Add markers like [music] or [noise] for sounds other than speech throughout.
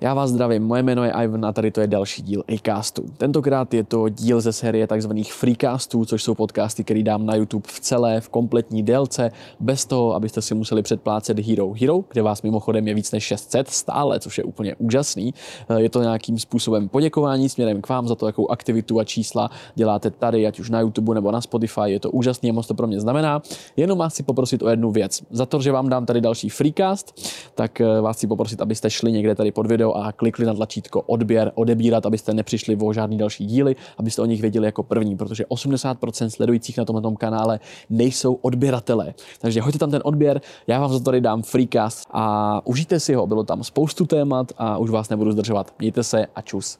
Já vás zdravím, moje jméno je Ivan a tady to je další díl Acastu. Tentokrát je to díl ze série tzv. freecastů, což jsou podcasty, které dám na YouTube v celé, v kompletní délce, bez toho, abyste si museli předplácet Hero Hero, kde vás mimochodem je víc než 600 stále, což je úplně úžasný. Eh, je to nějakým způsobem poděkování směrem k vám za to, jakou aktivitu a čísla děláte tady, ať už na YouTube nebo na Spotify. Je to úžasný moc to pro mě znamená. Jenom vás chci poprosit o jednu věc. Za to, že vám dám tady další freecast, tak eh, vás chci poprosit, abyste šli někde tady pod video video a klikli na tlačítko odběr, odebírat, abyste nepřišli o žádný další díly, abyste o nich věděli jako první, protože 80% sledujících na tomto kanále nejsou odběratelé. Takže hoďte tam ten odběr, já vám za to tady dám freecast a užijte si ho, bylo tam spoustu témat a už vás nebudu zdržovat. Mějte se a čus.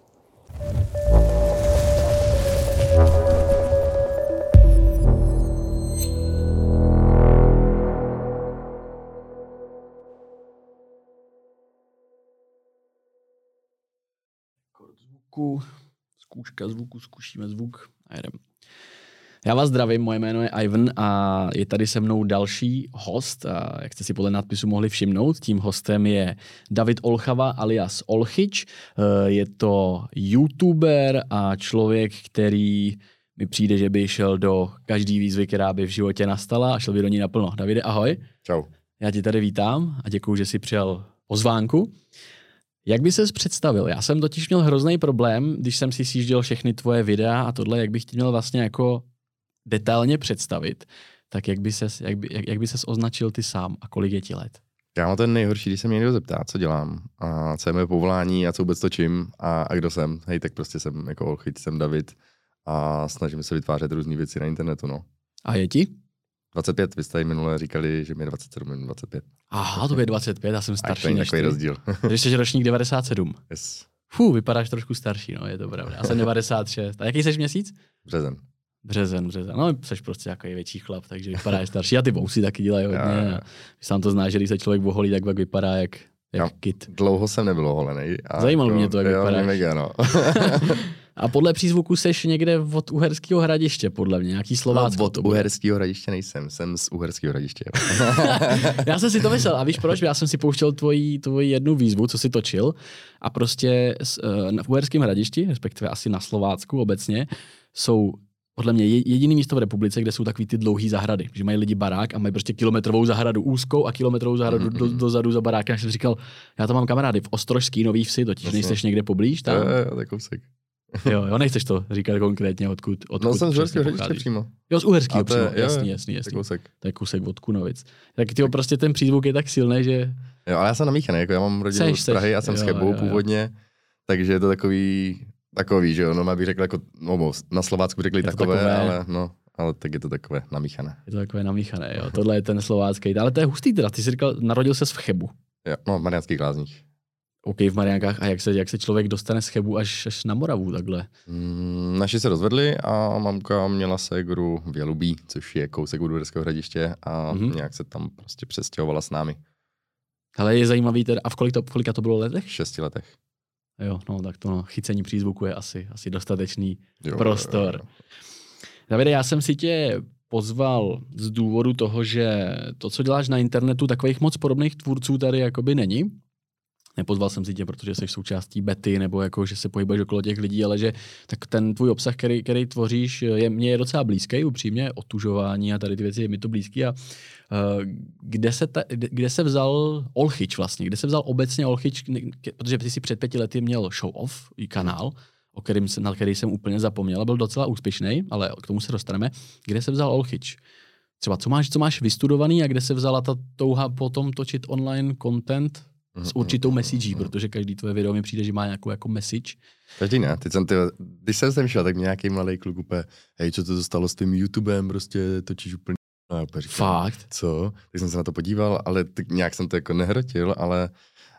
Zvuku, zkouška zvuku, zkušíme zvuk a jedem. Já vás zdravím, moje jméno je Ivan a je tady se mnou další host. A jak jste si podle nadpisu mohli všimnout, tím hostem je David Olchava alias Olchič. Eh, je to youtuber a člověk, který mi přijde, že by šel do každý výzvy, která by v životě nastala a šel by do ní naplno. Davide, ahoj. Čau. Já ti tady vítám a děkuji, že jsi přijal pozvánku. Jak by ses představil? Já jsem totiž měl hrozný problém, když jsem si sjížděl všechny tvoje videa a tohle, jak bych ti měl vlastně jako detailně představit, tak jak by ses, jak by, jak, jak by ses označil ty sám a kolik je ti let? Já mám ten nejhorší, když se mě někdo zeptá, co dělám a co je moje povolání a co vůbec točím a, a kdo jsem. Hej, tak prostě jsem jako Olchyť, jsem David a snažím se vytvářet různé věci na internetu, no. A je ti? 25, vy jste minule říkali, že mi je 27, 25. Aha, to je 25, já jsem starší. to je takový rozdíl. [laughs] Takže jsi ročník 97. Yes. Fú, vypadáš trošku starší, no, je to pravda. Já jsem [laughs] 96. A jaký jsi měsíc? Březen. Březen, březen. No, jsi prostě jako větší chlap, takže vypadáš starší. A ty vousy taky dělají hodně. Já, já. Sám to znáš, že když se člověk voholí, tak pak vypadá jak, jak já, kit. Dlouho jsem nebyl oholený. Zajímalo mě to, jak jo, vypadáš. Mega, no. [laughs] A podle přízvuku seš někde od Uherského hradiště, podle mě, nějaký Slovácko. No, od Uherského hradiště nejsem, jsem z Uherského hradiště. [laughs] já jsem si to myslel a víš proč? Já jsem si pouštěl tvoji, tvoji jednu výzvu, co si točil a prostě uh, v Uherském hradišti, respektive asi na Slovácku obecně, jsou podle mě jediný místo v republice, kde jsou takový ty dlouhé zahrady, že mají lidi barák a mají prostě kilometrovou zahradu úzkou a kilometrovou zahradu mm-hmm. do, dozadu za barákem. Já jsem říkal, já tam mám kamarády v Ostrožský Nový Vsi, totiž nejseš někde poblíž tam. Jo, jo. [laughs] Jo, jo, nechceš to říkat konkrétně, odkud, odkud No jsem z Uherského hradiště přímo. Jo, z Uherského přímo, je, jasný, jasný, jasný. To kousek. To je kousek od Kunovic. Tak ty prostě ten přízvuk je tak silný, že... Jo, ale já jsem namíchaný, jako já mám rodinu seš, z Prahy, já jsem jo, z Chebu původně, takže je to takový, takový, že jo, no bych řekl jako, no na Slovácku řekli takové, takové, ale no, ale tak je to takové namíchané. Je to takové namíchané, jo. Tohle je ten slovácký. Ale to je hustý teda. Ty jsi říkal, narodil se v Chebu. Jo, no, v Mariánských lázních. OK, v Mariánkách. A jak se, jak se člověk dostane z Chebu až, až na Moravu takhle? Mm, naši se rozvedli a mamka měla ségru v Jelubí, což je kousek od Uderského hradiště a mm-hmm. nějak se tam prostě přestěhovala s námi. Ale je zajímavý teda, a v kolik to, kolika to bylo letech? Šesti letech. Jo, no tak to no, chycení přízvuku je asi, asi dostatečný jo, prostor. Jo, jo. Davide, já jsem si tě pozval z důvodu toho, že to, co děláš na internetu, takových moc podobných tvůrců tady jakoby není nepozval jsem si tě, protože jsi součástí bety, nebo jako, že se pohybuješ okolo těch lidí, ale že tak ten tvůj obsah, který, který tvoříš, je mně je docela blízký, upřímně, otužování a tady ty věci je mi to blízký. A uh, kde, se ta, kde, se vzal Olchyč vlastně? Kde se vzal obecně Olchyč? Protože ty si před pěti lety měl show off, kanál, o kterým, na který jsem úplně zapomněl, byl docela úspěšný, ale k tomu se dostaneme. Kde se vzal Olchyč? Třeba co máš, co máš vystudovaný a kde se vzala ta touha potom točit online content s určitou message, protože každý tvoje video mi přijde, že má nějakou jako message. Každý ne. Teď jsem ty, když jsem sem šel, tak mě nějaký mladý kluk úplně, hej, co to stalo s tím YouTubem, prostě točíš úplně a říkám, Fakt? Co? Tak jsem se na to podíval, ale tak nějak jsem to jako nehrotil, ale,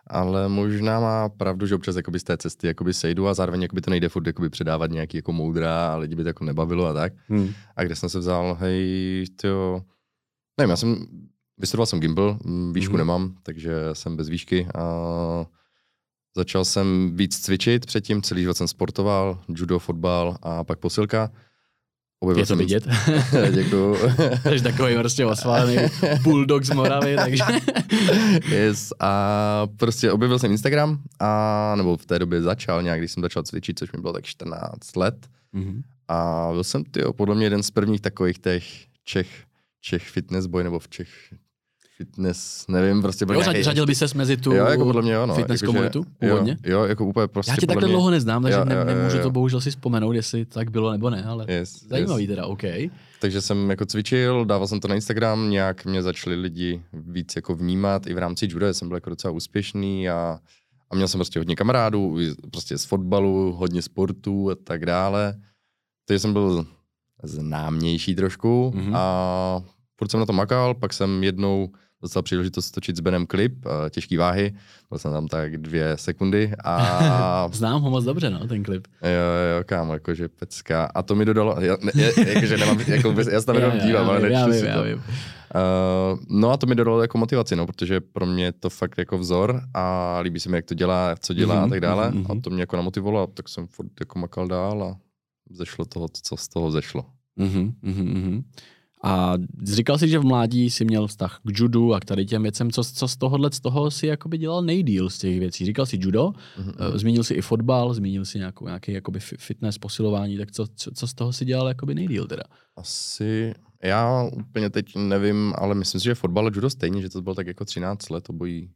ale možná má pravdu, že občas jakoby z té cesty jakoby sejdu a zároveň jakoby to nejde furt jakoby předávat nějaký jako moudra a lidi by to jako nebavilo a tak. Hmm. A kde jsem se vzal, hej, to nevím, já jsem Vystudoval jsem gimbal, výšku mm-hmm. nemám, takže jsem bez výšky a začal jsem víc cvičit předtím, celý život jsem sportoval, judo, fotbal a pak posilka. Objevil Je to jsem vidět? [laughs] Děkuju. [laughs] Jsi takový prostě osválený [laughs] bulldog z Moravy, takže... yes. A prostě objevil jsem Instagram a nebo v té době začal nějak, když jsem začal cvičit, což mi bylo tak 14 let. Mhm. A byl jsem, ty podle mě jeden z prvních takových těch Čech, Čech fitness boy, nebo v Čech fitness, nevím, prostě byl Jo, nějaký, řadil by ses mezi tu Jo, jako podle mě jo, no. fitness jako, komunitu že? Jo, jo, jako úplně prostě Já tě takhle mě, dlouho neznám, takže Jo, jo, jo, nemůžu jo. to bohužel si vzpomenout, jestli tak bylo nebo ne, ale Yes, zajímavý yes. teda, OK. Takže jsem jako cvičil, dával jsem to na Instagram, nějak mě začali lidi víc jako vnímat i v rámci judo, jsem byl jako docela úspěšný a, a měl jsem prostě hodně kamarádů, prostě z fotbalu, hodně sportů a tak dále. Takže jsem byl známější trošku Mhm. mm-hmm. a furt jsem na to makal, pak jsem jednou dostal příležitost točit s Benem klip, eh, těžký váhy, byl jsem tam tak dvě sekundy a [laughs] Znám ho moc dobře, no, ten klip. Jo, jo, kámo, jakože pecka. A to mi dodalo, já, ne, je, jakože nemám, [laughs] jako, já se tam jenom dívám, já ale vím, já nečtu vím, si já to. Uh, no a to mi dodalo jako motivaci, no, protože pro mě je to fakt jako vzor a líbí se mi, jak to dělá, co dělá Mhm, a tak dále. mhm, mhm. A to mě jako namotivovalo, tak jsem furt jako makal dál a zešlo toho, co z toho zešlo. Mhm, mhm, mhm. A říkal jsi, že v mládí si měl vztah k judu a k tady těm věcem. Co, co z tohohle z toho si jakoby dělal nejdíl z těch věcí? Říkal jsi judo, Mhm. eh, zmínil si i fotbal, zmínil si nějakou, nějaký jakoby fi- fitness, posilování, tak co, co, co z toho si dělal jakoby nejdíl teda? Asi, já úplně teď nevím, ale myslím si, že fotbal a judo stejně, že to bylo tak jako 13 let obojí.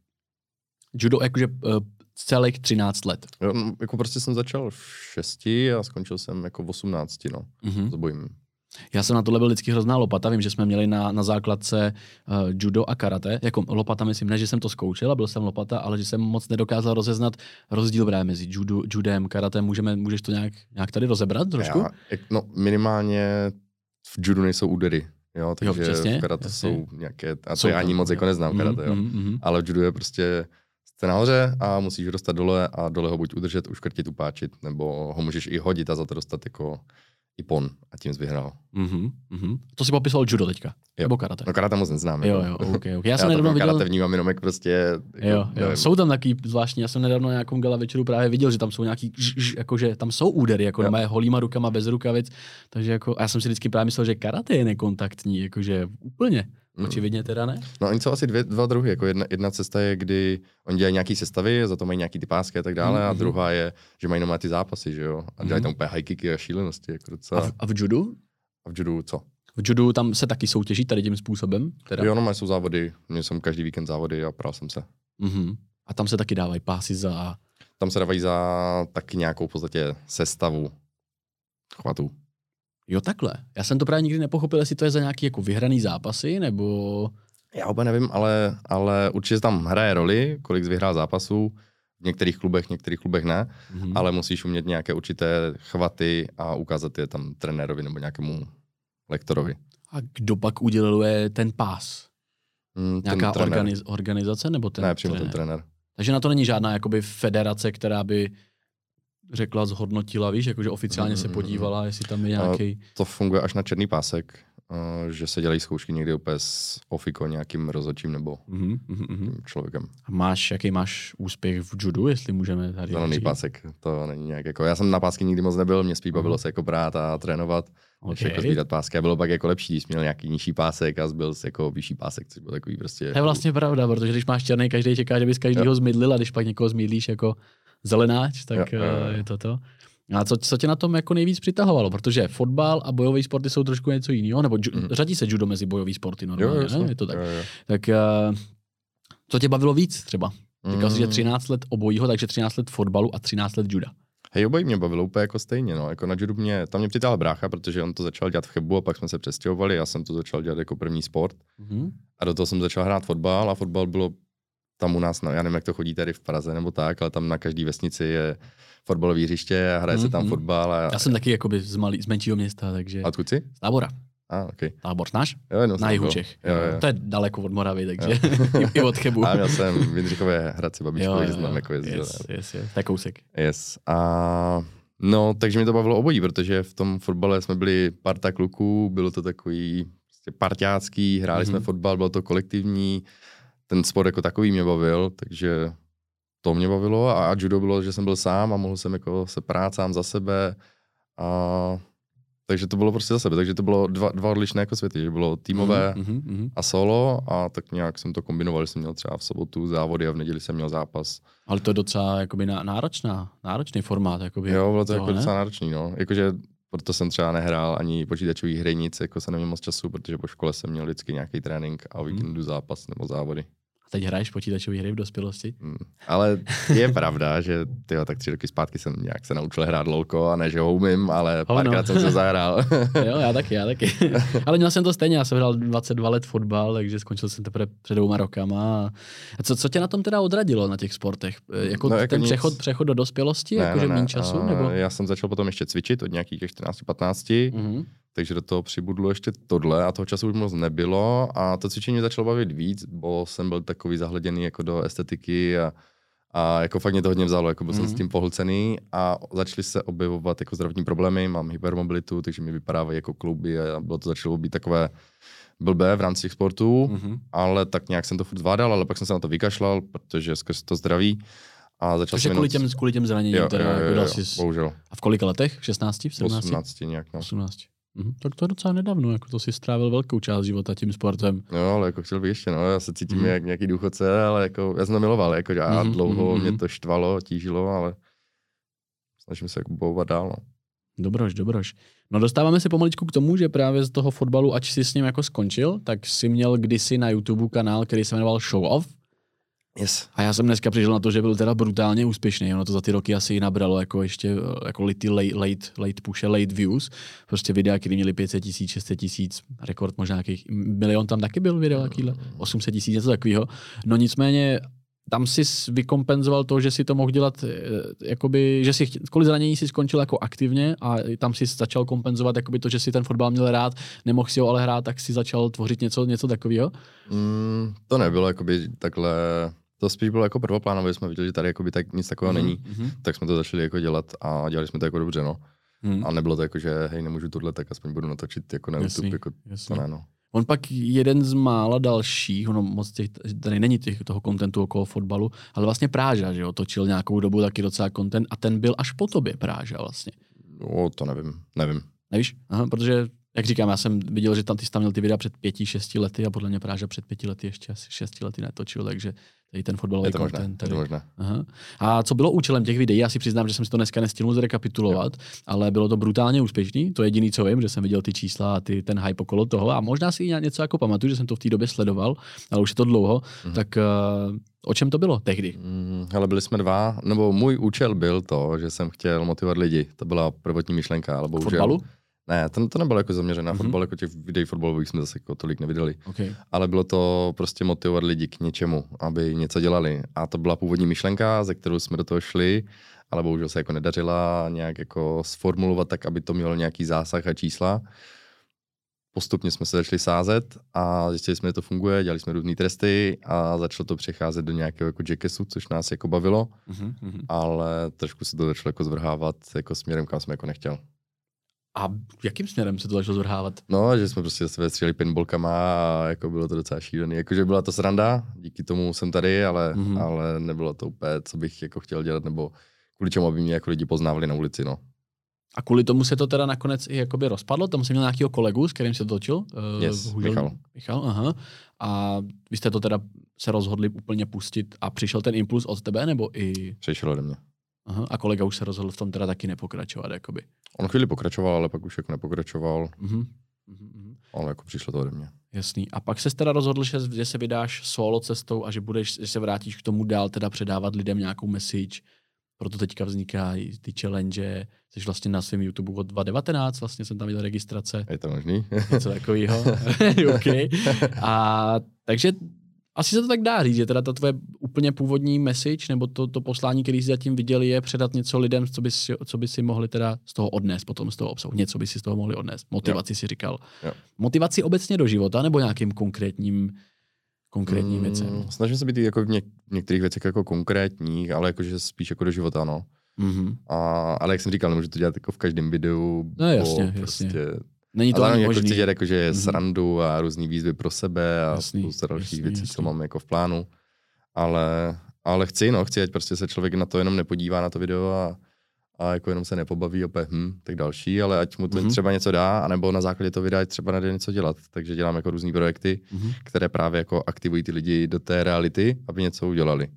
Judo jakože uh, celých 13 let. Jo, no, jako prostě jsem začal v 6 a skončil jsem jako v 18, no, Mhm. s obojím. Já jsem na tohle byl vždycky hrozná lopata. Vím, že jsme měli na, na základce uh, judo a karate. Jako lopata, myslím, ne, že jsem to zkoušel a byl jsem lopata, ale že jsem moc nedokázal rozeznat rozdíl právě mezi judo, judem, karate. Můžeme, můžeš to nějak, nějak tady rozebrat trošku? Já, no minimálně v judu nejsou údery, jo, takže přesně, v karate jasně. jsou nějaké, a to Jsou já ani moc jako neznám karate, jo. Mm, mm, mm. Ale v judu je prostě jste nahoře a musíš ho dostat dole a dole ho buď udržet, uškrtit, upáčit, nebo ho můžeš i hodit a za to dostat jako ipon a tím jsi vyhrál. Mm, mm. To si popisoval judo teďka? Jo. Nebo karate? No karate moc neznám. Jo, jako. jo, ok, ok. Já [laughs] Já, jsem nedávno viděl... karate vnímám jenom jak prostě... Jako, Jo, jo. nevím. Jsou tam takový zvláštní, já jsem nedávno na nějakou gala večeru právě viděl, že tam jsou nějaký, ž, ž, jakože tam jsou údery, jako normálně holýma rukama bez rukavic, takže jako, a já jsem si vždycky právě myslel, že karate je nekontaktní, jakože úplně, Mm. očividně teda ne. No oni jsou asi dvě, dva druhy. Jako jedna, jedna cesta je, kdy oni dělají nějaký sestavy, za to mají nějaký ty pásky a tak dále, Mhm. a druhá je, že mají jenom ty zápasy, že jo. A dělají Mhm. tam úplně high kicky a šílenosti, jako A docela. v, a v judu? A v judu co? V judu tam se taky soutěží tady tím způsobem? Teda? Jo, no, jsou závody, měl jsem každý víkend závody a prál jsem se. Mhm. A tam se taky dávají pásy za... Tam se dávají za taky nějakou v podstatě sestavu chvatů. Jo, takhle. Já jsem to právě nikdy nepochopil, jestli to je za nějaký jako vyhraný zápasy, nebo... Já úplně nevím, ale, ale určitě tam hraje roli, kolik jsi vyhrál zápasů. V některých klubech, v některých klubech ne, Mhm. ale musíš umět nějaké určité chvaty a ukázat je tam trenérovi nebo nějakému lektorovi. A kdo pak uděluje ten pás? Mm, ten Nějaká trenér. organiz, organizace nebo ten Ne, přímo trenér? ten trenér. Takže na to není žádná jakoby federace, která by řekla, zhodnotila, víš, jakože oficiálně se Mm, mm, podívala, jestli tam je nějaký... To funguje až na černý pásek, eh, že se dělají zkoušky někdy úplně s ofiko nějakým rozhodčím nebo Mhm, mhm, mhm. tím člověkem. A máš, jaký máš úspěch v judu, jestli můžeme tady Zelený pásek, to není nějak jako, já jsem na pásky nikdy moc nebyl, mě spíš Mhm. bavilo se jako brát a trénovat, Okay. jako sbírat pásky. A bylo pak jako lepší, když měl nějaký nižší pásek a zbyl jako vyšší pásek, což byl takový prostě... To je vlastně pravda, protože když máš černý, každý čeká, že bys každýho zmydlil a když pak někoho zmydlíš jako zelenáč, tak Jo, jo, jo. eh, je to to. A co, co tě na tom jako nejvíc přitahovalo? Protože fotbal a bojové sporty jsou trošku něco jiného, nebo ju, Mhm. řadí se judo mezi bojové sporty Jo, normálně, jasně. ne? Je to tak. Jo, jo. Tak eh, co tě bavilo víc třeba? Říkal jsi, že Mm. 13 let obojího, takže 13 let fotbalu a 13 let juda. Hej, obojí mě bavilo úplně jako stejně, no. Jako na judu mě, tam mě přitáhl brácha, protože on to začal dělat v Chebu a pak jsme se přestěhovali, já jsem to začal dělat jako první sport. Mhm. A do toho jsem začal hrát fotbal a fotbal bylo tam u nás, no, já nevím, jak to chodí tady v Praze nebo tak, ale tam na každé vesnici je fotbalové hřiště a hraje se tam Mhm. fotbal. A, Já jsem taky jakoby z, malý, z menšího města, takže a odkud jsi? z tábora. A, ah, okay. Tábor znáš? Jo, jenom Na jihu. Čech. Jo, jo. To je daleko od Moravy, takže [laughs] i, od Chebu. A měl jsem v Jindřichově Hradci babičku, takže jsem tam jako jezdil. yes, yes, yes. To je kousek. Yes. A no, takže mi to bavilo obojí, protože v tom fotbale jsme byli parta kluků, bylo to takový prostě parťácký, hráli mm-hmm. jsme Mhm. fotbal, bylo to kolektivní, ten sport jako takový mě bavil, takže to mě bavilo a, a judo bylo, že jsem byl sám a mohl jsem jako se prát sám za sebe a takže to bylo prostě za sebe, takže to bylo dva, dva odlišné jako světy, že bylo týmové Mhm, mhm. a solo a tak nějak jsem to kombinoval, že jsem měl třeba v sobotu závody a v neděli jsem měl zápas. Ale to je docela jakoby ná- náročná, náročný formát. Jakoby, Jo, bylo to toho, jako ne? docela náročný, no. Jakože proto jsem třeba nehrál ani počítačový hry, nic, jako jsem neměl moc času, protože po škole jsem měl vždycky nějaký trénink a o víkendu zápas nebo závody. A teď hraješ počítačové hry v dospělosti? Mm. Ale je [laughs] pravda, že tyjo, tak tři roky zpátky jsem nějak se naučil hrát lolko a ne, že ho umím, ale Oh, párkrát no. jsem se zahrál. [laughs] jo, já taky, já taky. [laughs] Ale měl jsem to stejně, já jsem hrál 22 let fotbal, takže skončil jsem teprve před dvouma rokama. A co, co tě na tom teda odradilo na těch sportech? E, Jako, No, jako ten nic. přechod, přechod do dospělosti, jakože méně času? Nebo? Já jsem začal potom ještě cvičit od nějakých těch 14-15, Mhm. Takže do toho přibudlo ještě tohle a toho času už moc nebylo a to cvičení mě začalo bavit víc, bo jsem byl takový zahleděný jako do estetiky a, a jako fakt mě to hodně vzalo, jako byl jsem s Mhm. tím pohlcený a začaly se objevovat jako zdravotní problémy, mám hypermobilitu, takže mi vypadávají jako klouby a bylo to začalo být takové blbé v rámci těch sportů, Mhm. ale tak nějak jsem to furt zvládal, ale pak jsem se na to vykašlal, protože skrz to zdraví a začal Takže kvůli těm, kvůli těm zraněním jo, teda jo, jo, jo, jsi... bohužel. A v kolika letech? V 16? V 17? 18 nějak, no. 18. Mhm. Tak to je docela nedávno, jako to si strávil velkou část života tím sportem. No, ale jako chtěl bych ještě, no, já se cítím mm. jak nějaký důchodce, ale jako, já jsem to miloval, jako, a Mhm, dlouho mhm, mě mhm. to štvalo, tížilo, ale snažím se jako bojovat dál, no. Dobroš, dobroš. No dostáváme se pomaličku k tomu, že právě z toho fotbalu, ač jsi s ním jako skončil, tak si měl kdysi na YouTube kanál, který se jmenoval Show Off. Yes. A já jsem dneska přišel na to, že byl teda brutálně úspěšný. Ono to za ty roky asi nabralo jako ještě eh, jako lity late, late, late pushe, late views. Prostě videa, které měly 500 tisíc, 600 tisíc, rekord možná nějakých milion tam taky byl video, jakýhle, 800 tisíc, něco takového. No nicméně tam si vykompenzoval to, že si to mohl dělat, eh, jakoby, že si kvůli zranění si skončil jako aktivně a tam si začal kompenzovat jakoby to, že si ten fotbal měl rád, nemohl si ho ale hrát, tak si začal tvořit něco, něco takového. Mm, to nebylo jakoby takhle, to spíš bylo jako prvoplánové, jsme viděli, že tady jakoby tak nic takového není, Mhm. tak jsme to začali jako dělat a dělali jsme to jako dobře, no. Mhm. A nebylo to jako, že hej, nemůžu tohle, tak aspoň budu natočit jako na Jasný, YouTube, jako jasný. to ne, no. On pak jeden z mála dalších, ono moc těch, tady není těch, toho kontentu okolo fotbalu, ale vlastně Práža, že jo, točil nějakou dobu taky docela content a ten byl až po tobě Práža vlastně. no. to nevím, nevím. Nevíš? Aha, protože, jak říkám, já jsem viděl, že tam ty jsi tam měl ty videa před pěti, šesti lety a podle mě Práža před pěti lety ještě asi šesti lety netočil, takže tady ten fotbalový Je to možné, content. je Tady. to možné. Aha. A co bylo účelem těch videí? Já si přiznám, že jsem si to dneska nestihnul zrekapitulovat, ale bylo to brutálně úspěšný. To je jediný, co vím, že jsem viděl ty čísla a ty, ten hype okolo toho. A možná si i něco jako pamatuju, že jsem to v té době sledoval, ale už je to dlouho. Mhm. Tak uh, o čem to bylo tehdy? Mm, ale byli jsme dva, nebo můj účel byl to, že jsem chtěl motivovat lidi. To byla prvotní myšlenka, ale K bohužel. fotbalu? Ne, to, to nebylo jako zaměřené na Mhm. fotbal, jako těch videí fotbalových jsme zase jako tolik nevydali. Okay. Ale bylo to prostě motivovat lidi k něčemu, aby něco dělali. A to byla původní myšlenka, ze kterou jsme do toho šli, ale bohužel se jako nedařila nějak jako sformulovat tak, aby to mělo nějaký zásah a čísla. Postupně jsme se začali sázet a zjistili jsme, že to funguje, dělali jsme různé tresty a začalo to přecházet do nějakého jako jackasu, což nás jako bavilo, Uh-huh. ale trošku se to začalo jako zvrhávat jako směrem, kam jsem jako nechtěl. A jakým směrem se to začalo zvrhávat? No, že jsme prostě se stříleli pinballkama a jako bylo to docela šílený. Jakože byla to sranda, díky tomu jsem tady, ale, Mhm. mm-hmm. ale nebylo to úplně, co bych jako chtěl dělat, nebo kvůli čemu aby mě jako lidi poznávali na ulici, no. A kvůli tomu se to teda nakonec i jakoby rozpadlo? Tam jsem měl nějakého kolegu, s kterým se to točil. Uh, Yes, Michal. Michal, aha. A vy jste to teda se rozhodli úplně pustit a přišel ten impuls od tebe, nebo i... Přišel ode mě. Aha. A kolega už se rozhodl v tom teda taky nepokračovat, jakoby. On chvíli pokračoval, ale pak už jako nepokračoval, Mhm. Mhm, mhm. ale jako přišlo to ode mě. Jasný. A pak se teda rozhodl, že, že se vydáš solo cestou a že budeš, že se vrátíš k tomu dál, teda předávat lidem nějakou message. Proto teďka vznikají ty challenge. Jsi vlastně na svém YouTube od 2019, vlastně jsem tam viděl registrace. Je to možný? něco takového. [laughs] [laughs] okay. A takže asi se to tak dá říct, že teda ta tvoje úplně původní message, nebo to, to poslání, který jsi zatím viděli, je předat něco lidem, co by, si, co by si mohli teda z toho odnést potom z toho obsahu. Něco by si z toho mohli odnést. Motivaci si říkal. Jo. Motivaci obecně do života, nebo nějakým konkrétním konkrétním Mm, věcem? Snažím se být jako v, něk- v některých věcech jako konkrétních, ale jakože spíš jako do života, no. Mm-hmm. A, ale jak jsem říkal, nemůžu to dělat jako v každém videu. No, jasně, bo jasně. Není to ani jako možný. chci dělat jakože Mhm. srandu a různý výzvy pro sebe a Jasný, spousta dalších věcí, jasný. co mám jako v plánu. Ale, ale chci, no, chci, ať prostě se člověk na to jenom nepodívá na to video a, a jako jenom se nepobaví opět, hm, tak další, ale ať mu to Mhm. mm-hmm. třeba něco dá, anebo na základě toho videa třeba najde něco dělat. Takže dělám jako různý projekty, Mhm. které právě jako aktivují ty lidi do té reality, aby něco udělali.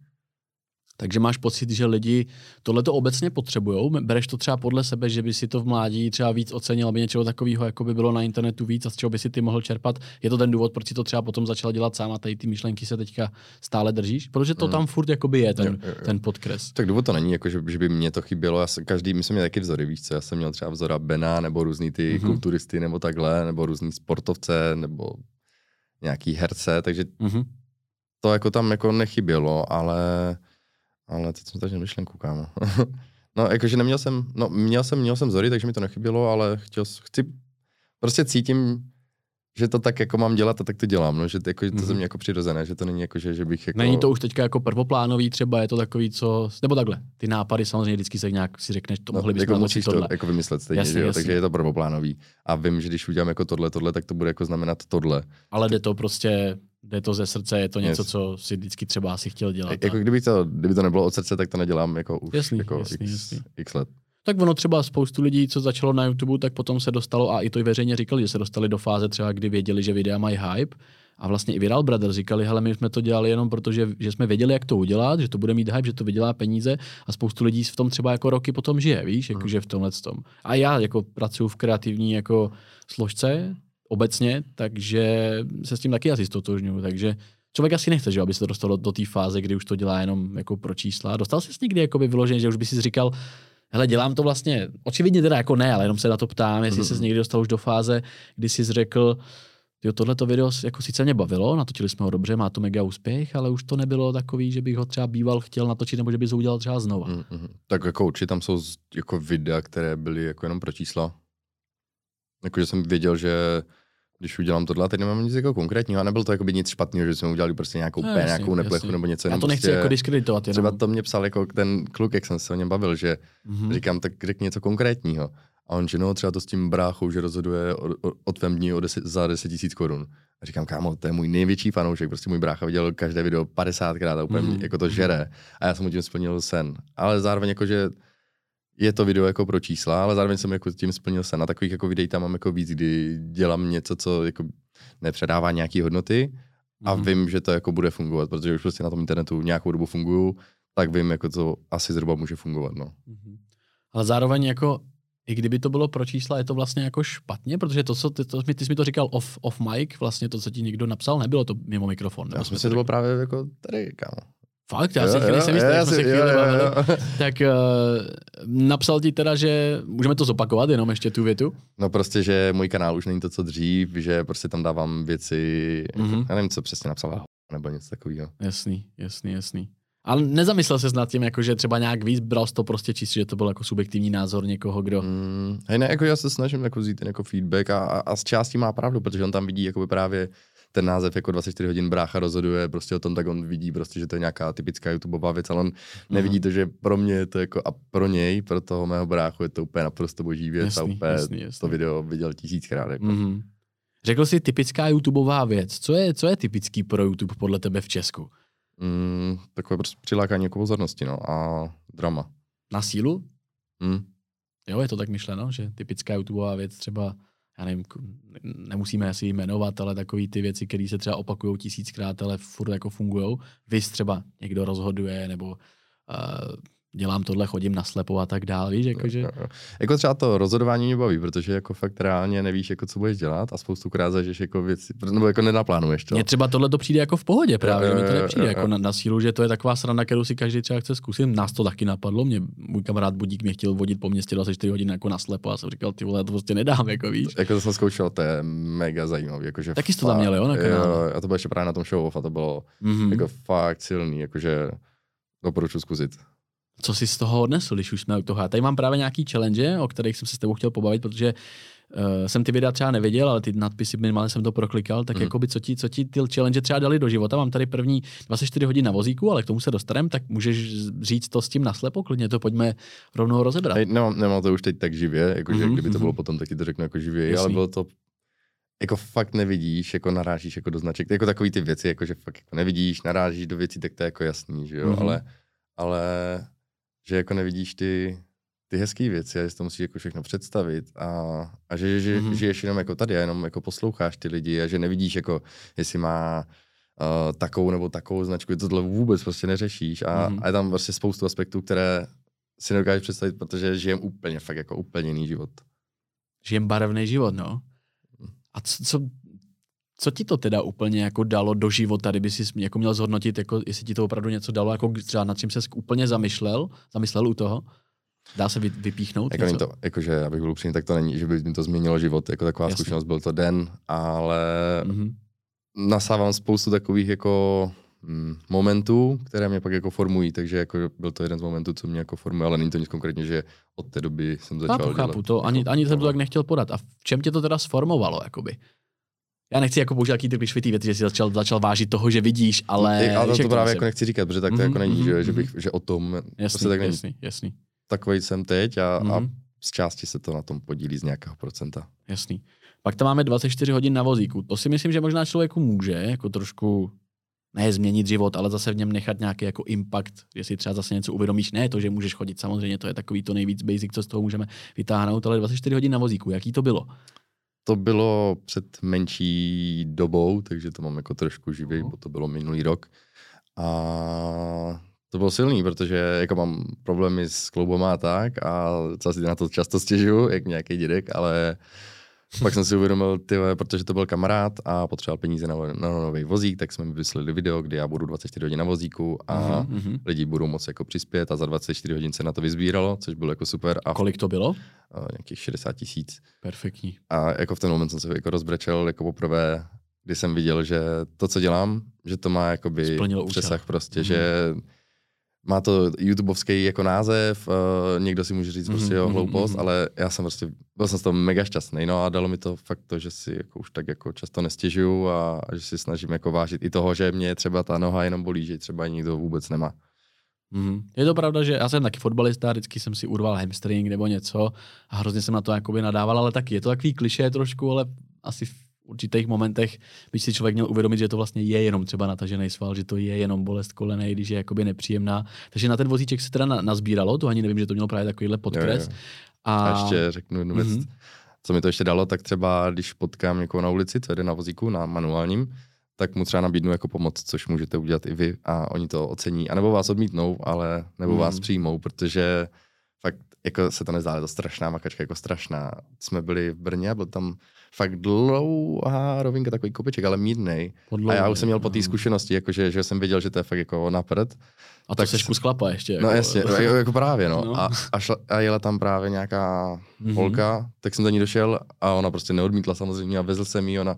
Takže máš pocit, že lidi tohle to obecně potřebují? Bereš to třeba podle sebe, že by si to v mládí třeba víc ocenil, aby něčeho takového jako by bylo na internetu víc a z čeho by si ty mohl čerpat? Je to ten důvod, proč si to třeba potom začal dělat sám a tady ty myšlenky se teďka stále držíš? Protože to Mm. tam furt jakoby je, ten, Jo, jo, jo. ten podkres. Tak důvod to není, jako že, že by mě to chybělo. Já každý, my jsme měli taky vzory, víš co, já jsem měl třeba vzora Bena, nebo různý ty Mhm. mm-hmm. kulturisty, nebo takhle, nebo různý sportovce, nebo nějaký herce, takže Mhm. to jako tam jako nechybělo, ale, ale teď jsem tady myšlenku, kámo. [laughs] no, jakože neměl jsem, no, měl jsem, měl jsem vzory, takže mi to nechybělo, ale chtěl, chci, prostě cítím, že to tak jako mám dělat a tak to dělám, no, že to, jako, to Mhm. ze mě jako přirozené, že to není jako, že, že bych jako... Není to už teďka jako prvoplánový, třeba je to takový, co, nebo takhle, ty nápady samozřejmě vždycky se nějak si řekneš, to mohli bychom jako musíš to tohle. jako vymyslet stejně, Jasně, že jo? jasně. takže je to prvoplánový. A vím, že když udělám jako tohle, tohle, tak to bude jako znamenat tohle. Ale jde to prostě, jde to ze srdce, je to něco, Yes. co si vždycky třeba asi chtěl dělat. Jako a- kdyby to, kdyby to nebylo od srdce, tak to nedělám jako už Jasný, jako jasný, x, jasný. x let. Tak ono třeba spoustu lidí, co začalo na YouTube, tak potom se dostalo, a i to i veřejně říkali, že se dostali do fáze třeba, kdy věděli, že videa mají hype. A vlastně i Viral Brothers říkali, hele, my jsme to dělali jenom proto, že, že jsme věděli, jak to udělat, že to bude mít hype, že to vydělá peníze a spoustu lidí v tom třeba jako roky potom žije, víš, Mhm. jakože v tomhle tom. A já jako pracuji v kreativní jako složce obecně, takže se s tím taky asi stotožňuju, takže člověk asi nechce, že aby se to dostalo do té fáze, kdy už to dělá jenom jako pro čísla. Dostal jsi někdy jakoby vyloženě, že už by si říkal, hele, dělám to vlastně, očividně teda jako ne, ale jenom se na to ptám, jestli Mhm. jsi někdy dostal už do fáze, kdy jsi řekl, jo, tohleto video jako sice mě bavilo, natočili jsme ho dobře, má to mega úspěch, ale už to nebylo takový, že bych ho třeba býval chtěl natočit, nebo že bys ho udělal třeba znova. Mm, mm. Tak jako určitě tam jsou jako videa, které byly jako jenom pro čísla. Jakože jsem věděl, že když udělám tohle, a teď nemám nic jako konkrétního, a nebylo to jako by nic špatného, že jsme udělali prostě nějakou, No, no, jasně, nějakou neplechu jasně. nebo něco. Já to nechci prostě, jako diskreditovat, jenom. Třeba to mě psal jako ten kluk, jak jsem se o něm bavil, že Mhm. Říkám, tak řekni něco konkrétního. A on, že no, třeba to s tím bráchou, že rozhoduje o, o, o tvém dní o deset, za 10 tisíc korun. A říkám, kámo, to je můj největší fanoušek, prostě můj brácha viděl každé video 50krát a úplně Mhm. mm. jako to žere. A já jsem mu tím splnil sen. Ale zároveň jako, že je to video jako pro čísla, ale zároveň jsem jako tím splnil sen. A takových jako videí tam mám jako víc, kdy dělám něco, co jako nepředává nějaký hodnoty a Mhm. vím, že to jako bude fungovat, protože už prostě na tom internetu nějakou dobu funguju, tak vím, jako to asi zhruba může fungovat. No. Mhm. Ale zároveň jako, i kdyby to bylo pro čísla, je to vlastně jako špatně, protože to, co ty, to, ty jsi mi to říkal off, off mic, vlastně to, co ti někdo napsal, nebylo to mimo mikrofon. Já nebo si to bylo právě jako tady, kámo. Fakt, já si nejsem jistý, jak jsme se chvíli bavili. Tak uh, napsal ti teda, že můžeme to zopakovat, jenom ještě tu větu. No prostě, že můj kanál už není to, co dřív, že prostě tam dávám věci, Mhm. mm-hmm. já nevím, co přesně napsal, nebo něco takového. Jasný, jasný, jasný. Ale nezamyslel se nad tím, jako, že třeba nějak víc bral to prostě čistě, že to byl jako subjektivní názor někoho, kdo... Mm, hej, ne, jako já se snažím jako vzít ten jako feedback a, a, a z části má pravdu, protože on tam vidí jakoby právě ten název jako 24 hodin brácha rozhoduje prostě o tom, tak on vidí prostě, že to je nějaká typická YouTubeová věc, ale on nevidí to, že pro mě je to jako a pro něj, pro toho mého bráchu je to úplně naprosto boží věc Jasný, a úplně jasný, jasný. to video viděl tisíckrát. Jako. Mm-hmm. Řekl jsi typická YouTubeová věc. Co je, co je typický pro YouTube podle tebe v Česku? Mm, takové prostě přilákání jako pozornosti, no, a drama. Na sílu? Mm. Jo, je to tak myšleno, že typická YouTubeová věc třeba, já nevím, nemusíme asi jmenovat, ale takový ty věci, které se třeba opakují tisíckrát, ale furt jako fungují. Vy třeba někdo rozhoduje, nebo uh, dělám tohle, chodím na slepo a tak dál, víš, jakože... Jo, jo. Jako třeba to rozhodování mě baví, protože jako fakt reálně nevíš, jako co budeš dělat a spoustu krát zažiješ jako věci, nebo jako nenaplánuješ to. Mně třeba tohle to přijde jako v pohodě právě, mi to nepřijde jako na, na sílu, že to je taková sranda, kterou si každý třeba chce zkusit. Nás to taky napadlo, mě můj kamarád Budík mě chtěl vodit po městě 24 hodin jako na slepo a jsem říkal, ty vole, to prostě nedám, jako víš. Jako to jsem zkoušel, to je mega zajímavý. Jakože Taky jsi to tam měl, jo, na kanále? Jo, a to bylo ještě právě na tom show off a to bylo Mm-hmm. jako fakt silný, jakože doporučuji zkusit. Co jsi z toho odnesl, když už jsme u toho? Já tady mám právě nějaký challenge, o kterých jsem se s tebou chtěl pobavit, protože uh, jsem ty videa třeba neviděl, ale ty nadpisy minimálně jsem to proklikal, tak mm. jakoby co ti, co ti ty challenge třeba dali do života. Mám tady první 24 hodin na vozíku, ale k tomu se dostaneme, tak můžeš říct to s tím naslepo, klidně to pojďme rovnou rozebrat. Hej, nemám, nemám to už teď tak živě, jakože Mhm, kdyby to mhm. bylo potom, tak ti to řeknu jako živě, Jasný. ale bylo to jako fakt nevidíš, jako narážíš jako do značek, jako takový ty věci, jako že fakt jako nevidíš, narážíš do věcí, tak to je jako jasný, že jo, Mhm. ale, ale že jako nevidíš ty, ty hezké věci a že si to musíš jako všechno představit a, a že, že Mhm. mm-hmm. žiješ jenom jako tady a jenom jako posloucháš ty lidi a že nevidíš jako, jestli má uh, takovou nebo takovou značku, tohle vůbec prostě neřešíš a, Mhm. mm-hmm. a je tam prostě spoustu aspektů, které si nedokážeš představit, protože žijem úplně fakt jako úplně jiný život. Žijem barevný život, no. A co, co, co ti to teda úplně jako dalo do života, kdyby si jako měl zhodnotit, jako jestli ti to opravdu něco dalo, jako třeba nad čím se úplně zamýšlel, zamyslel u toho? Dá se vy, vypíchnout Jako, něco? to, jakože, abych byl upřímný, tak to není, že by mi to změnilo život, jako taková Jasně. Zkušenost, byl to den, ale Mhm. nasávám spoustu takových jako mm, momentů, které mě pak jako formují, takže jako byl to jeden z momentů, co mě jako formuje, ale není to nic konkrétně, že od té doby jsem začal Chápu, chápu, dělat, to ani, jako, ani jsem to tak nechtěl podat. A v čem tě to teda sformovalo, jakoby? Já nechci jako použít jaký ty klišvitý věci, že jsi začal, začal vážit toho, že vidíš, ale... Ale to, to právě jako nechci říkat, protože tak to Mhm, jako není, mhm, že, že, bych, že o tom, Jasný, prostě tak není. jasný, jasný, takový jsem teď a, a Mhm. z části se to na tom podílí z nějakého procenta. jasný. Pak tam máme 24 hodin na vozíku. To si myslím, že možná člověku může jako trošku ne změnit život, ale zase v něm nechat nějaký jako impact, jestli třeba zase něco uvědomíš. Ne to, že můžeš chodit, samozřejmě to je takový to nejvíc basic, co z toho můžeme vytáhnout, ale 24 hodin na vozíku, jaký to bylo? To bylo před menší dobou, takže to mám jako trošku živý, Aha. bo to bylo minulý rok. A to bylo silný, protože jako mám problémy s kloubama a tak a si na to často stěžuju, jak nějaký dědek, ale pak jsem si uvědomil, ty, protože to byl kamarád a potřeboval peníze na, na nový vozík, tak jsme mi vyslali video, kdy já budu 24 hodin na vozíku a Mhm, mhm. lidi budou moci jako přispět a za 24 hodin se na to vyzbíralo, což bylo jako super a Kolik to bylo? a nějakých 60 tisíc. Perfektní. A jako v ten moment jsem se jako rozbrečel jako poprvé, kdy jsem viděl, že to, co dělám, že to má jakoby Splnilo účel. přesah prostě, Mhm. mm-hmm. že má to YouTubeovský jako název, uh, někdo si může říct prostě Mhm, jo, mhm, hloupost, mhm. ale já jsem prostě, byl jsem z toho mega šťastný, no a dalo mi to fakt to, že si jako už tak jako často nestěžuju a, a že si snažím jako vážit i toho, že mě třeba ta noha jenom bolí, že třeba nikdo vůbec nemá. Mhm. Je to pravda, že já jsem taky fotbalista, vždycky jsem si urval hamstring nebo něco a hrozně jsem na to jakoby nadával, ale taky je to takový kliše trošku, ale asi určitých momentech by si člověk měl uvědomit, že to vlastně je jenom třeba natažený sval, že to je jenom bolest kolene, když je jakoby nepříjemná. Takže na ten vozíček se teda na, nazbíralo, to ani nevím, že to mělo právě takovýhle podkres. Jo, jo. A, A ještě řeknu jednu věc, Mhm. co mi to ještě dalo, tak třeba když potkám někoho na ulici, co jede na vozíku, na manuálním, tak mu třeba nabídnu jako pomoc, což můžete udělat i vy a oni to ocení. A nebo vás odmítnou, ale nebo Mhm. vás přijmou, protože fakt jako se to nezdá, ale to strašná makačka, jako strašná. Jsme byli v Brně a byl tam fakt dlouhá rovinka, takový kopeček, ale mírnej. A já už jsem měl po té Aha. zkušenosti, jakože, že jsem věděl, že to je fakt jako na prd. A tak seš kus chlapa ještě. No jako, jasně, jako, jako právě, no. No. A, a, šla, a jela tam právě nějaká Mhm. holka, tak jsem za ní došel a ona prostě neodmítla samozřejmě a vezl jsem jí ona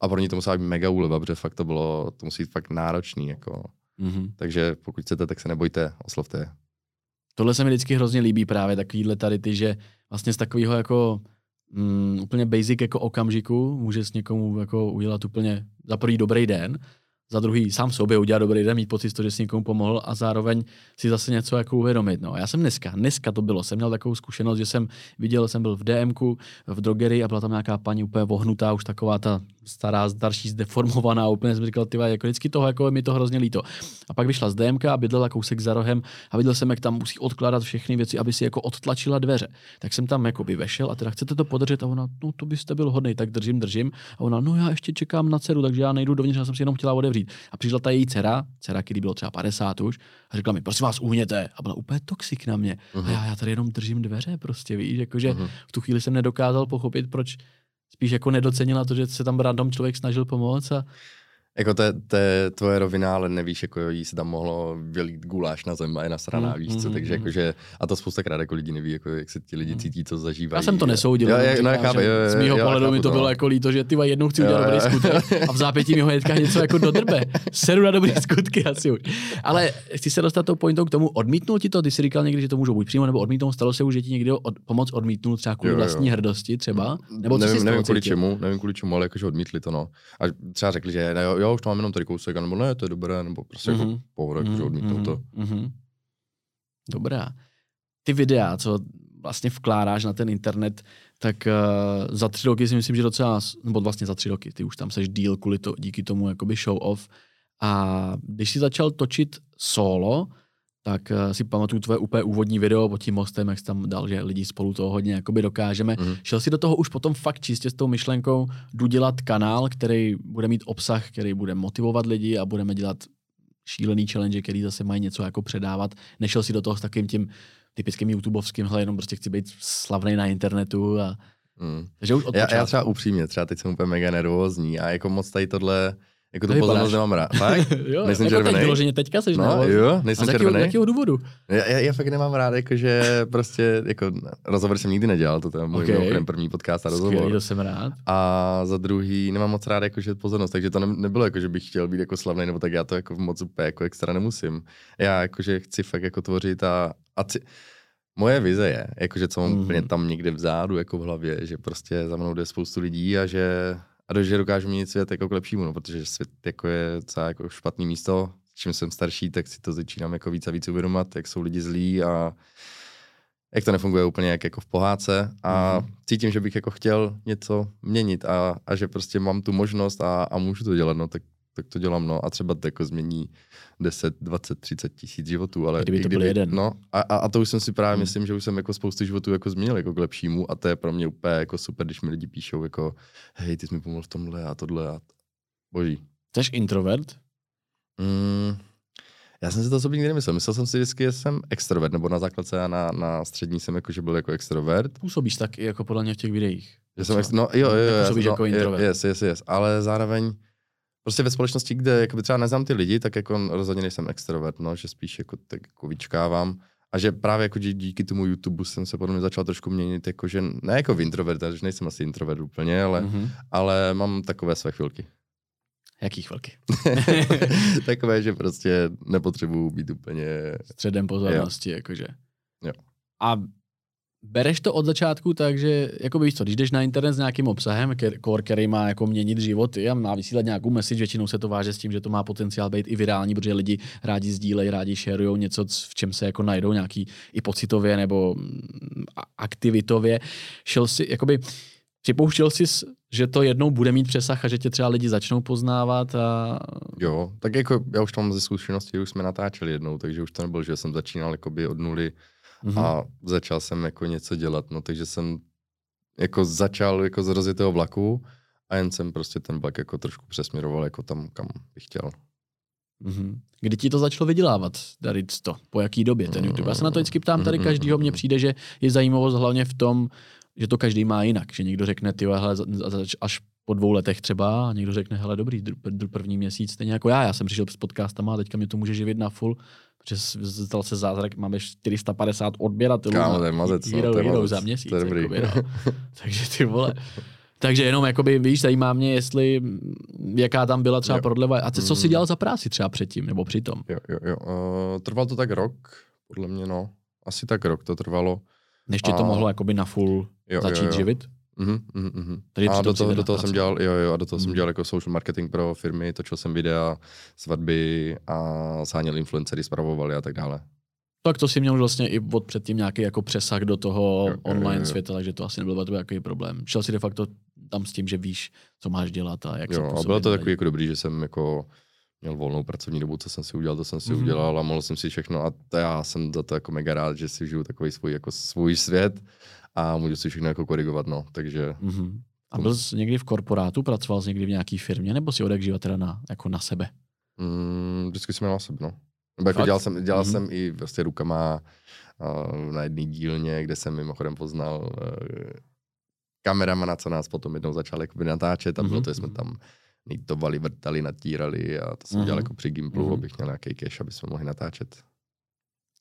a pro ní to musela být mega úleva, protože fakt to bylo, to musí být fakt náročný, jako. Mhm. Takže pokud chcete, tak se nebojte, oslovte je. Tohle se mi vždycky hrozně líbí právě takovýhle tady ty, že vlastně z takového jako mm, úplně basic jako okamžiku může s někomu jako udělat úplně za prvý dobrý den, za druhý sám sobě udělat dobrý den, mít pocit že si někomu pomohl a zároveň si zase něco jako uvědomit. No. Já jsem dneska, dneska to bylo, jsem měl takovou zkušenost, že jsem viděl, jsem byl v DMku, v drogerii a byla tam nějaká paní úplně vohnutá, už taková ta stará, starší, zdeformovaná, úplně jsem říkal, ty jako vždycky toho, jako mi to hrozně líto. A pak vyšla z DMK a bydlela kousek za rohem a viděl jsem, jak tam musí odkládat všechny věci, aby si jako odtlačila dveře. Tak jsem tam jako by vešel a teda chcete to podržet a ona, no to byste byl hodný, tak držím, držím. A ona, no já ještě čekám na dceru, takže já nejdu dovnitř, já jsem si jenom chtěla otevřít. A přišla ta její dcera, dcera, který bylo třeba 50 už, a řekla mi, prosím vás, uhněte. A byla úplně toxik na mě. A já, já tady jenom držím dveře, prostě víš, jakože Mhm. v tu chvíli jsem nedokázal pochopit, proč spíš jako nedocenila to, že se tam random člověk snažil pomoct a Jako to, je- to je tvoje rovina, ale nevíš, jako jí se tam mohlo vylít guláš na zem a je nasraná, Mm, víš co, mm, takže mm. jakože, a to spoustakrát jako lidi neví, jako jak se ti lidi Mm. cítí, co zažívají. Já jsem to nesoudil. Jo, jo, no, já chápu, jo, jo, z mýho pohledu mi to bylo jako líto, že ty jednou chci udělat dobrý skutek a v zápětí mi ho hnedka něco jako do drbe. Seru na dobrý [laughs] skutky asi už. Ale chci se dostat tou pointou k tomu, odmítnul ti to, ty jsi říkal někdy, že to můžou buď přímo nebo odmítnout, stalo se už, že ti někdo od, pomoc odmítnul třeba kvůli Jo, jo. vlastní hrdosti třeba? Nebo nevím, nevím kvůli čemu, nevím kvůli čemu, ale jakože odmítli to, no. A třeba řekli, že ne, jo, jo, už to mám jenom tady kousek, nebo ne, to je dobré, nebo prostě mm-hmm. Mhm. jako pohoda, jakože odmítnou to. mhm. Dobrá. Ty videa, co vlastně vkládáš na ten internet, tak uh, za tři roky si myslím, že docela, nebo vlastně za tři roky, ty už tam seš díl kvůli to, díky tomu jakoby show off. A když jsi začal točit solo, tak uh, si pamatuju tvoje úplně úvodní video pod tím mostem, jak jsi tam dal, že lidi spolu toho hodně jakoby dokážeme. Mm. Šel si do toho už potom fakt čistě s tou myšlenkou, jdu dělat kanál, který bude mít obsah, který bude motivovat lidi a budeme dělat šílený challenge, který zase mají něco jako předávat. Nešel si do toho s takým tím typickým YouTubeovským, hele, jenom prostě chci být slavný na internetu a Mm. Takže už od já, já třeba upřímně, třeba teď jsem úplně mega nervózní a jako moc tady tohle jako to pozornost nemám rád. [laughs] Fakt? jo, nejsem jako červený. vyloženě teďka seš no, jo, nejsem a z jakého, důvodu? Já, já, já, fakt nemám rád, jakože prostě, jako rozhovor jsem nikdy nedělal, to je můj okay. první podcast a rozhovor. Skvělý, to jsem rád. A za druhý nemám moc rád jakože pozornost, takže to ne, nebylo jako, že bych chtěl být jako slavný, nebo tak já to jako moc úplně jako extra nemusím. Já jakože chci fakt jako tvořit a, a c- Moje vize je, jakože co mám mm. úplně tam někde vzadu, jako v hlavě, že prostě za mnou jde spoustu lidí a že a že dokážu měnit svět jako k lepšímu, no, protože svět jako je docela jako špatný místo. Čím jsem starší, tak si to začínám jako víc a víc uvědomovat, jak jsou lidi zlí a jak to nefunguje úplně jak jako v pohádce a mm. cítím, že bych jako chtěl něco měnit a, a že prostě mám tu možnost a, a můžu to dělat, no tak tak to dělám, no. A třeba to jako změní 10, 20, 30 tisíc životů, ale... Kdyby to kdyby, byl jeden. No, a, a, a, to už jsem si právě hmm. myslím, že už jsem jako spoustu životů jako změnil jako k lepšímu a to je pro mě úplně jako super, když mi lidi píšou jako hej, ty jsi mi pomohl v tomhle a tohle a boží. Jsi introvert? Mm, já jsem si to sobě nikdy nemyslel. Myslel jsem si vždycky, že jsem extrovert, nebo na základce a na, na střední jsem jako, že byl jako extrovert. Působíš tak i jako podle mě v těch videích. Že jsem ex... No jo, jo, jo. Působíš no, jako introvert. Yes, yes, yes. Ale zároveň prostě ve společnosti, kde jakoby třeba neznám ty lidi, tak jako rozhodně nejsem extrovert, no, že spíš jako, tak jako vyčkávám. A že právě jako díky tomu YouTube jsem se podle mě začal trošku měnit, jako že ne jako v introvert, že nejsem asi introvert úplně, ale, mm-hmm. ale mám takové své chvilky. Jaký chvilky? [laughs] takové, že prostě nepotřebuju být úplně... Středem pozornosti, jo. jakože. Jo. A bereš to od začátku tak, že jako víš co, když jdeš na internet s nějakým obsahem, core, který má jako měnit životy a má vysílat nějakou message, většinou se to váže s tím, že to má potenciál být i virální, protože lidi rádi sdílejí, rádi sharujou něco, v čem se jako najdou nějaký i pocitově nebo mm, aktivitově. Šel si, jakoby, Připouštěl jsi, že to jednou bude mít přesah a že tě třeba lidi začnou poznávat? A... Jo, tak jako já už mám ze zkušenosti, už jsme natáčeli jednou, takže už to nebylo, že jsem začínal jakoby od nuly mm-hmm. a začal jsem jako něco dělat, no takže jsem jako začal jako z rozjetého vlaku a jen jsem prostě ten vlak jako trošku přesměroval jako tam, kam bych chtěl. Mm-hmm. Kdy ti to začalo vydělávat, tady to? Po jaký době ten YouTube? Já se na to vždycky ptám, tady každýho mně přijde, že je zajímavost hlavně v tom, že to každý má jinak, že někdo řekne, ty až po dvou letech třeba a někdo řekne, hele, dobrý, první měsíc, stejně jako já, já jsem přišel s podcastama a teďka mě to může živit na full, protože stal se zázrak, máme 450 odběratelů Kámo, to je mazec, no, to je mazec. za měsíc. To je dobrý. Jakoby, no. [laughs] Takže ty vole. Takže jenom, jakoby, víš, zajímá mě, jestli, jaká tam byla třeba jo. prodleva. A co jsi mm. dělal za práci třeba předtím, nebo přitom? Jo, jo, jo. Uh, trvalo to tak rok, podle mě, no. Asi tak rok to trvalo. Než ti to mohlo jakoby na full jo, začít jo, jo. živit? Mm-hmm, mm-hmm. Tady a do toho, do toho jsem dělal, jo, jo, a do toho mm. jsem mhm. dělal jako social marketing pro firmy, točil jsem videa, svatby a sáněl influencery, spravovali a tak dále. Tak to si měl vlastně i od předtím nějaký jako přesah do toho jo, online jo, jo. světa, takže to asi nebyl takový problém. Šel si de facto tam s tím, že víš, co máš dělat a jak jo, se a bylo to takový jako dobrý, že jsem jako měl volnou pracovní dobu, co jsem si udělal, to jsem si mm-hmm. udělal a mohl jsem si všechno a to já jsem za to jako mega rád, že si žiju takový svůj, jako svůj svět a můžu si všechno jako korigovat, no, takže... Mm-hmm. A byl jsi někdy v korporátu, pracoval jsi někdy v nějaké firmě, nebo si odek teda na, jako na sebe? Mm, vždycky jsem měl na sebe, no. Nebo jako dělal jsem, dělal mm-hmm. jsem i vlastně rukama uh, na jedné dílně, kde jsem mimochodem poznal uh, kameramana, co nás potom jednou začal jako natáčet a mm-hmm. bylo to, že jsme mhm. tam nitovali, vrtali, natírali a to jsem mm-hmm. dělal jako při Gimplu, mm-hmm. abych měl nějaký cash, aby jsme mohli natáčet.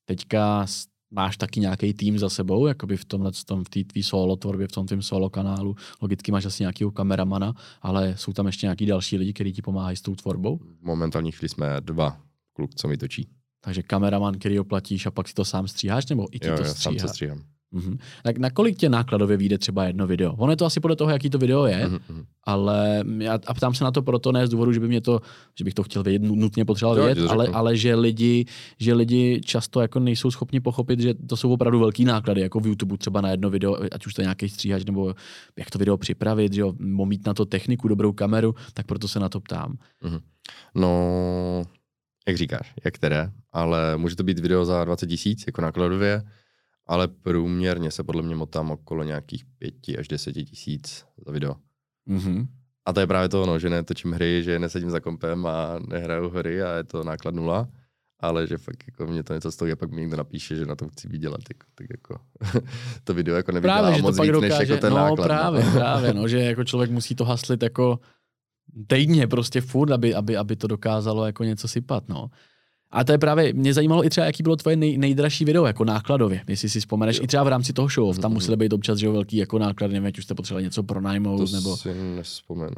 Teďka máš taky nějaký tým za sebou, jakoby v tomhle, tom, v té tvý solo tvorbě, v tom tvým solo kanálu. Logicky máš asi nějakého kameramana, ale jsou tam ještě nějaký další lidi, kteří ti pomáhají s tou tvorbou? V momentální chvíli jsme dva kluk, co mi točí. Takže kameraman, který ho platíš a pak si to sám stříháš, nebo i ti jo, to jo, stříhá? sám se stříhám. Mm-hmm. Tak na kolik tě nákladově vyjde třeba jedno video? Ono je to asi podle toho, jaký to video je, mm-hmm. ale já a ptám se na to proto ne z důvodu, že by mě to, že bych to chtěl vědět, nutně potřeboval vědět, ale, ale že, lidi, že lidi často jako nejsou schopni pochopit, že to jsou opravdu velký náklady, jako v YouTube třeba na jedno video, ať už to nějaký stříhač, nebo jak to video připravit, že jo, mít na to techniku, dobrou kameru, tak proto se na to ptám. Mm-hmm. No, jak říkáš, jak které, ale může to být video za 20 tisíc, jako nákladově, ale průměrně se podle mě motám okolo nějakých 5 až 10 tisíc za video. Mm-hmm. A to je právě to, no, že netočím hry, že nesedím za kompem a nehraju hry a je to náklad nula, ale že fakt jako mě to něco stojí a pak mi někdo napíše, že na tom chci vydělat, jako, tak jako [laughs] to video jako nevydělá Právě, že to moc pak víc, dokáže, než jako ten no náklad. právě, no. [laughs] právě, no, že jako člověk musí to haslit jako týdně prostě furt, aby, aby, aby to dokázalo jako něco sypat, no. A to je právě, mě zajímalo i třeba, jaký bylo tvoje nej, nejdražší video, jako nákladově, jestli si vzpomeneš, Jo. i třeba v rámci toho show, tam Mhm. musely být občas, že jo, velký jako náklady, nevím, ať už jste potřebovali něco pronajmout, To nebo... si nespomenu.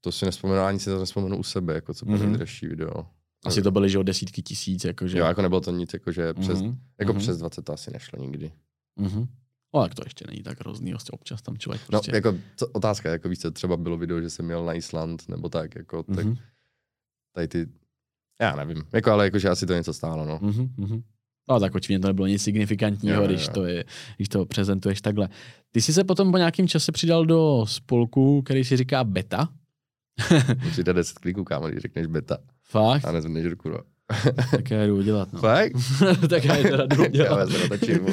To si nespomenu, ani si to nespomenu u sebe, jako co bylo Mhm. mm-hmm. nejdražší video. Asi to byly, že jo, desítky tisíc, jakože. Jo, jako nebylo to nic, jako, že přes, Mhm, jako mhm, přes 20 to asi nešlo nikdy. mhm. No, tak to ještě není tak hrozný, vlastně občas tam člověk No, prostě... jako co, otázka, jako víš třeba bylo video, že jsem měl na Island, nebo tak, jako, tak Mhm, tady ty, já nevím, jako, ale jakože asi to něco stálo, no. mhm, mhm. No tak očividně to nebylo nic signifikantního, Jo, když, jo. to je, když to prezentuješ takhle. Ty jsi se potom po nějakém čase přidal do spolku, který si říká Beta. [laughs] Musíte 10 kliků, kámo, když řekneš beta Fakt? a nezvedneš ruku, no. [laughs] tak já jdu udělat, no. Fakt? [laughs] tak já teda jdu Já udělat. se natočím.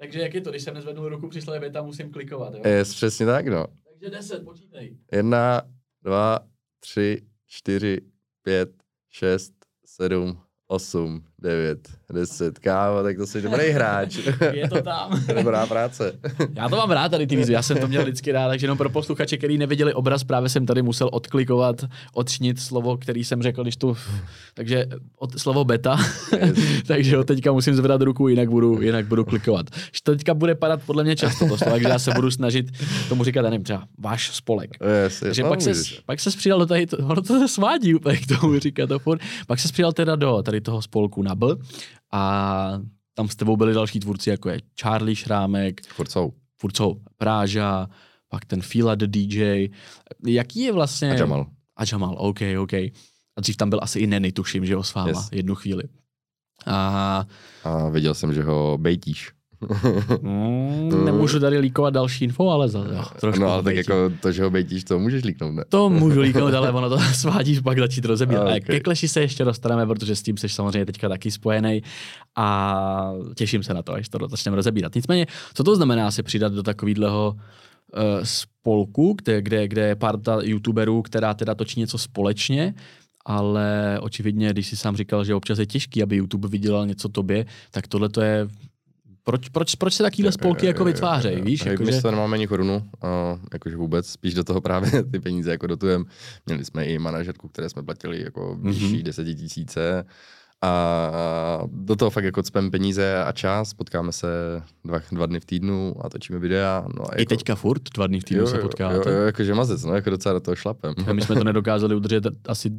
Takže jak je to, když jsem nezvednul ruku při slově Beta, musím klikovat, jo? Je přesně tak, no. Takže 10, počítej. Jedna, dva, tři, čtyři, pět, šest, sedm, osm, devět, deset. Kámo, tak to jsi dobrý hráč. [laughs] Je to tam. Dobrá práce. Já to mám rád tady ty výzvy, já jsem to měl vždycky rád, takže jenom pro posluchače, který neviděli obraz, právě jsem tady musel odklikovat, odčnit slovo, který jsem řekl, když tu, takže od, slovo beta, [laughs] takže od teďka musím zvedat ruku, jinak budu, jinak budu klikovat. Že to teďka bude padat podle mě často to slovo, takže já se budu snažit tomu říkat, já nevím, třeba váš spolek. Yes, Takže no, pak se, pak se přidal do tady, to, ono to se svádí úplně k tomu říkat to furt. Pak se přidal teda do tady toho spolku Nabl a tam s tebou byli další tvůrci, jako je Charlie Šrámek, Furt jsou. furt jsou Práža, pak ten Fila the DJ. Jaký je vlastně... A Jamal. A Jamal, OK, OK. A dřív tam byl asi i Neny, tuším, že jo, s váma, Yes. jednu chvíli. A A viděl jsem, že ho bejtíš. Mm, [laughs] nemůžu tady líkovat další info, ale za, jo, trošku. no ale tak jako to, že ho bejtíš, to můžeš líknout, ne? To můžu líknout, [laughs] ale ono to [laughs] svádí pak začít rozebírat. Okay. Ke Kleši se ještě dostaneme, protože s tím jsi samozřejmě teďka taky spojený a těším se na to, až to začneme rozebírat. Nicméně, co to znamená se přidat do takového uh, spolku, kde, kde, kde je parta youtuberů, která teda točí něco společně, ale očividně, když jsi sám říkal, že občas je těžký, aby YouTube vydělal něco tobě, tak tohle to je proč, proč, proč se takovýhle spolky jako vytvářejí, víš? Jako, my že... toho nemáme ani korunu, uh, jakože vůbec, spíš do toho právě [laughs] ty peníze jako dotujeme. Měli jsme i manažerku, které jsme platili jako vyšší Mhm. mm-hmm. desetitisíce a do toho fakt jako cpem peníze a čas, potkáme se dva, dva dny v týdnu a točíme videa. No, a I jako, teďka furt, dva dny v týdnu se jo, potkáváte. jo, jo, jakože mazec, no, jako docela do toho šlapem. A my jsme to nedokázali udržet asi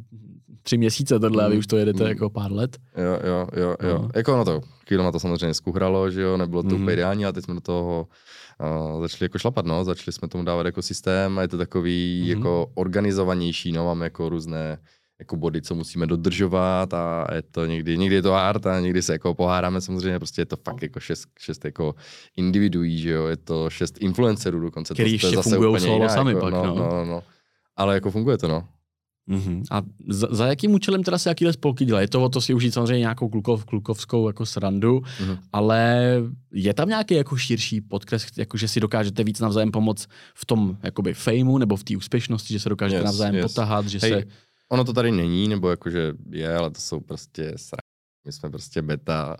tři měsíce tohle, a vy už to jedete Mm. jako pár let. Jo, jo, jo, jo. No. Jako ono to, chvíli to samozřejmě skuhralo, že jo, nebylo to mm. úplně ideální, a teď jsme do toho uh, začali jako šlapat, no, začali jsme tomu dávat jako systém a je to takový Mhm. jako organizovanější, no, máme jako různé jako body, co musíme dodržovat a je to někdy, někdy je to art a někdy se jako pohádáme samozřejmě, prostě je to fakt jako šest, šest jako individuí, že jo, je to šest influencerů dokonce. Který to, to je ještě zase jiná, sami jako, pak, no, no. no, no. Ale jako funguje to, no. Mm-hmm. A za, za jakým účelem teda se jakýhle spolky dělají? Je to o to si užít samozřejmě nějakou klukov, klukovskou jako srandu, Mhm. ale je tam nějaký jako širší podkres, jako že si dokážete víc navzájem pomoct v tom jakoby fameu nebo v té úspěšnosti, že se dokážete Yes, navzájem yes. potahat, že Hej, se... Ono to tady není, nebo jakože je, ale to jsou prostě sra... My jsme prostě beta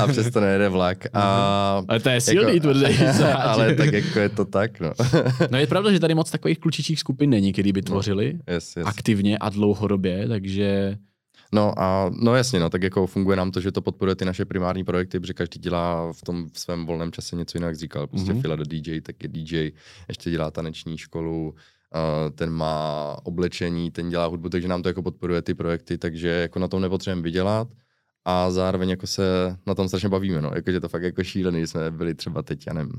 a přesto nejede vlak. A Ale to je silný [laughs] jako, tvrdý. ale tak jako je to tak, no. No je pravda, že tady moc takových klučičích skupin není, který by No. tvořili Yes, yes. aktivně a dlouhodobě, takže... No a no jasně, no, tak jako funguje nám to, že to podporuje ty naše primární projekty, protože každý dělá v tom svém volném čase něco jinak, říkal, prostě Mhm. mm-hmm. Fila do DJ, tak je DJ, ještě dělá taneční školu, ten má oblečení, ten dělá hudbu, takže nám to jako podporuje ty projekty, takže jako na tom nepotřebujeme vydělat a zároveň jako se na tom strašně bavíme, no, jakože to fakt jako šílený, jsme byli třeba teď, já nevím,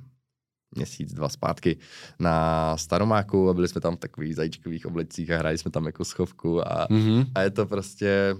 měsíc, dva zpátky na Staromáku a byli jsme tam v takových zajíčkových oblecích a hráli jsme tam jako schovku a Mm-hmm. a je to prostě,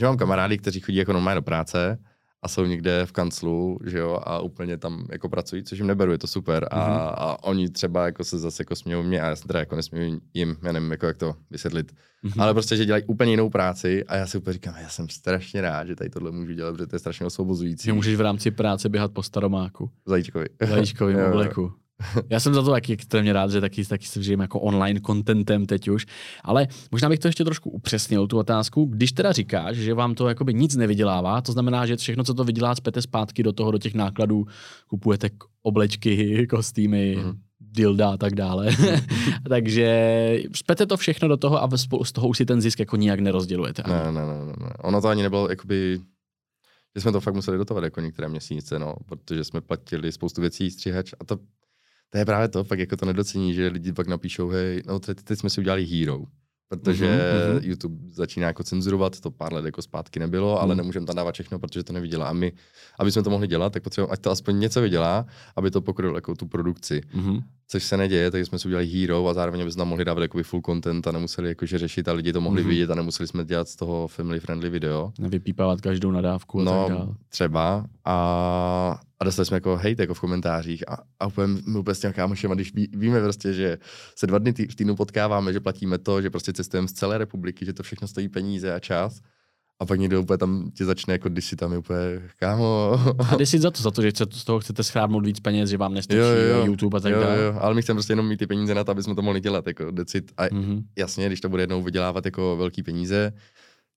že mám kamarády, kteří chodí jako normálně do práce a jsou někde v kanclu, že jo, a úplně tam jako pracují, což jim neberu, je to super. A, Mhm. a oni třeba jako se zase jako smějou mě a já se teda jako nesměju jim, já nevím, jako jak to vysvětlit. Mhm. Ale prostě, že dělají úplně jinou práci a já si úplně říkám, já jsem strašně rád, že tady tohle můžu dělat, protože to je strašně osvobozující. Že můžeš v rámci práce běhat po staromáku, Zajíčkovi. v [laughs] jo. obleku. [laughs] Já jsem za to taky extrémně rád, že taky, taky se žijeme jako online contentem teď už. Ale možná bych to ještě trošku upřesnil, tu otázku. Když teda říkáš, že vám to jakoby nic nevydělává, to znamená, že všechno, co to vydělá, spete zpátky do toho, do těch nákladů, kupujete oblečky, [laughs] kostýmy, Mhm. dilda a tak dále. [laughs] Takže spete to všechno do toho a z toho už si ten zisk jako nijak nerozdělujete. Ne, ne, ne, ne, ne. Ono to ani nebylo, jakoby, že jsme to fakt museli dotovat jako některé měsíce, no, protože jsme platili spoustu věcí, stříhač a to, to je právě to, pak jako to nedocení, že lidi pak napíšou, hej, no teď, teď jsme si udělali hero, protože Mhm, mhm. YouTube začíná jako cenzurovat, to pár let jako zpátky nebylo, ale Mhm. nemůžeme tam dávat všechno, protože to nevydělá. A my, aby jsme to mohli dělat, tak potřebujeme, ať to aspoň něco vydělá, aby to pokrylo jako tu produkci. Mhm. Což se neděje, takže jsme si udělali hero a zároveň bychom tam mohli dávat jakoby full content a nemuseli jakože řešit a lidi to mohli Mhm. mm-hmm. vidět a nemuseli jsme dělat z toho family friendly video. Nevypípávat každou nadávku a tak dále. No, třeba. A, a dostali jsme jako hate jako v komentářích a, a úplně, my úplně s těmi kámošema, když ví, víme prostě, že se dva dny tý, v týdnu potkáváme, že platíme to, že prostě cestujeme z celé republiky, že to všechno stojí peníze a čas. A pak někdo úplně tam ti začne jako když si tam je úplně, kámo. A jsi si za to, za to, že chce- z toho chcete schrábnout víc peněz, že vám nestačí Jo, jo. YouTube a tak jo, dále. jo, ale my chceme prostě jenom mít ty peníze na to, aby jsme to mohli dělat, jako decit. A Mhm. jasně, když to bude jednou vydělávat jako velký peníze,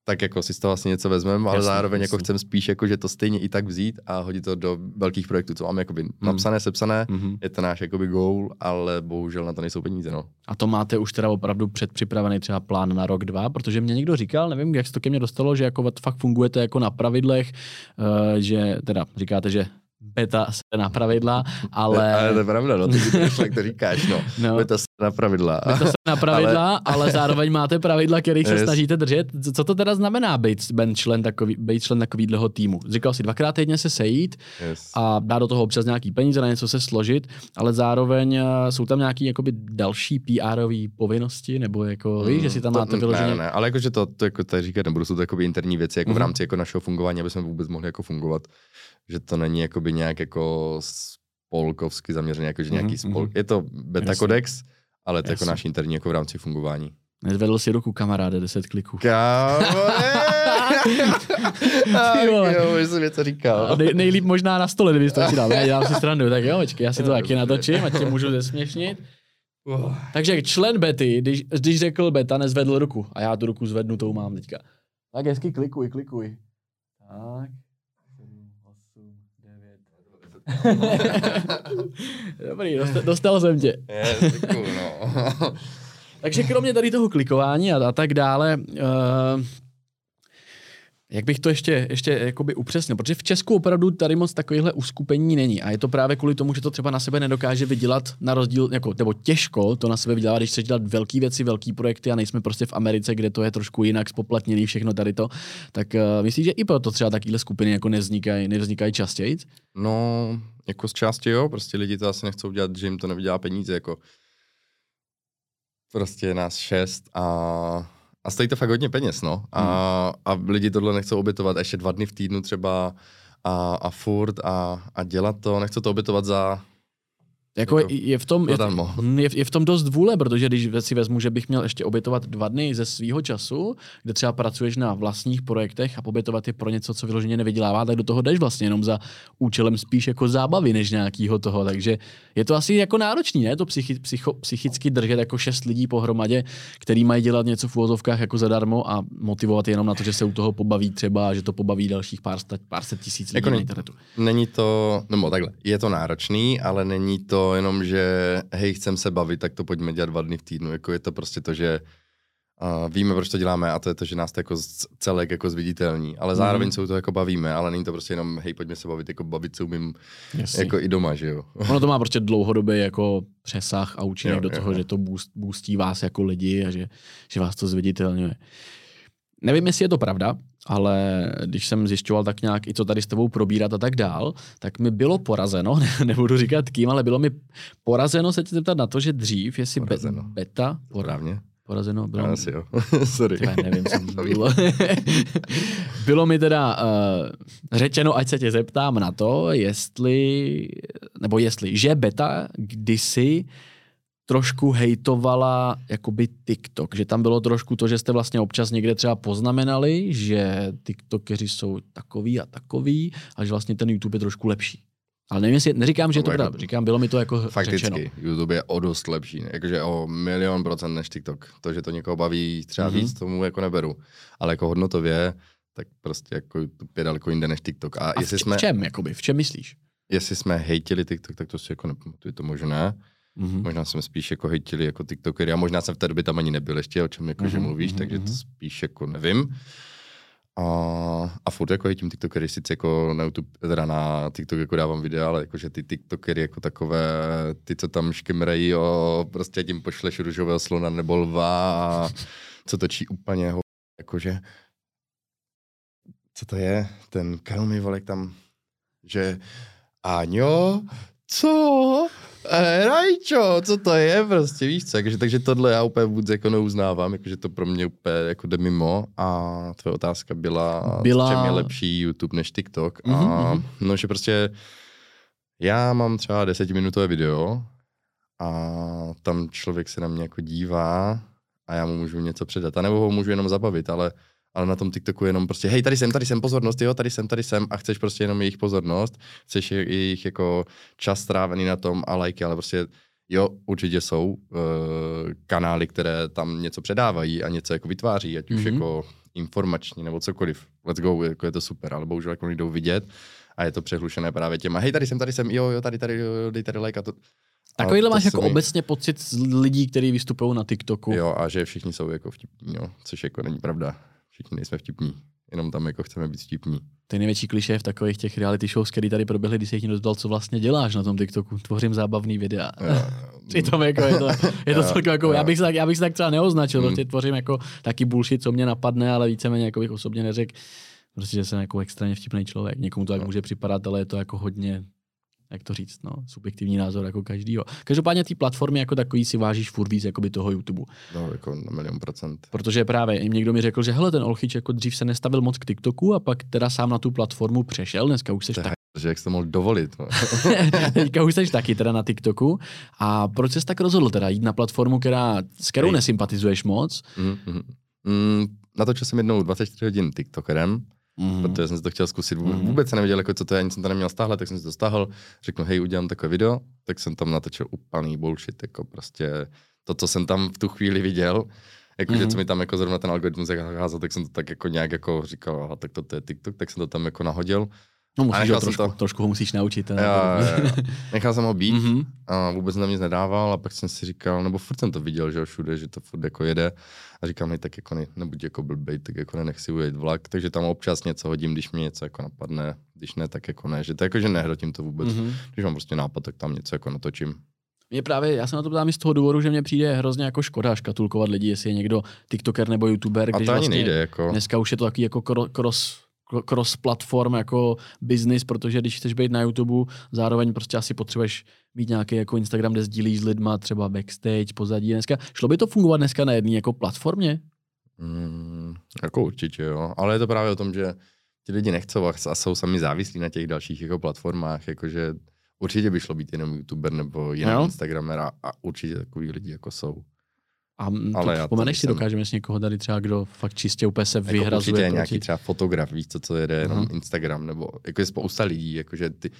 tak jako si z toho vlastně něco vezmeme, ale Jasně, zároveň jako jasně. chcem spíš jako, že to stejně i tak vzít a hodit to do velkých projektů, co máme jakoby napsané, sepsané, Mhm. je to náš jakoby goal, ale bohužel na to nejsou peníze, no. A to máte už teda opravdu předpřipravený třeba plán na rok, dva, protože mě někdo říkal, nevím, jak se to ke mně dostalo, že jako fakt fungujete jako na pravidlech, eh, že teda říkáte, že beta se na pravidla, ale... ale to je pravda, no, ty jak to říkáš, no. no, Je to na pravidla. beta se na pravidla, ale... ale zároveň máte pravidla, kterých se Yes. snažíte držet. Co- to teda znamená být, být člen, takový, být člen takovýhleho týmu? Říkal si dvakrát týdně se sejít, Yes. a dá do toho občas nějaký peníze, na něco se složit, ale zároveň eh, jsou tam nějaké jakoby další PR-ové povinnosti, nebo jako víš, že si tam To- máte vyloženě... Ne, ne, ale jakože to, to jako tady říkat nebudu, jsou to jakoby interní věci, jako Mhm. v rámci jako našeho fungování, aby jsme vůbec mohli jako fungovat. Že to není jakoby nějak jako spolkovsky zaměřené, jako že nějaký Mhm, spol... mhm. Je to beta Jasně. kodex, ale to je jako Jasně. náš interní jako v rámci fungování. Nezvedl si ruku kamaráde, 10 kliků. Kámo, [laughs] Ty vole. jo, že jsem něco říkal. nej, nejlíp možná na stole, kdybys to si dal. Já dělám si strandu, tak jo, počkej, já si to taky natočím, ať tě můžu zesměšnit. Takže člen Betty, když, když řekl Beta, nezvedl ruku. A já tu ruku zvednu, tou mám teďka. Tak hezky klikuj, klikuj. Tak. [laughs] Dobrý, dostal, dostal jsem tě. Je, děkuju, no. [laughs] Takže kromě tady toho klikování a, a tak dále, uh, jak bych to ještě, ještě jakoby upřesnil, protože v Česku opravdu tady moc takovýchhle uskupení není a je to právě kvůli tomu, že to třeba na sebe nedokáže vydělat na rozdíl, jako, nebo těžko to na sebe vydělat, když chceš dělat velké věci, velké projekty a nejsme prostě v Americe, kde to je trošku jinak spoplatněný všechno tady to, tak uh, myslíš, že i proto třeba takovéhle skupiny jako nevznikají, nevznikají častěji? No, jako z části jo, prostě lidi to asi nechcou dělat, že jim to nevydělá peníze, jako prostě je nás šest a, a stojí to fakt hodně peněz, no. A, a lidi tohle nechcou obětovat. Ještě dva dny v týdnu třeba a, a furt a, a dělat to, nechcou to obětovat za Jako Jako je, v tom, je, zadarmo. Mm, je, je v tom dost vůle, protože když si vezmu, že bych měl ještě obětovat dva dny ze svého času, kde třeba pracuješ na vlastních projektech a obětovat je pro něco, co vyloženě nevydělává, tak do toho jdeš vlastně jenom za účelem spíš jako zábavy, než nějakého toho. Takže je to asi jako náročný, ne? To psychi, psycho, psychicky držet jako šest lidí pohromadě, který mají dělat něco v úvozovkách jako zadarmo a motivovat je jenom na to, že se u toho pobaví třeba a že to pobaví dalších pár, sta, pár set tisíc lidí Jako na ne- internetu. Není to, nebo takhle, je to náročný, ale není to jenom, že hej, chcem se bavit, tak to pojďme dělat dva dny v týdnu. Jako je to prostě to, že uh, víme, proč to děláme a to je to, že nás to jako celek jako zviditelní. Ale zároveň Mhm. se toho jako bavíme, ale není to prostě jenom hej, pojďme se bavit, jako bavit se umím Jasný. jako i doma, že jo. [laughs] Ono to má prostě dlouhodobý jako přesah a účinek Jo, do toho, jo. že to boost, boostí vás jako lidi a že, že vás to zviditelňuje. Nevím, jestli je to pravda, ale když jsem zjišťoval tak nějak i co tady s tebou probírat a tak dál, tak mi bylo porazeno, [laughs] ne, nebudu říkat kým, ale bylo mi porazeno se tě zeptat na to, že dřív, jestli be, Porazeno. beta, pora, Správně. porazeno. Bylo, Asi jo. [laughs] Sorry. Tyhle, nevím, co [laughs] bylo. bylo mi teda uh, řečeno, ať se tě zeptám na to, jestli, nebo jestli, že beta kdysi trošku hejtovala jakoby TikTok, že tam bylo trošku to, že jste vlastně občas někde třeba poznamenali, že TikTokeři jsou takový a takový a že vlastně ten YouTube je trošku lepší. Ale nevím, jestli, neříkám, že je to No, pravda, jako- říkám, bylo mi to jako Fakticky, řečeno. YouTube je o dost lepší, jakože o milion procent než TikTok. To, že to někoho baví třeba Mhm. mm-hmm. víc, tomu jako neberu. Ale jako hodnotově, tak prostě jako YouTube je daleko jinde než TikTok. A, A jestli, v, č- jsme, v čem, jakoby, v čem myslíš? jestli jsme hejtili TikTok, tak to si jako nepamatuju, to možná. Mhm. Možná jsme spíš jako hejtili jako TikTokery a možná jsem v té době tam ani nebyl ještě, o čem jako, že Mhm, mluvíš, mhm, takže to mhm. spíš jako nevím. A, a furt jako hejtím TikTokery, sice jako na YouTube, teda na TikTok jako dávám videa, ale jakože ty TikTokery jako takové, ty, co tam škemrají o prostě tím pošleš růžového slona nebo lva a co točí úplně ho, jakože co to je, ten Kelmy volek tam, že Aňo, co? E, Rajčo, co to je prostě, víš co, takže, takže tohle já úplně vůbec jako neuznávám, jakože to pro mě úplně jako jde mimo a tvoje otázka byla, Byla- v čem je lepší YouTube než TikTok a mhm. no, že prostě já mám třeba desetiminutové video a tam člověk se na mě jako dívá a já mu můžu něco předat, a nebo ho můžu jenom zabavit, ale ale na tom TikToku jenom prostě, hej, tady jsem, tady jsem, pozornost, jo, tady jsem, tady jsem a chceš prostě jenom jejich pozornost, chceš je- jejich jako čas strávený na tom a lajky, ale prostě jo, určitě jsou uh, kanály, které tam něco předávají a něco jako vytváří, ať už Mhm. jako informační nebo cokoliv. Let's go, jako je to super, ale bohužel jako nejdou vidět a je to přehlušené právě těma, hej, tady jsem, tady jsem, jo, jo, tady, tady, jo, jo, dej tady like a to. Takovýhle máš jako mi- obecně pocit z lidí, kteří vystupují na TikToku. Jo, a že všichni jsou jako vtipní, jo, což jako není pravda. Všichni nejsme vtipní, jenom tam jako chceme být vtipní. Ty největší kliše v takových těch reality shows, které tady proběhly, když se jich někdo dodal, co vlastně děláš na tom TikToku. Tvořím zábavný videa. Přitom [laughs] jako je to, je to celkem jako, já bych, se tak, já bych se tak třeba neoznačil, prostě tvořím jako taky bullshit, co mě napadne, ale víceméně jako bych osobně neřekl, prostě, že jsem jako extrémně vtipný člověk. Někomu to tak Jo. může připadat, ale je to jako hodně, jak to říct, no, subjektivní názor jako každýho. Každopádně ty platformy jako takový si vážíš furt víc jakoby toho YouTube. no, jako na milion procent. Protože právě někdo mi řekl, že hele, ten Olchyč jako dřív se nestavil moc k TikToku a pak teda sám na tu platformu přešel, dneska už seš tak, Že jak jsi to mohl dovolit. No. [laughs] teďka už seš taky teda na TikToku. A proč jsi tak rozhodl teda jít na platformu, která, s kterou Hej. nesympatizuješ moc? mm, mm. Mm, natočil jsem jednou 24 hodin TikTokerem, Mm. protože jsem si to chtěl zkusit. Mhm. Vůbec jsem nevěděl, jako, co to je, ani jsem to neměl stáhle, tak jsem si to stáhl. Řeknu, hej, udělám takové video, tak jsem tam natočil úplný bullshit, jako prostě to, co jsem tam v tu chvíli viděl, jakože Mhm. co mi tam jako zrovna ten algoritmus zakázal, tak jsem to tak jako nějak jako říkal, aha, tak to, to je TikTok, tak jsem to tam jako nahodil. No A musíš ho trošku, to- trošku ho musíš naučit. Algoritmus. jo, jo. Nechal jsem ho být, Mhm. a vůbec tam nic nedával a pak jsem si říkal, nebo furt jsem to viděl, že jo, všude, že to furt jako jede a říkám, hej, tak jako ne, nebuď jako blbej, tak jako nenech si ujet vlak, takže tam občas něco hodím, když mě něco jako napadne, když ne, tak jako ne, že to jako, že nehrotím to vůbec, Mhm. když mám prostě nápad, tak tam něco jako natočím. Mě právě, já se na to ptám i z toho důvodu, že mě přijde hrozně jako škoda škatulkovat lidi, jestli je někdo TikToker nebo YouTuber, A když to ani vlastně nejde, jako, dneska už je to takový jako cross, cross platform jako business, protože když chceš být na YouTube, zároveň prostě asi potřebuješ mít nějaký jako Instagram, kde sdílíš s lidma, třeba backstage, pozadí. Dneska, šlo by to fungovat dneska na jedné jako platformě? mm, jako určitě, jo, ale je to právě o tom, že ti lidi nechcou a jsou sami závislí na těch dalších jako platformách, jakože určitě by šlo být jenom youtuber nebo jiný Jo. instagramer a, a určitě takový lidi jako jsou. A Ale to, já to vzpomeneš si, nejsem. dokážeme s někoho tady třeba, kdo fakt čistě úplně se Jako vyhrazuje určitě proti... nějaký třeba fotograf, víš co, co jede jenom Aha. Instagram, nebo jako je spousta lidí, jakože ty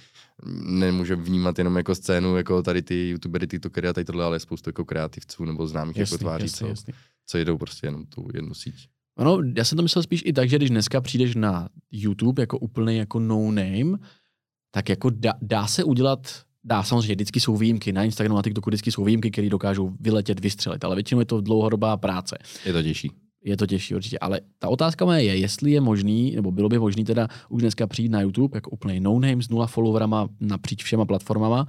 nemůže vnímat jenom jako scénu, jako tady ty youtubery, tiktokery a tady tohle, ale je spoustu jako kreativců nebo známých Jasný, jako tváří, jasný, co, jasný. co jedou prostě jenom tu jednu síť. Ano, já jsem to myslel spíš i tak, že když dneska přijdeš na YouTube jako úplný jako no name, tak jako dá, dá se udělat, dá samozřejmě, vždycky jsou výjimky, na Instagramu a TikToku vždycky jsou výjimky, které dokážou vyletět, vystřelit, ale většinou je to dlouhodobá práce. Je to těžší. Je to těžší určitě, ale ta otázka moje je, jestli je možný, nebo bylo by možný teda už dneska přijít na YouTube jako úplný no name s nula followerama napříč všema platformama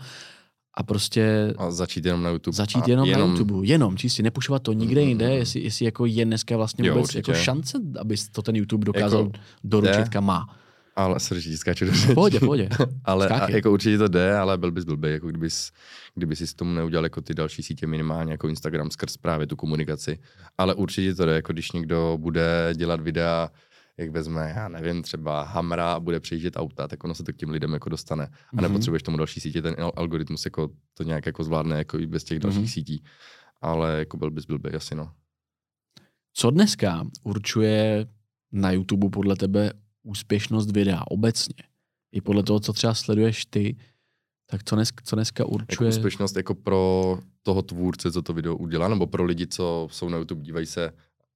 a prostě A začít jenom na YouTube. začít jenom, jenom na YouTube, jenom čistě, nepušovat to nikde Mm, jinde, jestli, jestli jako je dneska vlastně Jo, vůbec určitě. jako šance, aby to ten YouTube dokázal Jako doručit, kam má. Ale se říct, skáču do Pohodě, pohodě. [laughs] ale a, jako určitě to jde, ale byl bys blbý, jako kdybys, kdyby si s tomu neudělal jako ty další sítě minimálně jako Instagram skrz právě tu komunikaci. Ale určitě to jde, jako když někdo bude dělat videa, jak vezme, já nevím, třeba Hamra a bude přejíždět auta, tak ono se to k těm lidem jako dostane. A Mhm. nepotřebuješ tomu další sítě, ten al- algoritmus jako to nějak jako zvládne jako i bez těch dalších Mhm. sítí. Ale jako byl bys blbý, asi no. Co dneska určuje na YouTube podle tebe úspěšnost videa obecně? I podle toho, co třeba sleduješ ty, tak co, dnes, co dneska Jako určuje? úspěšnost jako pro toho tvůrce, co to video udělá, nebo pro lidi, co jsou na YouTube, dívají se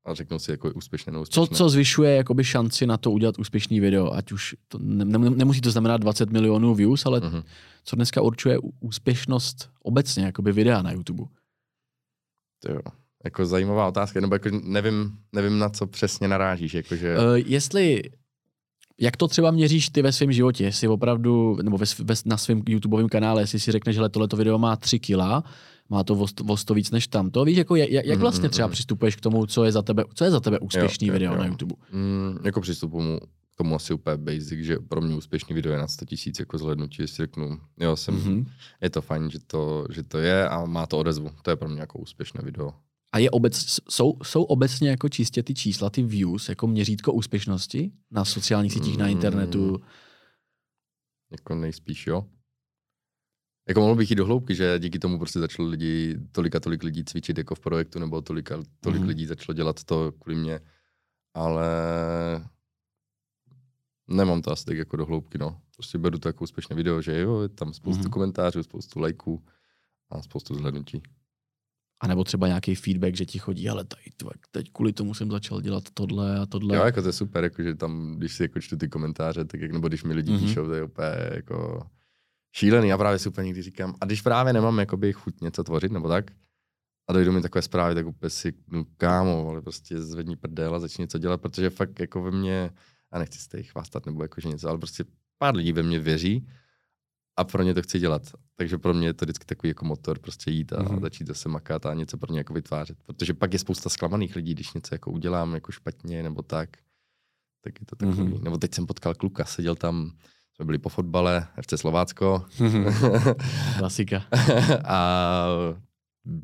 a řeknou si, jako je úspěšné, co, neúspěšné. co zvyšuje jakoby šanci na to udělat úspěšný video? Ať už to ne, ne, nemusí to znamenat 20 milionů views, ale Mhm. co dneska určuje úspěšnost obecně jakoby videa na YouTube? To jo. Jako zajímavá otázka, nebo jako nevím, nevím, na co přesně narážíš, jakože... Uh, jestli, jak to třeba měříš ty ve svém životě, jestli opravdu, nebo ve, ve, na svém YouTubeovém kanále, jestli si řekneš, že tohleto video má 3 kila, má to o, sto- o 100 víc než tamto, víš, jako jak, jak Mhm, vlastně mhm, třeba mhm. přistupuješ k tomu, co je za tebe, co je za tebe úspěšný jo, video jo. na YouTube? Mm, jako přístupu mu, k tomu asi úplně basic, že pro mě úspěšný video je na 100 tisíc jako zhlednutí, jestli řeknu, jo, jsem, mm-hmm. Mhm. je to fajn, že to, že to je a má to odezvu. To je pro mě jako úspěšné video. A je obec, jsou, jsou obecně jako čistě ty čísla, ty views, jako měřítko úspěšnosti na sociálních sítích, na Mm. internetu? Jako nejspíš, jo. Jako mohl bych jít do hloubky, že díky tomu prostě začalo lidi, tolik a tolik lidí cvičit jako v projektu, nebo tolik a tolik Mhm. lidí začalo dělat to kvůli mě, ale nemám to asi tak jako do hloubky, no. Prostě beru to jako úspěšné video, že jo, je tam spoustu Mhm. komentářů, spoustu lajků a spoustu zhlednutí. A nebo třeba nějaký feedback, že ti chodí, ale tady, tve, teď kvůli tomu jsem začal dělat tohle a tohle. Jo, jako to je super, jako, že tam, když si jako čtu ty komentáře, tak jak, nebo když mi lidi Mhm. mm-hmm. píšou, to je úplně jako šílený. Já právě si úplně někdy říkám, a když právě nemám jakoby chuť něco tvořit, nebo tak, a dojdou mi takové zprávy, tak úplně si, no kámo, ale prostě zvedni prdel a začni něco dělat, protože fakt jako ve mně, a nechci se tady chvástat nebo jakože něco, ale prostě pár lidí ve mně věří a pro ně to chci dělat. Takže pro mě je to vždycky takový jako motor prostě jít a Mhm. mm-hmm. začít zase makat a něco pro ně jako vytvářet. Protože pak je spousta zklamaných lidí, když něco jako udělám jako špatně nebo tak, tak je to takový. Mhm. Mm-hmm. Nebo teď jsem potkal kluka, seděl tam, jsme byli po fotbale, FC Slovácko [laughs] Klasika. a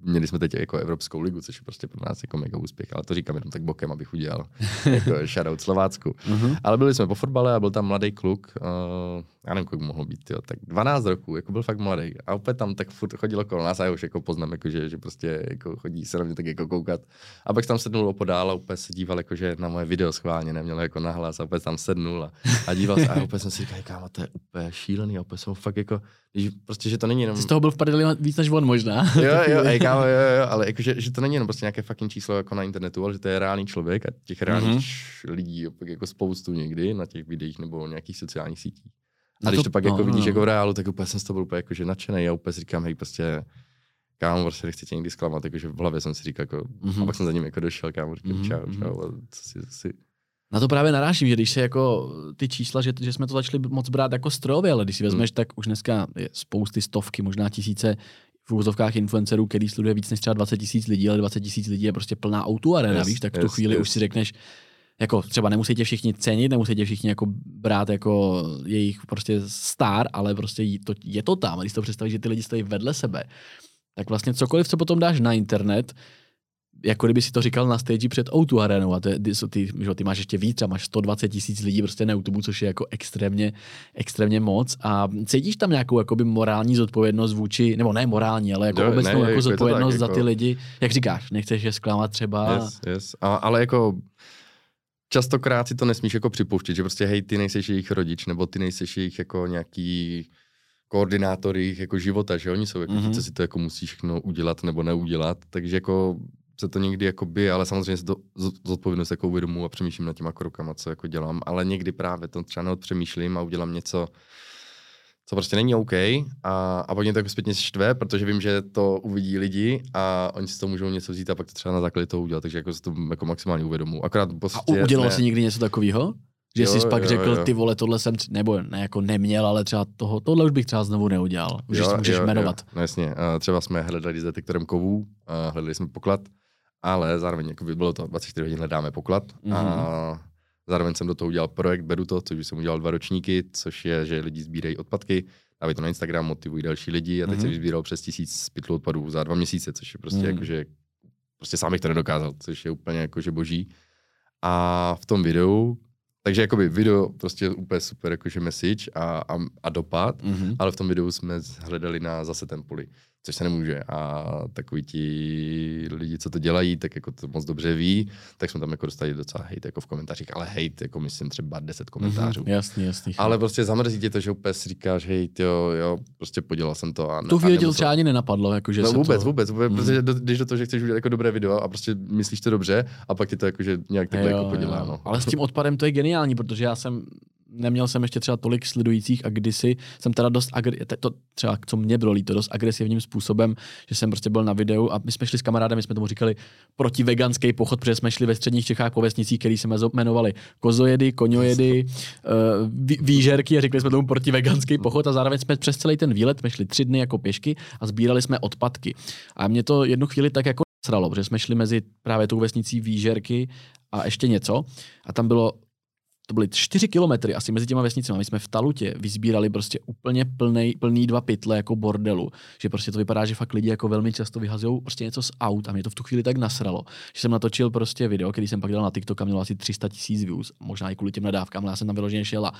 měli jsme teď jako Evropskou ligu, což je prostě pro nás jako mega úspěch, ale to říkám jenom tak bokem, abych udělal [laughs] jako shoutout Slovácku. Mhm. Ale byli jsme po fotbale a byl tam mladý kluk, uh, já nevím, kolik mohl být, jo, tak 12 roků, jako byl fakt mladý. A opět tam tak furt chodil okolo nás a já už jako poznám, jako, že, že prostě jako chodí se na mě tak jako koukat. A pak tam sednul opodál a úplně se díval, jako, že na moje video schválně neměl jako nahlas a opět tam sednul a, a díval se a opět jsem si říkal, kámo, to je úplně šílený a opět jsem fakt jako, když prostě, že to není jenom... Ty z toho byl v prdeli víc než on možná. Jo, jo, [laughs] ej, kámo, jo, jo, ale jakože, že to není jenom prostě nějaké fucking číslo jako na internetu, ale že to je reálný člověk a těch reálných mm-hmm. lidí jako spoustu někdy na těch videích nebo nějakých sociálních sítích. A když to- to, pak no, jako no, vidíš no. jako v reálu, tak úplně jsem z toho byl úplně jakože nadšený a úplně říkám, hej, prostě kámo, prostě nechci tě nikdy zklamat, jakože v hlavě jsem si říkal, jako, Mhm. mm-hmm. a pak jsem za ním jako došel, kámo, říkám, Mhm, čau, mhm. čau, a co si, si, Na to právě narážím, že když se jako ty čísla, že, že jsme to začali moc brát jako strojově, ale když si vezmeš, tak už dneska je spousty, stovky, možná tisíce v úvozovkách influencerů, který sleduje víc než třeba 20 tisíc lidí, ale 20 tisíc lidí je prostě plná auto arena, Yes, víš, tak v tu yes, chvíli yes. už si řekneš, jako třeba nemusí tě všichni cenit, nemusí tě všichni jako brát jako jejich prostě star, ale prostě to, je to tam. A když si to představíš, že ty lidi stojí vedle sebe, tak vlastně cokoliv, co potom dáš na internet, jako kdyby si to říkal na stage před O2 arenou a to je, ty, ty, že, ty máš ještě víc, třeba máš 120 tisíc lidí prostě na YouTube, což je jako extrémně, extrémně moc a cítíš tam nějakou jakoby morální zodpovědnost vůči, nebo ne morální, ale jako obecnou ne, jako jako zodpovědnost tak, za jako- ty lidi, jak říkáš, nechceš je zklamat třeba. Yes, yes. A, ale jako častokrát si to nesmíš jako připouštět, že prostě hej, ty nejseš jejich rodič, nebo ty nejseš jejich jako nějaký koordinátor jejich jako života, že oni jsou jako Mhm. mm-hmm. co si to jako musí všechno udělat nebo neudělat, takže jako se to někdy jako by, ale samozřejmě si to zodpovědnost jako uvědomu a přemýšlím nad těma krokama, co jako dělám, ale někdy právě to třeba neodpřemýšlím a udělám něco, co prostě není OK a, a pak mě to jako zpětně štve, protože vím, že to uvidí lidi a oni si to můžou něco vzít a pak to třeba na základě toho udělat, takže jako si to jako maximálně uvědomu. Akorát A prostě u- udělal ne, jsi někdy něco takového? Že Jo, jsi pak jo, řekl, jo. ty vole, tohle jsem, nebo ne, jako neměl, ale třeba toho, tohle už bych třeba znovu neudělal. Můžeš, Jo, můžeš jo, jmenovat. Jo, no jasně, a třeba jsme hledali s detektorem kovů, a hledali jsme poklad, ale zároveň jako by bylo to 24 hodin hledáme poklad a Zároveň jsem do toho udělal projekt Beru to, což jsem udělal dva ročníky, což je, že lidi sbírají odpadky, dávají to na Instagram, motivují další lidi a teď mm-hmm. jsem vyzbíral přes tisíc pytlů odpadů za dva měsíce, což je prostě mm. jakože, prostě sám bych to nedokázal, což je úplně jakože boží. A v tom videu, takže jakoby video prostě úplně super jakože message a, a, a dopad, mm-hmm. ale v tom videu jsme hledali na zase ten poli což se nemůže. A takový ti lidi, co to dělají, tak jako to moc dobře ví, tak jsme tam jako dostali docela hejt jako v komentářích, ale hejt, jako myslím třeba 10 komentářů. Mm-hmm, jasný, jasný. Ale prostě zamrzí tě to, že úplně si říkáš, hejt, jo, jo, prostě podělal jsem to. A ne, tu chvíli tě třeba ani nenapadlo, jako, že no, se vůbec, to... vůbec, vůbec, mm. protože do, když do toho, že chceš udělat jako dobré video a prostě myslíš to dobře a pak ti to jako, že nějak takhle jo, jako podělá. No. Ale s tím odpadem to je geniální, protože já jsem neměl jsem ještě třeba tolik sledujících a kdysi jsem teda dost, to třeba, co mě bylo líto, dost agresivním způsobem, že jsem prostě byl na videu a my jsme šli s kamarádem, my jsme tomu říkali protiveganský pochod, protože jsme šli ve středních Čechách po vesnicích, který se jmenovali kozojedy, koňojedy, uh, výžerky a řekli jsme tomu protiveganský pochod a zároveň jsme přes celý ten výlet, jsme šli tři dny jako pěšky a sbírali jsme odpadky. A mě to jednu chvíli tak jako sralo, protože jsme šli mezi právě tou vesnicí Výžerky a ještě něco a tam bylo to byly čtyři kilometry asi mezi těma vesnicemi. My jsme v Talutě vyzbírali prostě úplně plný, plný dva pytle jako bordelu. Že prostě to vypadá, že fakt lidi jako velmi často vyhazují prostě něco z aut a mě to v tu chvíli tak nasralo, že jsem natočil prostě video, který jsem pak dal na TikTok a měl asi 300 tisíc views, možná i kvůli těm nadávkám, ale já jsem tam vyloženě šel a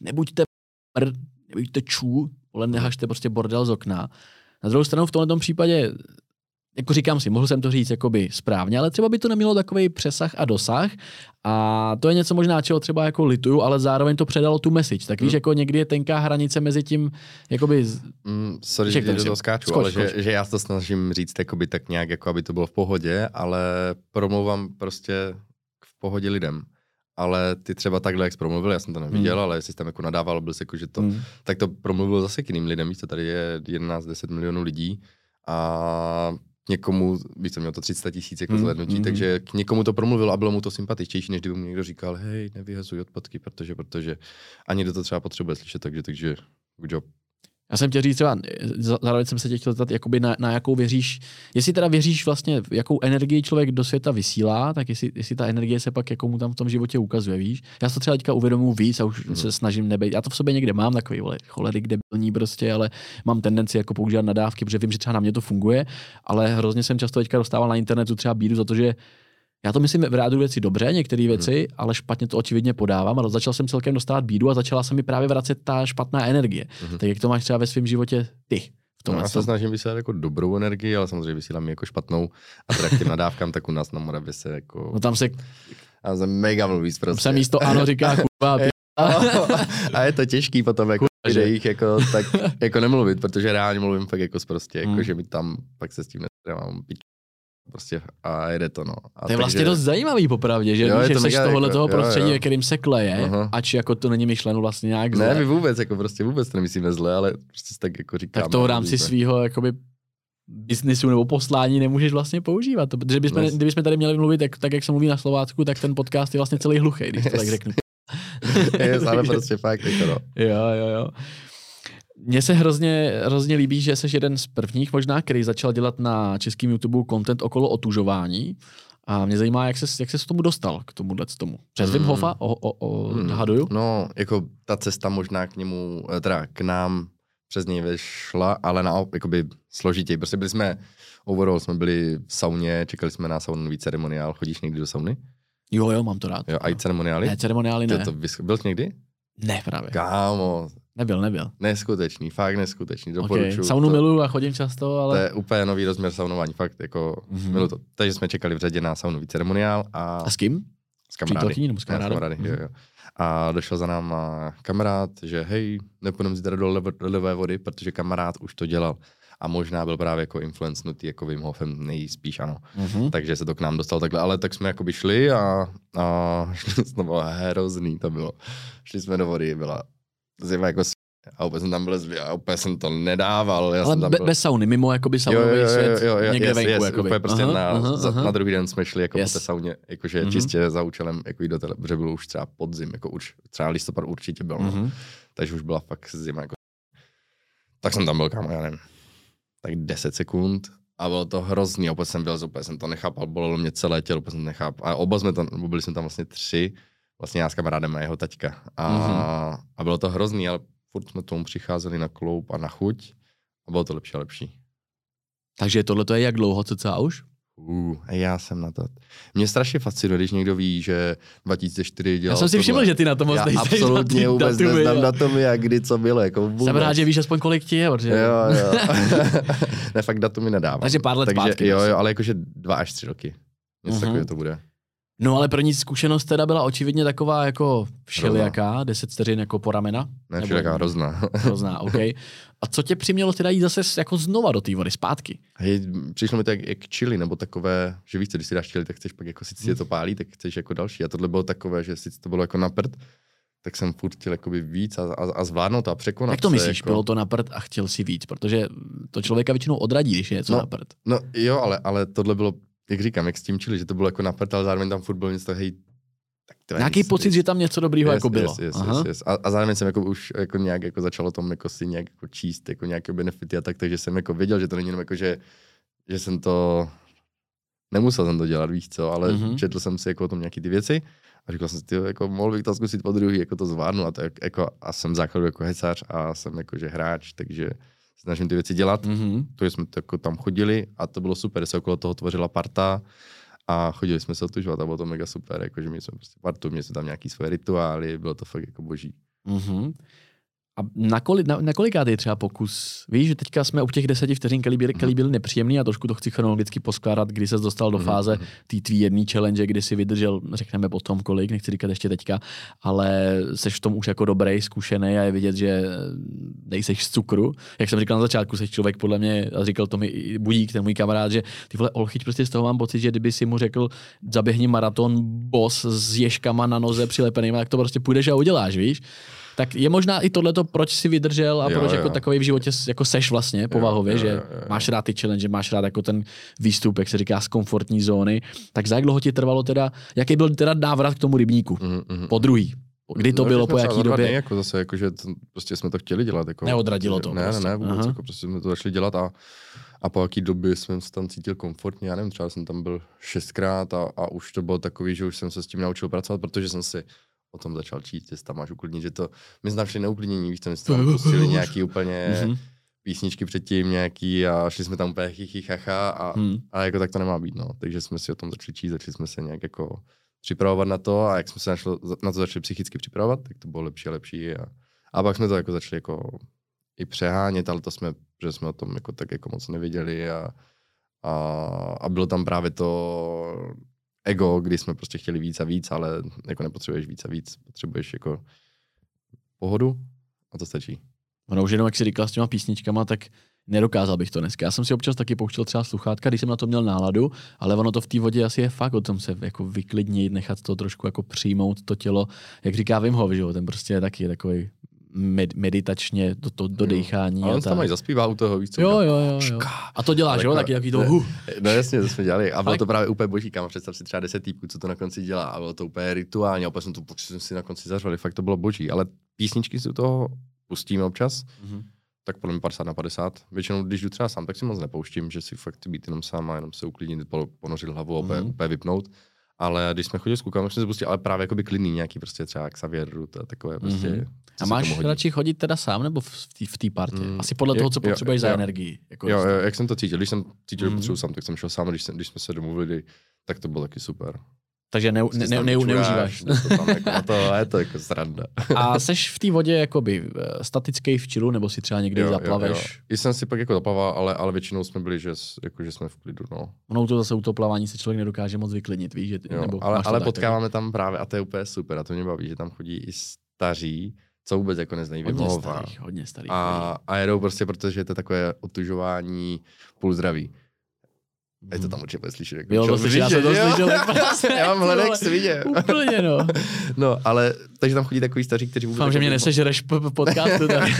nebuďte pr, nebuďte čů, ale nehažte prostě bordel z okna. Na druhou stranu v tomto případě jako říkám si, mohl jsem to říct jakoby správně, ale třeba by to nemělo takový přesah a dosah a to je něco možná, čeho třeba jako lituju, ale zároveň to předalo tu message. Tak víš, mm. jako někdy je tenká hranice mezi tím, jakoby... Mm, sorry, že do toho skáču, skoč, ale skoč. Že, že, já to snažím říct jakoby tak nějak, jako aby to bylo v pohodě, ale promluvám prostě v pohodě lidem ale ty třeba takhle, jak jsi promluvil, já jsem to neviděl, mm. ale jestli jsi tam jako nadával, byl jsi jako, že to, mm. tak to promluvil zase k jiným lidem, víš, tady je 11-10 milionů lidí a někomu, víš co, měl to 300 tisíc jako mm, zhlednutí, mm, takže k někomu to promluvilo a bylo mu to sympatičtější, než kdyby mu někdo říkal, hej, nevyhazuj odpadky, protože, protože ani do to třeba potřebuje slyšet, takže, takže good job. Já jsem chtěl říct třeba, zároveň jsem se tě chtěl zeptat, jakoby na, na, jakou věříš, jestli teda věříš vlastně, jakou energii člověk do světa vysílá, tak jestli, jestli ta energie se pak jako mu tam v tom životě ukazuje, víš. Já to třeba teďka uvědomuji víc a už mm. se snažím nebejt. Já to v sobě někde mám, takový vole, cholerik debilní prostě, ale mám tendenci jako používat nadávky, protože vím, že třeba na mě to funguje, ale hrozně jsem často teďka dostával na internetu třeba bídu za to, že já to myslím v rádu věci dobře, některé hmm. věci, hmm. ale špatně to očividně podávám a začal jsem celkem dostávat bídu a začala se mi právě vracet ta špatná energie. Hmm. Tak jak to máš třeba ve svém životě ty? V no, já se snažím vysílat jako dobrou energii, ale samozřejmě vysílám jako špatnou. A teda k těm nadávkám, tak u nás na Moravě se jako... No tam se... A jsem mega mluví prostě. Se místo ano říká [laughs] kurva. a je to těžký potom, jako, že jich jako, tak jako nemluvit, protože reálně mluvím fakt jako prostě, jako, hmm. že mi tam pak se s tím nestrávám Prostě a jede to, no. A to je vlastně dost zajímavý popravdě, že, jo, že jsi z tohohle jako, toho prostředí, ve kterým se kleje, uh-huh. ač jako to není myšleno vlastně nějak zle. Ne, my vůbec, jako prostě vůbec to nemyslíme zle, ale prostě tak jako říkáme. Tak to v rámci svého jakoby biznisu nebo poslání nemůžeš vlastně používat. To, protože bychom, no. kdybychom tady měli mluvit tak, tak, jak se mluví na Slovácku, tak ten podcast je vlastně celý hluchý, když to yes. tak řeknu. [laughs] yes, ale prostě fakt, jako no. Jo, jo, jo. Mně se hrozně, hrozně líbí, že jsi jeden z prvních možná, který začal dělat na českém YouTube content okolo otužování. A mě zajímá, jak se jak ses k tomu dostal, k tomuhle tomu. Přes Wim hmm. Hofa, o, o, o, hmm. haduju? No, jako ta cesta možná k němu, eh, teda k nám přes něj vešla, ale na jakoby složitěji. Prostě byli jsme, overall jsme byli v sauně, čekali jsme na saunový ceremoniál. Chodíš někdy do sauny? Jo, jo, mám to rád. Jo, a i ceremoniály? Ne, ceremoniály ne. To, to, byl jsi někdy? Ne, právě. Kámo, Nebyl, nebyl. Neskutečný, fakt neskutečný, doporučuji. Okay. Saunu to, miluju a chodím často, ale... To je úplně nový rozměr saunování, fakt jako mm-hmm. miluji to. Takže jsme čekali v řadě na saunový ceremoniál a... A s kým? S kamarády. nebo s kamarády? kamarády mm-hmm. jo, jo. A došel za náma kamarád, že hej, nepůjdeme zítra do levé vody, protože kamarád už to dělal a možná byl právě jako influencnutý jako Wim Hofem nejspíš ano. Mm-hmm. Takže se to k nám dostalo takhle, ale tak jsme jako šli a, a [laughs] to bylo hrozný to bylo. Šli jsme do vody, byla zima jako a úplně jsem tam byl zvěl, a úplně jsem to nedával. Já Ale jsem tam be, byl... bez sauny, mimo jakoby saunový jo, jo, jo, svět, jo, jo, někde yes, venku. Yes, jakoby. Úplně prostě aha, na, aha, za, aha. na druhý den jsme šli jako yes. po té sauně, jakože mm-hmm. čistě za účelem jako jít do tele, protože bylo už třeba podzim, jako už, třeba listopad určitě byl, mm-hmm. no. takže už byla fakt zima. Jako... Tak jsem tam byl, kámo, já nevím, tak 10 sekund a bylo to hrozný, opět jsem byl, opět jsem to nechápal, bolelo mě celé tělo, opět jsem nechápal. A oba jsme tam, byli jsme tam vlastně tři, vlastně já s kamarádem a jeho taťka. A, mm-hmm. a bylo to hrozný, ale furt jsme tomu přicházeli na kloup a na chuť a bylo to lepší a lepší. Takže tohle to je jak dlouho, co co už? Uh, já jsem na to. Mě strašně fascinuje, když někdo ví, že 2004 dělal Já jsem si všiml, že ty na to moc Já absolutně na vůbec datumy, neznám jo. na tom, jak kdy co bylo. Jako vůbec. Jsem rád, že víš aspoň kolik ti je, protože... Jo, jo. [laughs] ne, fakt datumy nedávám. Takže pár let Takže, zpátky, Jo, jo, ale jakože dva až tři roky. Něco Mhm. takového to bude. No ale první zkušenost teda byla očividně taková jako všelijaká, deset vteřin jako po ramena. Ne, Nebo- všelijaká hrozná. Hrozná, [laughs] OK. A co tě přimělo teda jít zase jako znova do té vody, zpátky? Hej, přišlo mi to jak, jak chili, nebo takové, že víš když si dáš chili, tak chceš pak jako sice tě to pálí, tak chceš jako další. A tohle bylo takové, že sice to bylo jako na prd, tak jsem furt chtěl jakoby víc a, a, a zvládnout to a překonat Jak to se, myslíš? Jako... Bylo to na prd a chtěl si víc, protože to člověka většinou odradí, když je něco No, na prd. No jo, ale, ale tohle bylo, jak říkám, jak s tím čili, že to bylo jako na prd, ale zároveň tam furt bylo něco, hej, tak to Nějaký nic- pocit, že tam něco dobrýho yes, jako bylo. Yes, yes, Aha. yes, yes. A, a, zároveň jsem jako už jako nějak jako začal o tom jako si nějak jako číst jako nějaké benefity a tak, takže jsem jako věděl, že to není jenom jako, že, že jsem to, nemusel jsem to dělat, víš co, ale Mhm. mm-hmm. četl jsem si jako o tom nějaký ty věci a říkal jsem si, tyjo, jako mohl bych to zkusit po druhý, jako to zvládnu a, tak, jako, a jsem základu jako hecař a jsem jako, že hráč, takže snažím ty věci dělat. Mhm. To jsme jako tam chodili a to bylo super, se okolo toho tvořila parta a chodili jsme se otužovat a bylo to mega super, jakože měli jsme prostě partu, měli jsme tam nějaký svoje rituály, bylo to fakt jako boží. Mhm. A na, koli, na, na kolikátý je třeba pokus? Víš, že teďka jsme u těch deseti vteřin, který byly, který byly nepříjemný a trošku to chci chronologicky poskládat, kdy se dostal do Mhm, fáze mhm. té tvý jedný challenge, kdy si vydržel, řekneme potom kolik, nechci říkat ještě teďka, ale seš v tom už jako dobrý, zkušený a je vidět, že nejseš z cukru. Jak jsem říkal na začátku, seš člověk podle mě, a říkal to mi Budík, ten můj kamarád, že ty vole Olchyť, prostě z toho mám pocit, že kdyby si mu řekl, zaběhni maraton boss s ježkama na noze přilepenýma, tak to prostě půjdeš a uděláš, víš? Tak je možná i tohleto, proč si vydržel a Jo, proč jo. jako takový v životě jako seš vlastně povahově, jo, že jo, jo, jo. máš rád ty challenge, máš rád jako ten výstup, jak se říká, z komfortní zóny. Tak za jak dlouho ti trvalo teda, jaký byl teda návrat k tomu rybníku? Mhm, mhm. Po druhý. Kdy to No, bylo, že po jaký době? Jako zase, jako, že to, prostě jsme to chtěli dělat. Jako, Neodradilo to Ne, prostě. ne, ne, vůbec. Aha. Jako, prostě jsme to začali dělat a, a po jaký době jsem se tam cítil komfortně. Já nevím, třeba jsem tam byl šestkrát a, a už to bylo takový, že už jsem se s tím naučil pracovat, protože jsem si o tom začal číst, jestli tam máš uklidnit, že to, my jsme tam šli neuklidnění, víš, co, my jsme tam pustili nějaký [laughs] úplně Mhm. písničky předtím nějaký a šli jsme tam úplně chichy, chacha a, Hmm. a jako tak to nemá být, no. Takže jsme si o tom začali číst, začali jsme se nějak jako připravovat na to a jak jsme se našlo, na to začali psychicky připravovat, tak to bylo lepší a lepší a, a pak jsme to jako začali jako i přehánět, ale to jsme, že jsme o tom jako tak jako moc nevěděli a, a, a bylo tam právě to ego, kdy jsme prostě chtěli víc a víc, ale jako nepotřebuješ víc a víc, potřebuješ jako pohodu a to stačí. Ono už jenom, jak jsi říkal s těma písničkama, tak nedokázal bych to dneska. Já jsem si občas taky pouštěl třeba sluchátka, když jsem na to měl náladu, ale ono to v té vodě asi je fakt o tom se jako vyklidnit, nechat to trošku jako přijmout to tělo. Jak říká Wim Hof, že jo, ten prostě je taky takový med, meditačně do, to, do Jo. dechání. A on tam i zaspívá u toho, víš co? Jo, jo, jo, jo. A to děláš, jo, taky takový to hu. No jasně, to jsme dělali. A bylo Ale- to právě úplně boží, kámo. Představ si třeba 10 týpků, co to na konci dělá. A bylo to úplně rituálně. A opět jsme to jsme si na konci zařvali. Fakt to bylo boží. Ale písničky si u toho pustíme občas. Mhm. Tak podle mě 50 na 50. Většinou, když jdu třeba sám, tak si moc nepouštím, že si fakt být jenom sám a jenom se uklidnit, po- ponořit hlavu a úplně, Mhm. úplně vypnout. Ale když jsme chodili s klukama, jsme se pustili, ale právě jakoby klidný nějaký prostě třeba Xavier Ruth a takové prostě. Mhm. co A se máš radši chodit teda sám nebo v té partě? Mm, Asi podle toho, co potřebuješ za jo. energii. Jako Jo, jo, jak jsem to cítil. Když jsem cítil, že Mhm. potřebuji sám, tak jsem šel sám. Když, jsem, když jsme se domluvili, tak to bylo taky super. Takže ne, Prostě ne, ne, ne, vyčuráš, neužíváš. to tam jako na to, [laughs] je to jako sranda. A seš v té vodě jakoby eh, statický v čilu, nebo si třeba někdy Jo, jo, zaplaveš? jo. I jsem si pak jako zaplaval, ale, ale většinou jsme byli, že, jako, že jsme v klidu, no. Ono to zase u toho plavání se člověk nedokáže moc vyklidnit, víš? Že, Jo, nebo ale ale tak, potkáváme tam právě, a to je úplně super, a to mě baví, že tam chodí i staří, co vůbec jako neznají Hodně starých, hodně starých. A, a jedou prostě, protože je to takové otužování půl zdraví. A je to tam určitě bude slyšet. Jako Jo, to slyším, já jsem to slyšel. [laughs] Já mám hledek svině. [laughs] Úplně, no. [laughs] No, ale, takže tam chodí takový staří, kteří vůbec Doufám, že mě nesežereš po po podcastu. Tak.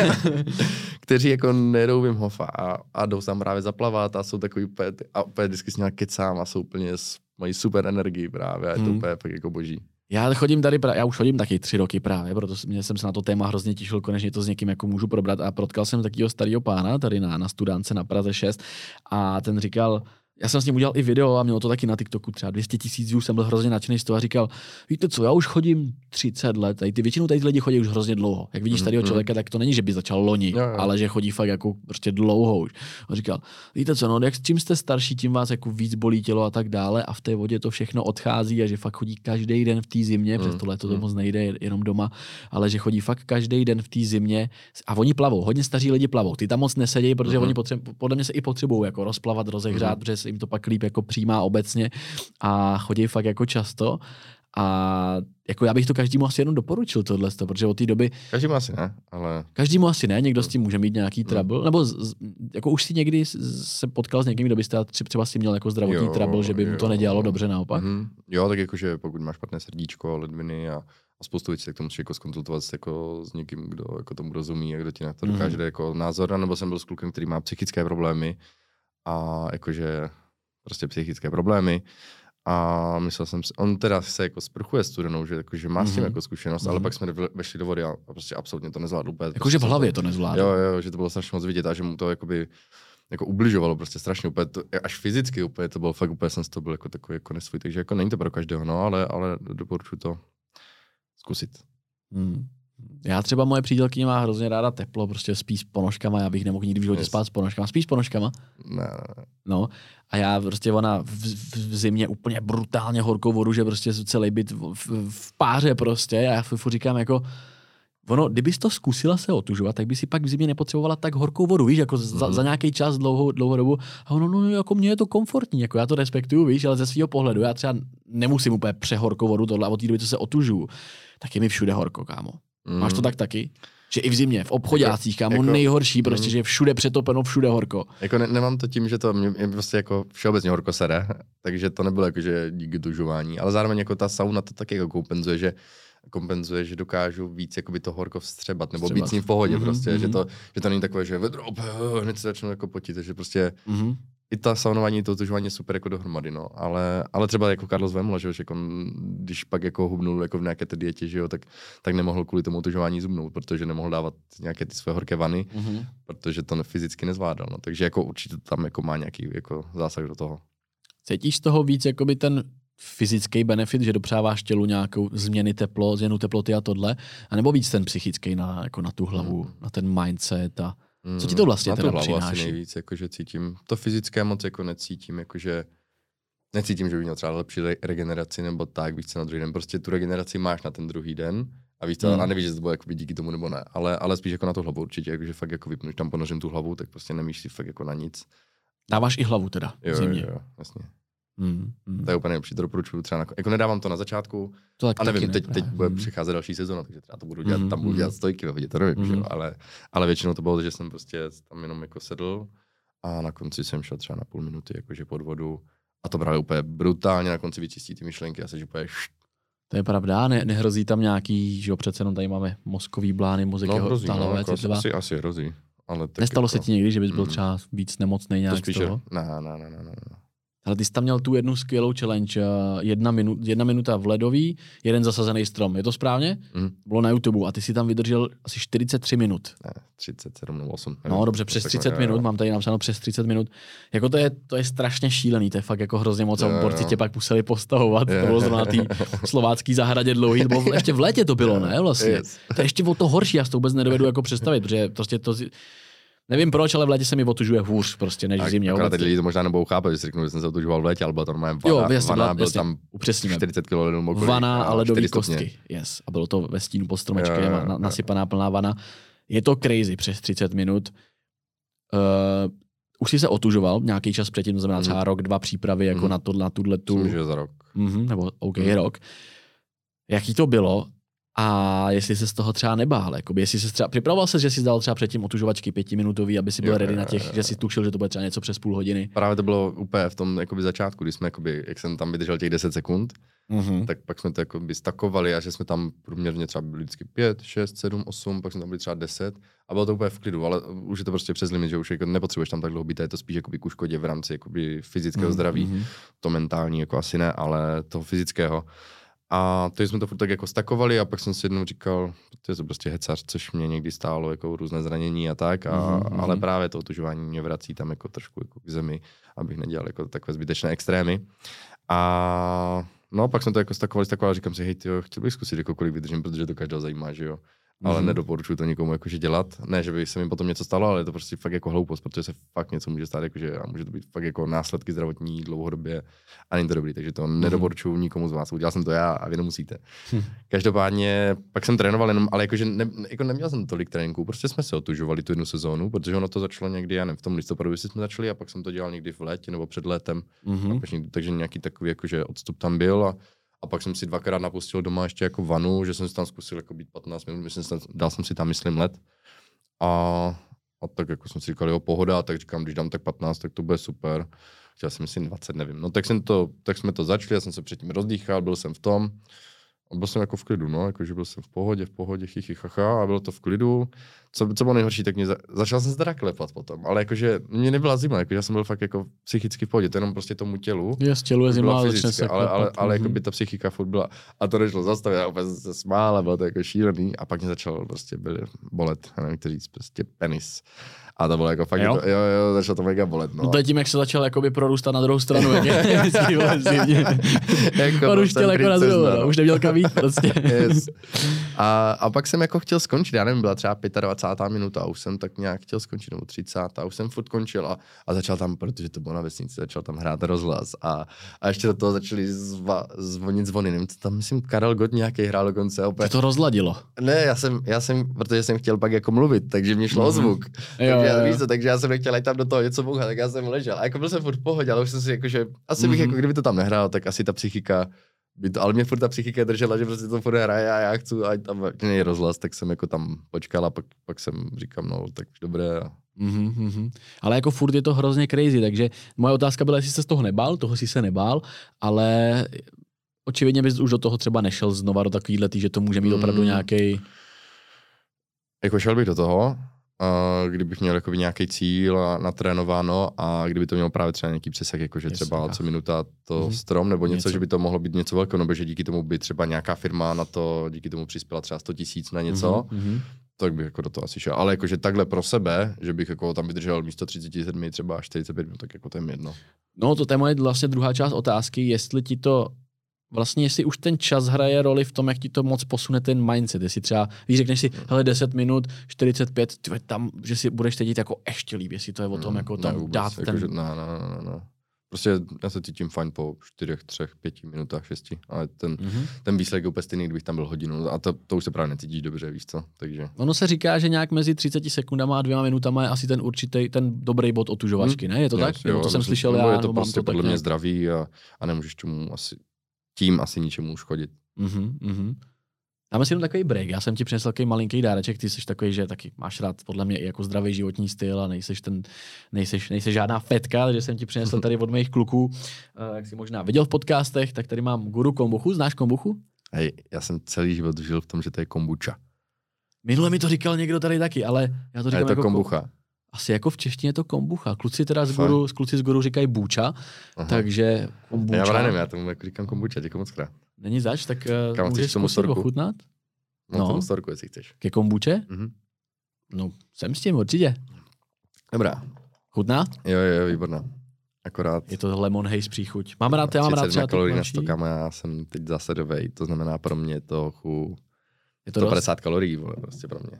kteří jako nejedou Wim Hofa a, a jdou tam právě zaplavat a jsou takový úplně, a úplně vždycky s nějak kecám a jsou úplně, s- mají super energii právě a je to Hmm. úplně fakt jako boží. Já chodím tady, já už chodím taky tři roky právě, proto mě jsem se na to téma hrozně těšil, konečně to s někým jako můžu probrat a protkal jsem takového starého pána tady na, na studánce na Praze 6 a ten říkal, já jsem s ním udělal i video a mělo to taky na TikToku třeba 200 tisíc views, jsem byl hrozně nadšený z toho a říkal, víte co, já už chodím 30 let, tady ty většinou tady ty lidi chodí už hrozně dlouho. Jak vidíš tady Mhm. člověka, tak to není, že by začal loni, Jo, jo. ale že chodí fakt jako prostě dlouho už. A říkal, víte co, no, jak čím jste starší, tím vás jako víc bolí tělo a tak dále a v té vodě to všechno odchází a že fakt chodí každý den v té zimě, Mm, přes to léto to mm. moc nejde jenom doma, ale že chodí fakt každý den v té zimě a oni plavou, hodně staří lidi plavou. Ty tam moc nesedějí, protože Mhm. oni potřebují, podle mě se i potřebují jako rozplavat, rozehřát, Mhm. protože se jim to pak líp jako přijímá obecně a chodí fakt jako často. A jako já bych to každému asi jenom doporučil tohle, protože od té doby Každý asi ne, ale Každému asi ne, někdo s tím může mít nějaký Hmm. trouble, nebo z, jako už si někdy se potkal s někým, kdo byste třeba, třeba si měl jako zdravotní Jo, trouble, že by mu to jo. nedělalo dobře naopak. Mhm. Jo, tak jakože pokud máš špatné srdíčko, ledviny a, a spoustu věcí, tak to musíš jako skonzultovat s, jako s někým, kdo jako tomu rozumí a kdo ti na to Mhm. dokáže mm. jako názor, nebo jsem byl s klukem, který má psychické problémy a jakože prostě psychické problémy a myslel jsem si, on teda se jako sprchuje studenou, že, jakože má s tím Mhm. jako zkušenost, Mhm. ale pak jsme ve- vešli do vody a prostě absolutně to nezvládl úplně. Jakože v hlavě to nezvládá. Jo, jo, že to bylo strašně moc vidět a že mu to jakoby jako ubližovalo prostě strašně úplně, to, až fyzicky úplně to bylo fakt úplně jsem z toho byl jako takový jako nesvůj, takže jako není to pro každého, no, ale, ale doporučuji to zkusit. Hmm. Já třeba moje přítelkyně má hrozně ráda teplo, prostě spí s ponožkama, já bych nemohl nikdy v životě Yes. spát s ponožkama. Spíš s ponožkama? Ne. No. A já prostě ona v, v, v zimě úplně brutálně horkou vodu, že prostě celý byt v, v, v páře prostě. A já furt říkám jako, Ono, kdybys to zkusila se otužovat, tak by si pak v zimě nepotřebovala tak horkou vodu, víš, jako za, Mhm. za nějaký čas, dlouhou, dlouhou dobu. A ono, no, jako mně je to komfortní, jako já to respektuju, víš, ale ze svého pohledu, já třeba nemusím úplně přehorkou vodu tohle, a od té doby, co se otužuju, tak je mi všude horko, kámo. Máš to Mm. tak taky? Že i v zimě, v obchodácích, kámo, jako- nejhorší, prostě, není- že je všude přetopeno, všude horko. Jako ne, nemám to tím, že to mě, mě prostě jako všeobecně horko sere, [laughs] takže to nebylo jako, že díky tužování, ale zároveň jako ta sauna to taky jako kompenzuje, že kompenzuje, že dokážu víc jakoby to horko vstřebat, nebo být Vstřebat. s ním v pohodě Mhm, prostě, že, mhm. to, že to není takové, že vedro, hned se začnu jako potit, takže prostě Mhm. I ta saunování, to tužování je super jako dohromady, no, ale, ale třeba jako Carlos Vemla, že že jako, když pak jako hubnul jako v nějaké té dietě, že jo, tak, tak nemohl kvůli tomu tužování zubnout, protože nemohl dávat nějaké ty své horké vany, Mhm. protože to fyzicky nezvládal, no, takže jako určitě tam jako má nějaký jako zásah do toho. Cítíš z toho víc jakoby ten fyzický benefit, že dopřáváš tělu nějakou změny teplo, změnu teploty a tohle, anebo víc ten psychický na, jako na tu hlavu, Mm. na ten mindset a Co ti to vlastně na teda hlavu přináší? asi nejvíc, jakože cítím, to fyzické moc jako necítím, jakože necítím, že bych měl třeba lepší re- regeneraci nebo tak, víc na druhý den, prostě tu regeneraci máš na ten druhý den a víš to, Mm. a nevíš, že to bylo jako díky tomu nebo ne, ale, ale spíš jako na tu hlavu určitě, jakože fakt jako vypnu, tam ponořím tu hlavu, tak prostě nemíš si fakt jako na nic. dáváš i hlavu teda Jo, jo, zimě. jo, jasně. Mm, mm. To je úplně nejlepší, to doporučuju třeba, na, jako nedávám to na začátku, To tak a nevím, teď, ne, teď bude Mm. přicházet další sezona, takže třeba to budu dělat, Mhm, tam budu mhm. dělat stojky ve vodě, to nevím, že jo, Mhm. ale, ale většinou to bylo, že jsem prostě tam jenom jako sedl a na konci jsem šel třeba na půl minuty jakože pod vodu a to právě úplně brutálně na konci vyčistí ty myšlenky a se úplně št, To je pravda, ne, nehrozí tam nějaký, že jo, přece jenom tady máme mozkový blány, mozek no, je hrozí, no, jako citlivá. asi, asi hrozí. Ale tak Nestalo jako, se ti někdy, že bys byl mm. třeba víc nemocný nějak to z spíš, toho? ne, ne, ne, ne, ne, ne. Ale ty jsi tam měl tu jednu skvělou challenge, eh, jedna, minu, jedna minuta v ledový, jeden zasazený strom. Je to správně? Mhm. Bylo na YouTube a ty si tam vydržel asi 43 minut. ne 37 nebo 8. No dobře, přes 30 minut, mám tady napsáno přes 30 minut. Jako to je, to je strašně šílený, to je fakt jako hrozně moc. Jo, A borci tě pak museli postavovat, Jo. to bylo zrovna na té slovácký zahradě dlouhý, v- ještě v létě to bylo, ne vlastně. Yes. To je ještě o to horší, já si to vůbec nedovedu jako představit, protože prostě to, nevím proč, ale v létě se mi otužuje hůř prostě než v zimě. Akorát teď lidi to možná nebudou chápat, že si řeknu, že jsem se otužoval v létě, ale byla to normálně vana, Jo, jasně, vana byla- byl jasně, tam upřesníme. 40 kg ledu mokrý Vana a ledové 4 stupně. kostky. Yes. A bylo to ve stínu pod stromečkem, Jo, jo, jo. nasypaná plná vana. Je to crazy přes 30 minut. Uh, už jsi se otužoval nějaký čas předtím, to znamená třeba rok, dva přípravy jako Mhm. na, to, na tuhle tu, Myslím, že za rok. mm-hmm, nebo OK, Mhm. rok. Jaký to bylo a jestli se z toho třeba nebál, jakoby, jestli se třeba, připravoval se, že jsi dal třeba předtím otužovačky pětiminutový, aby si byl Jo, ready jo, na jo, těch, jo. že si tušil, že to bude třeba něco přes půl hodiny. Právě to bylo úplně v tom jakoby, začátku, kdy jsme, jakoby, jak jsem tam vydržel těch 10 sekund, Mm-hmm. tak pak jsme to jakoby stakovali a že jsme tam průměrně třeba byli vždycky 5, 6, 7, 8, pak jsme tam byli třeba 10 a bylo to úplně v klidu, ale už je to prostě přes limit, že už jako nepotřebuješ tam tak dlouho být, a je to spíš jakoby ku škodě v rámci jakoby fyzického zdraví, Mm-hmm. to mentální jako asi ne, ale toho fyzického. A to jsme to furt tak jako stakovali a pak jsem si jednou říkal, to je to prostě hecař, což mě někdy stálo jako různé zranění a tak, a, mm-hmm. ale právě to otužování mě vrací tam jako trošku jako k zemi, abych nedělal jako takové zbytečné extrémy. A no pak jsem to jako stakovali, stakovali a říkám si, hej, tyjo, chtěl bych zkusit jako kolik vydržím, protože to každého zajímá, že jo ale mm-hmm. nedoporučuji to nikomu jakože dělat. Ne, že by se mi potom něco stalo, ale je to prostě fakt jako hloupost, protože se fakt něco může stát, jakože, a může to být fakt jako následky zdravotní dlouhodobě a není to dobrý, takže to mm-hmm. nedoporučuji nikomu z vás. Udělal jsem to já a vy nemusíte. Hm. Každopádně pak jsem trénoval jenom, ale jakože ne, jako neměl jsem tolik tréninků, prostě jsme se otužovali tu jednu sezónu, protože ono to začalo někdy, já nevím, v tom listopadu, jsme začali a pak jsem to dělal někdy v létě nebo před létem, mm-hmm. takže nějaký takový jakože odstup tam byl a a pak jsem si dvakrát napustil doma ještě jako vanu, že jsem si tam zkusil jako být 15 minut, myslím, tam, dal jsem si tam, myslím, let. A, a tak jako jsem si říkal, jo, pohoda, tak říkám, když dám tak 15, tak to bude super. Chtěl jsem myslím 20, nevím. No tak, jsem to, tak jsme to začali, já jsem se předtím rozdýchal, byl jsem v tom. A byl jsem jako v klidu, no, jakože byl jsem v pohodě, v pohodě, chichy, chacha, a bylo to v klidu. Co, co bylo nejhorší, tak mě za, začal jsem se teda klepat potom, ale jakože mě nebyla zima, jakože já jsem byl fakt jako psychicky v pohodě, to jenom prostě tomu tělu. Je, z tělu je zima, fyzicky, se ale, ale, ale, jako by ta psychika furt byla, a to nešlo zastavit, já úplně se smál, bylo to jako šílený, a pak mě začal prostě bolet, já nevím, říct, prostě penis. A to bylo jako fakt, jo, to, jo, jo začalo to mega bolet. No. no to je tím, jak se začal jakoby prorůstat na druhou stranu. Jak je, jako Poruštěl jako na druhou, no. už neměl kam jít prostě. [laughs] yes. a, a, pak jsem jako chtěl skončit, já nevím, byla třeba 25. minuta a už jsem tak nějak chtěl skončit, nebo 30. a už jsem furt končil a, a začal tam, protože to bylo na vesnici, začal tam hrát rozhlas a, a ještě do toho začali zva, zvonit zvony, nevím, co tam, myslím, Karel Gott nějaký hrál dokonce. Opět. to rozladilo. Ne, já jsem, já jsem, protože jsem chtěl pak jako mluvit, takže mě šlo mm-hmm. o mhm. zvuk. Jo, já, víš co, takže já jsem nechtěl tam do toho něco bouhat, tak já jsem ležel. A jako byl jsem furt v pohodě, ale už jsem si jako, že asi bych, mm-hmm. jako kdyby to tam nehrál, tak asi ta psychika by to, ale mě furt ta psychika držela, že prostě to furt hraje a já chci, a tam není rozhlas, tak jsem jako tam počkal a pak, pak jsem říkám, no tak dobré. Mm-hmm. Ale jako furt je to hrozně crazy, takže moje otázka byla, jestli se z toho nebál, toho si se nebál, ale očividně bys už do toho třeba nešel znova do takový letý, že to může mít opravdu mm. nějaký. Jako šel bych do toho, uh, kdybych měl jakoby nějaký cíl a natrénováno a kdyby to mělo právě třeba nějaký přesah, jakože třeba co minuta to mm-hmm. strom, nebo něco, něco, že by to mohlo být něco velkého, nebo že díky tomu by třeba nějaká firma na to, díky tomu přispěla třeba 100 tisíc na něco, mm-hmm. tak bych jako do toho asi šel. Ale jakože takhle pro sebe, že bych jako tam vydržel místo 37 třeba 45 minut, tak jako to je jedno. No to je moje vlastně druhá část otázky, jestli ti to vlastně jestli už ten čas hraje roli v tom, jak ti to moc posune ten mindset, jestli třeba, víš, řekneš si, hele 10 minut, 45, tyve, tam, že si budeš teď jako ještě líp, jestli to je o tom, mm, jako tam vůbec, dát jako, ten... Že, no, no, no, no. Prostě já se cítím fajn po 4, 3, 5 minutách, 6, ale ten, mm-hmm. ten výsledek je úplně stejný, kdybych tam byl hodinu a to, to už se právě necítíš dobře, víš co, takže. Ono se říká, že nějak mezi 30 sekundama a dvěma minutama je asi ten určitý, ten dobrý bod otužovačky, mm. ne? Je to yes, tak? Jo, to jsem slyšel já. Je to prostě to podle mě zdravý a, a nemůžeš tomu asi tím asi ničemu uškodit. Mm-hmm, mm-hmm. Dáme si jenom takový break. Já jsem ti přinesl takový malinký dáreček. Ty jsi takový, že taky máš rád podle mě i jako zdravý životní styl a nejseš, ten, nejseš, nejseš žádná fetka, takže jsem ti přinesl [laughs] tady od mých kluků, uh, jak jsi možná viděl v podcastech, tak tady mám guru kombuchu. Znáš kombuchu? Hej, já jsem celý život žil v tom, že to je kombucha. Minule mi to říkal někdo tady taky, ale já to říkám je to jako kombucha asi jako v češtině to kombucha. Kluci teda z guru, kluci z guru říkají bůča, Aha. takže kombucha. Já nevím, já tomu jako říkám kombucha, děkuji moc krát. Není zač, tak uh, Kam můžeš zkusit ochutnat? Mám no. tomu storku, jestli chceš. Ke kombuče? Mm-hmm. No, jsem s tím určitě. Dobrá. Chutná? Jo, jo, výborná. Akorát. Je to lemon haze příchuť. Mám rád, já mám rád třeba kalorií na 100 já jsem teď zásadový, to znamená pro mě to chu... Je to 150 dost? kalorií, vole, prostě pro mě.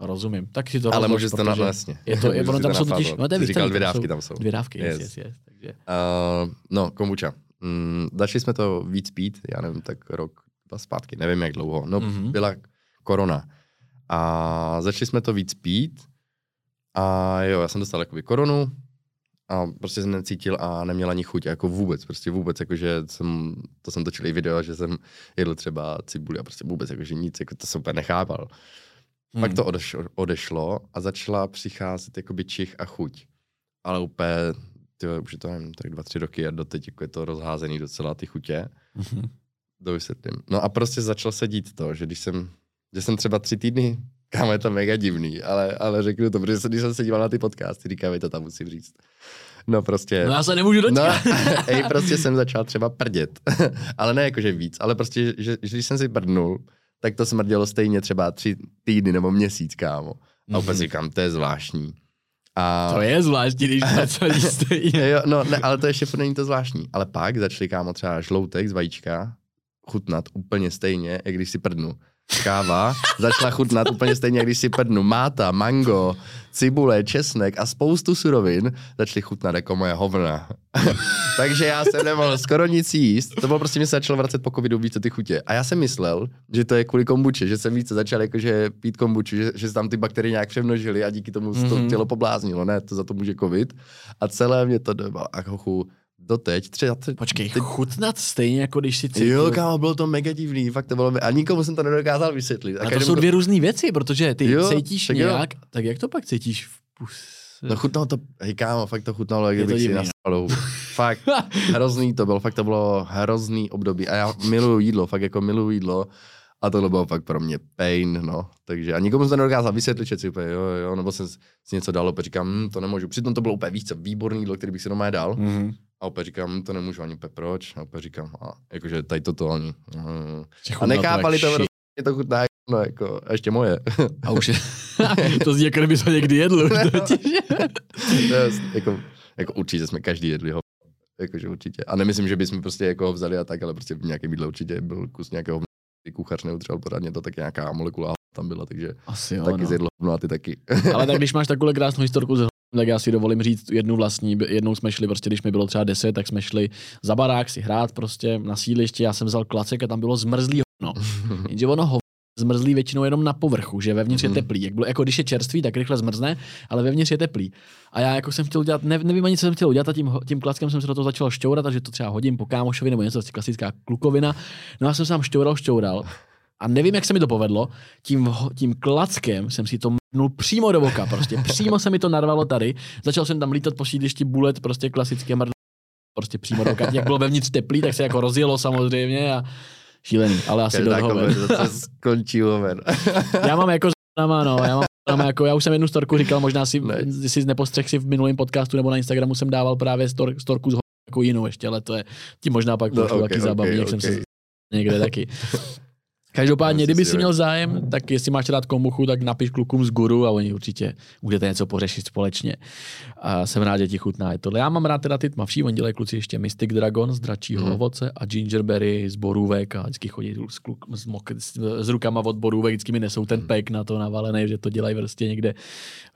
Rozumím. Tak si to Ale můžeš to na jasně. Je to, je, [laughs] ono tam jsou totiž, no, to říkal, dvě dávky tam jsou. Dvě dávky, yes, yes, yes. Takže. Uh, no, kombucha. Mm, začali jsme to víc pít, já nevím, tak rok, dva zpátky, nevím jak dlouho. No, mm-hmm. byla korona. A začali jsme to víc pít. A jo, já jsem dostal jakoby koronu, a prostě jsem necítil a neměl ani chuť, jako vůbec, prostě vůbec, jakože jsem, to jsem točil i video, že jsem jedl třeba cibuli a prostě vůbec, jakože nic, jako to jsem úplně nechápal. Hmm. Pak to odešlo, odešlo a začala přicházet jakoby čich a chuť. Ale úplně, tyjo, už je to nevím, tak dva, tři roky a doteď jako je to rozházený docela ty chutě. Hmm. Dovysvětlím. No a prostě začalo se dít to, že když jsem, že jsem třeba tři týdny Kámo, je to mega divný, ale, ale řeknu to, protože když jsem se díval na ty podcasty, říkám, to tam musím říct. No prostě. No já se nemůžu dočkat. No, [laughs] ej, prostě jsem začal třeba prdět. [laughs] ale ne jakože víc, ale prostě, že, že když jsem si prdnul, tak to smrdělo stejně třeba tři týdny nebo měsíc, kámo. A úplně si říkám, to je zvláštní. A... To je zvláštní, když to [laughs] celý stejně. jo, no, ne, ale to ještě není to zvláštní. Ale pak začali kámo třeba žloutek z vajíčka chutnat úplně stejně, jak když si prdnu káva začala chutnat úplně stejně, jak když si prdnu máta, mango, cibule, česnek a spoustu surovin začaly chutnat jako moje hovna. [laughs] Takže já jsem nemohl skoro nic jíst. To bylo prostě, mi se začalo vracet po covidu více ty chutě. A já jsem myslel, že to je kvůli kombuče, že jsem více začal jakože pít kombuču, že, že se tam ty bakterie nějak přemnožily a díky tomu mm-hmm. to mhm. tělo pobláznilo. Ne, to za to může covid. A celé mě to doma. A hochu, doteď, třeba... Tři, Počkej, ty... chutnat stejně, jako když si cítil. Jo, kámo, bylo to mega divný, fakt to bylo, a nikomu jsem to nedokázal vysvětlit. A, a to jsou dvě různé věci, protože ty jo, cítíš tak nějak, jo. tak jak to pak cítíš v puse? No chutnalo to, hej kámo, fakt to chutnalo, jak kdybych si naspal Fakt, [laughs] hrozný to bylo, fakt to bylo hrozný období. A já miluju jídlo, fakt jako miluju jídlo. A to bylo fakt pro mě pain, no. Takže a nikomu jsem to nedokázal vysvětlit, že si úplně, jo, jo, nebo jsem si něco dal, opět říkám, hm, to nemůžu. Přitom to bylo úplně víc, výborný jídlo, který bych si doma dal. Mm-hmm. A opět říkám, to nemůžu ani pe, proč? A opět říkám, a jakože tady toto ani. Mm. A nekápali to, to, to chutná, no jako, a ještě moje. A už je, [laughs] to zní, jako kdyby [laughs] to někdy jedl. jako, jako určitě jsme každý jedli ho. Jakože určitě. A nemyslím, že bychom prostě jako ho vzali a tak, ale prostě v nějakém jídle určitě byl kus nějakého kuchař neutřel pořádně, to tak nějaká molekula tam byla, takže Asi jo, taky no. zjedl a ty taky. Ale tak když máš takovou krásnou historku z tak já si dovolím říct jednu vlastní. Jednou jsme šli, prostě, když mi bylo třeba 10, tak jsme šli za barák si hrát prostě na sídlišti. Já jsem vzal klacek a tam bylo zmrzlý no. [laughs] Jenže ono ho zmrzlý většinou jenom na povrchu, že vevnitř mm. je mhm. teplý. Jak bylo, jako když je čerstvý, tak rychle zmrzne, ale vevnitř je teplý. A já jako jsem chtěl udělat, ne, nevím ani, co jsem chtěl udělat, a tím, tím klackem jsem se do toho začal šťourat, takže to třeba hodím po kámošovi nebo něco, klasická klukovina. No a jsem se tam šťoural, šťoural. A nevím, jak se mi to povedlo, tím, tím klackem jsem si to mnul přímo do oka, prostě přímo se mi to narvalo tady. Začal jsem tam lítat po sídlišti bulet, prostě klasické mrdl, prostě přímo do oka. Jak bylo vevnitř teplý, tak se jako rozjelo samozřejmě a šílený, ale asi do toho skončí hoven. [laughs] já mám jako no, já mám jako, já už jsem jednu storku říkal, možná si, ne. si nepostřeh si v minulém podcastu nebo na Instagramu jsem dával právě stor, storku z jako jinou ještě, ale to je tím možná pak no, okay, taky okay, zábavný, okay. jak jsem se někde taky. Každopádně, kdyby si měl zájem, tak jestli máš rád komuchu, tak napiš klukům z guru a oni určitě můžete něco pořešit společně. A jsem rád, že ti chutná je tohle. Já mám rád teda ty tmavší, oni dělají kluci ještě Mystic Dragon z dračího hmm. ovoce a Gingerberry z borůvek a vždycky chodí s, kluk, s, mok, s, s, rukama od borůvek, vždycky mi nesou ten hmm. pek na to navalený, že to dělají prostě někde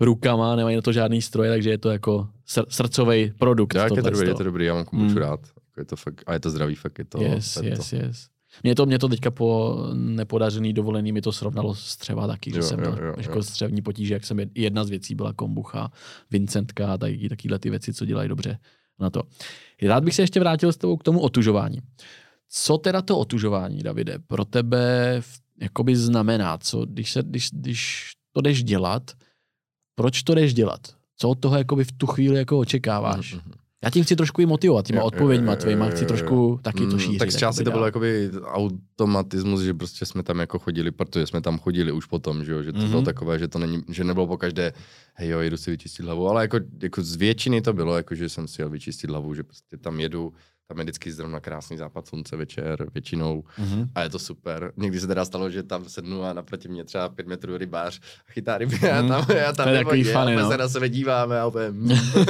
rukama, nemají na to žádný stroje, takže je to jako sr- srdcový produkt. Tak, je to dobrý, je to dobrý, já mám kombuču hmm. rád. Je to fakt, a je to zdravý, fakt je to. Yes, yes, to. yes. Mě to, mě to teďka po nepodařený dovolený mi to srovnalo s třeba taky, jo, že jsem měl jo, jako jo. střevní potíže, jak jsem jedna z věcí byla kombucha, Vincentka a taky, takovéhle ty věci, co dělají dobře na to. Rád bych se ještě vrátil s tebou k tomu otužování. Co teda to otužování, Davide, pro tebe jakoby znamená? Co, když, se, když, když to jdeš dělat, proč to jdeš dělat? Co od toho jakoby v tu chvíli jako očekáváš? Mm-hmm. Já tím chci trošku i motivovat, těma odpověďma tvýma, chci trošku taky to mm, šířit. Tak z části to bylo jakoby automatismus, že prostě jsme tam jako chodili, protože jsme tam chodili už potom, že, jo? že to mm-hmm. bylo takové, že to není, že nebylo po každé, hej jo, jedu si vyčistit hlavu, ale jako, jako z většiny to bylo, jako, že jsem si jel vyčistit hlavu, že prostě tam jedu, tam je vždycky zrovna krásný západ slunce večer většinou mm-hmm. a je to super. Někdy se teda stalo, že tam sednu a naproti mě třeba pět metrů rybář a chytá ryby mm. já tam, já tam to je takový funny, no. se na sebe díváme a opět...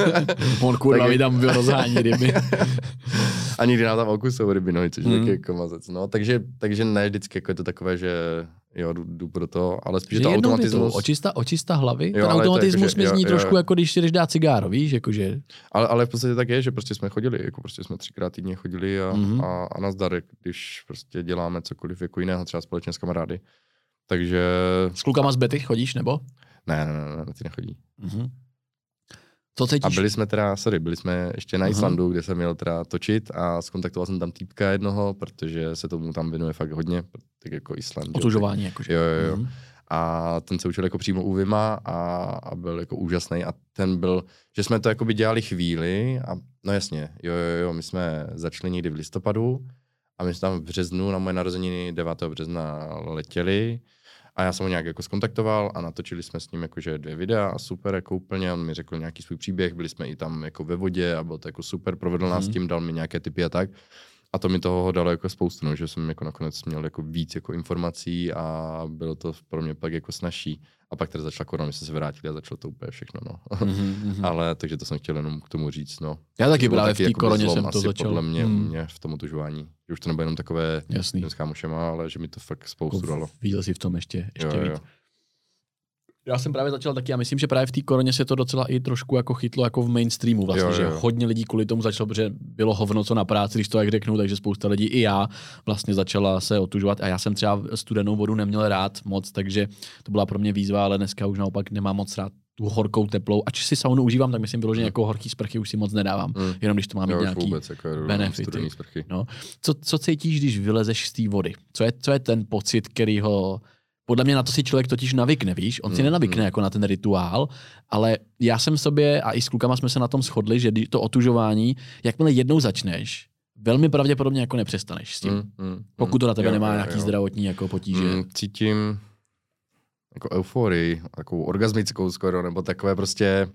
[laughs] On kurva mi tam rozhání ryby. [laughs] a někdy nám tam okusou ryby, no, což mm. taky jako mazec. No, takže, takže ne vždycky jako je to takové, že jo, jdu, jdu pro to, ale spíš že to automatismus. očista, očista hlavy, jo, ten automatismus mi zní jo, trošku jo. jako když si jdeš dát cigáro, víš, jakože. Ale, ale v podstatě tak je, že prostě jsme chodili, jako prostě jsme třikrát týdně chodili a, mm-hmm. a, a nazdar, když prostě děláme cokoliv jako jiného, třeba společně s kamarády. Takže... S klukama z Betty chodíš, nebo? Ne, ne, ne, ne ty nechodí. Mm-hmm. Co cítíš? A byli jsme teda, sorry, byli jsme ještě na Islandu, uh-huh. kde jsem měl teda točit a skontaktoval jsem tam týpka jednoho, protože se tomu tam věnuje fakt hodně, tak jako Island. Otužování, jakože. Jo, jo, jo. Uh-huh. A ten se učil jako přímo u Vima a, a byl jako úžasný a ten byl, že jsme to jako by dělali chvíli a no jasně, jo, jo, jo, my jsme začali někdy v listopadu a my jsme tam v březnu na moje narozeniny 9. března letěli A já jsem ho nějak jako skontaktoval a natočili jsme s ním jakože dvě videa a super jako úplně, on mi řekl nějaký svůj příběh, byli jsme i tam jako ve vodě a bylo to jako super, provedl nás Mhm. tím, dal mi nějaké typy a tak. A to mi toho dalo jako spoustu, no, že jsem jako nakonec měl jako víc jako informací a bylo to pro mě pak jako snažší. A pak teda začala korona, my jsme se vrátili a začalo to úplně všechno, no. Mhm, [laughs] mhm. Ale takže to jsem chtěl jenom k tomu říct, no. Já taky právě v té jakoby koroně jsem to asi začal. Podle mě, Hmm, mě v tom otužování. Že už to nebude jenom takové Jasný. s kámošema, ale že mi to fakt spoustu dalo. Viděl jsi v tom ještě, ještě Jo, víc. jo. Já jsem právě začal taky a myslím, že právě v té koroně se to docela i trošku jako chytlo jako v mainstreamu vlastně, Jo, jo, že hodně lidí kvůli tomu začalo, protože bylo hovno co na práci, když to jak řeknu, takže spousta lidí i já vlastně začala se otužovat a já jsem třeba studenou vodu neměl rád moc, takže to byla pro mě výzva, ale dneska už naopak nemám moc rád tu horkou teplou. Ač si saunu užívám, tak myslím bylo, že Hmm. jako horký sprchy už si moc nedávám, Mm. jenom když to má mít nějaký vůbec, jako benefity. No. Co, co cítíš, když vylezeš z té vody? Co je, co je ten pocit, který ho... Podle mě na to si člověk totiž navykne, víš? On si Mm, nenavykne mm. jako na ten rituál, ale já jsem sobě, a i s klukama jsme se na tom shodli, že to otužování, jakmile jednou začneš, velmi pravděpodobně jako nepřestaneš s tím. Mm, mm, Pokud to na tebe jo, nemá jo, nějaký jo. zdravotní jako potíže. Mm, cítím jako euforii, takovou orgasmickou skoro, nebo takové prostě,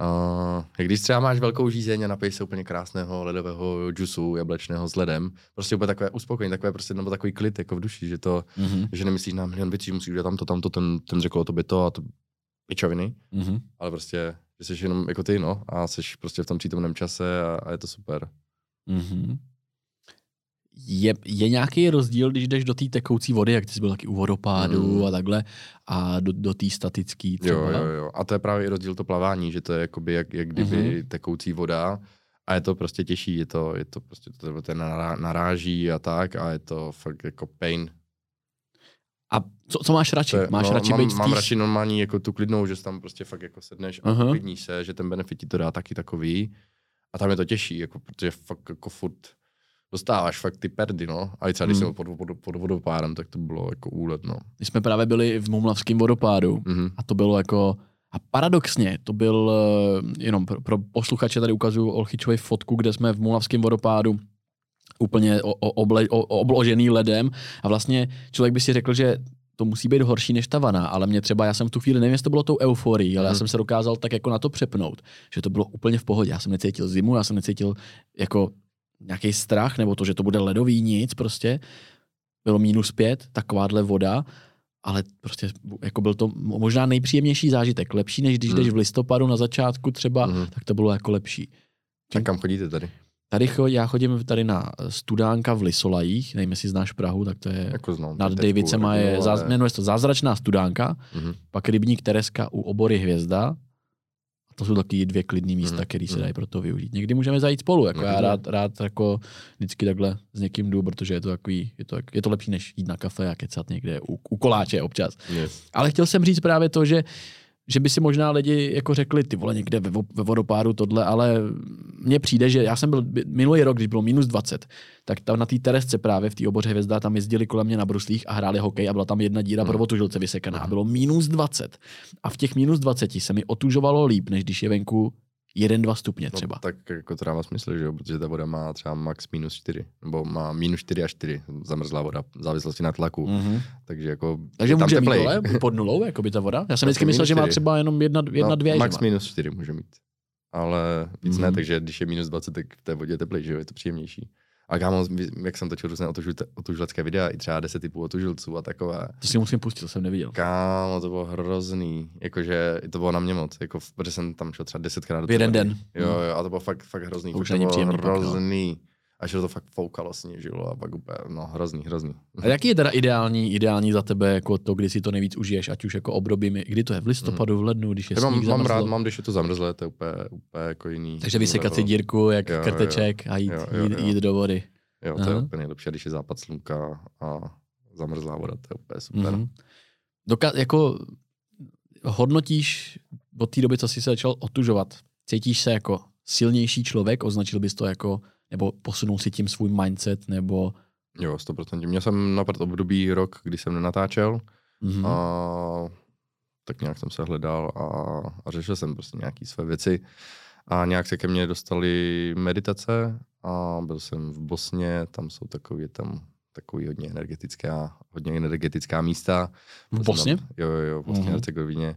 uh, když třeba máš velkou žízeň a napiješ se úplně krásného ledového džusu jablečného s ledem, prostě úplně takové uspokojení, takové prostě, nebo takový klid jako v duši, že to, Mhm, že nemyslíš na milion věcí, že musíš udělat tamto, tamto, ten, ten řekl o tobě to a to pičoviny, mhm. ale prostě, že jsi jenom jako ty, no, a jsi prostě v tom přítomném čase a, a je to super. Mhm. Je, je nějaký rozdíl, když jdeš do té tekoucí vody, jak ty jsi byl taky u vodopádu Mhm. a takhle, a do, do té statické třeba? Jo, jo, jo. A to je právě i rozdíl to plavání, že to je jakoby jak, jak kdyby Mhm. mm-hmm. tekoucí voda a je to prostě těžší, je to, je to prostě, to, to nará, naráží a tak a je to fakt jako pain. A co, co máš radši? Je, máš no, radši mám, být mám té radši normální jako tu klidnou, že tam prostě fakt jako sedneš a uh-huh. klidníš se, že ten benefit ti to dá taky takový a tam je to těžší, jako, protože fakt jako furt dostáváš fakt ty perdy, no. A i třeba když Hmm. jsem pod, pod, pod vodopádem, tak to bylo jako úlet, no. My jsme právě byli v Mumlavském vodopádu Mhm. a to bylo jako a paradoxně, to byl, eh, jenom pro, pro posluchače tady ukazuju Olchyčovi fotku, kde jsme v Mumlavském vodopádu úplně o, o, oble, o, obložený ledem a vlastně člověk by si řekl, že to musí být horší než ta vana, ale mě třeba, já jsem v tu chvíli, nevím, jestli to bylo tou euforií, ale já Mhm. jsem se dokázal tak jako na to přepnout, že to bylo úplně v pohodě. Já jsem necítil zimu, já jsem necítil jako nějaký strach, nebo to, že to bude ledový, nic prostě. Bylo minus pět, takováhle voda, ale prostě jako byl to možná nejpříjemnější zážitek. Lepší, než když Hmm. jdeš v listopadu na začátku třeba, Mhm. tak to bylo jako lepší. Tak kam chodíte tady? Tady cho, já chodím tady na studánka v Lisolajích, nevím, jestli znáš Prahu, tak to je Jako znám. nad Davicema je, ale- jmenuje se to Zázračná studánka, Mhm. pak Rybník Tereska u obory Hvězda. To jsou taky dvě klidné místa, Mhm, které se mhm. dají pro to využít. Někdy můžeme zajít spolu, jako já rád, rád jako vždycky takhle s někým jdu, protože je to takový, je to, je to lepší, než jít na kafe a kecat někde u, u koláče občas. Yes. Ale chtěl jsem říct právě to, že že by si možná lidi jako řekli, ty vole, někde ve, ve vodopádu tohle, ale mně přijde, že já jsem byl minulý rok, když bylo minus 20, tak tam na té teresce právě v té oboře hvězda tam jezdili kolem mě na bruslích a hráli hokej a byla tam jedna díra Hmm. pro otužilce vysekaná a Hmm. bylo minus 20. A v těch minus 20 se mi otužovalo líp, než když je venku 1-2 stupně třeba. No, tak jako to dává smysl, že jo, protože ta voda má třeba max minus 4, nebo má minus 4 až 4, zamrzlá voda, v závislosti na tlaku, mm. Mhm. takže jako Takže tam může mít teplej. dole pod nulou, [laughs] jako by ta voda? Já jsem vždycky myslel, minus že má třeba jenom jedna, jedna no, dvě. Max minus 4 může mít, ale víc Mhm. ne, takže když je minus 20, tak v té vodě je teplej, že jo, je to příjemnější. A kámo, jak jsem točil různé otužil- otužilecké videa, i třeba 10 typů otužilců a takové. To si musím pustit, to jsem neviděl. Kámo, to bylo hrozný, jakože to bylo na mě moc, jako, protože jsem tam šel třeba 10krát do V jeden den. Jo, jo, a to bylo fakt, fakt hrozný. To už bylo příjemný pak, no. A že to fakt foukalo, sněžilo a pak úplně, no hrozný, hrozný. A jaký je teda ideální, ideální za tebe jako to, kdy si to nejvíc užiješ, ať už jako období, kdy to je v listopadu, v lednu, když je Já mám, sníh mám zamrzlo. rád, mám, když je to zamrzlé, to je úplně, úplně jako jiný. Takže vysekat si dírku jak Jo, jo, krteček a jít, Jo, jo, jít, jo. jít do vody. Jo, to je Aha. úplně nejlepší, když je západ slunka a zamrzlá voda, to je úplně super. Mhm. Doka- jako hodnotíš od té doby, co jsi se začal otužovat, cítíš se jako silnější člověk, označil bys to jako, nebo posunul si tím svůj mindset, nebo... Jo, 100%. Měl jsem napřed období rok, kdy jsem nenatáčel Mhm. a tak nějak jsem se hledal a, a řešil jsem prostě nějaké své věci. A nějak se ke mně dostaly meditace a byl jsem v Bosně, tam jsou takový, tam takový hodně energetická, hodně energetická místa. V Bosně? Tam, jo, jo, jo, v Bosně mm-hmm. Hercegovině.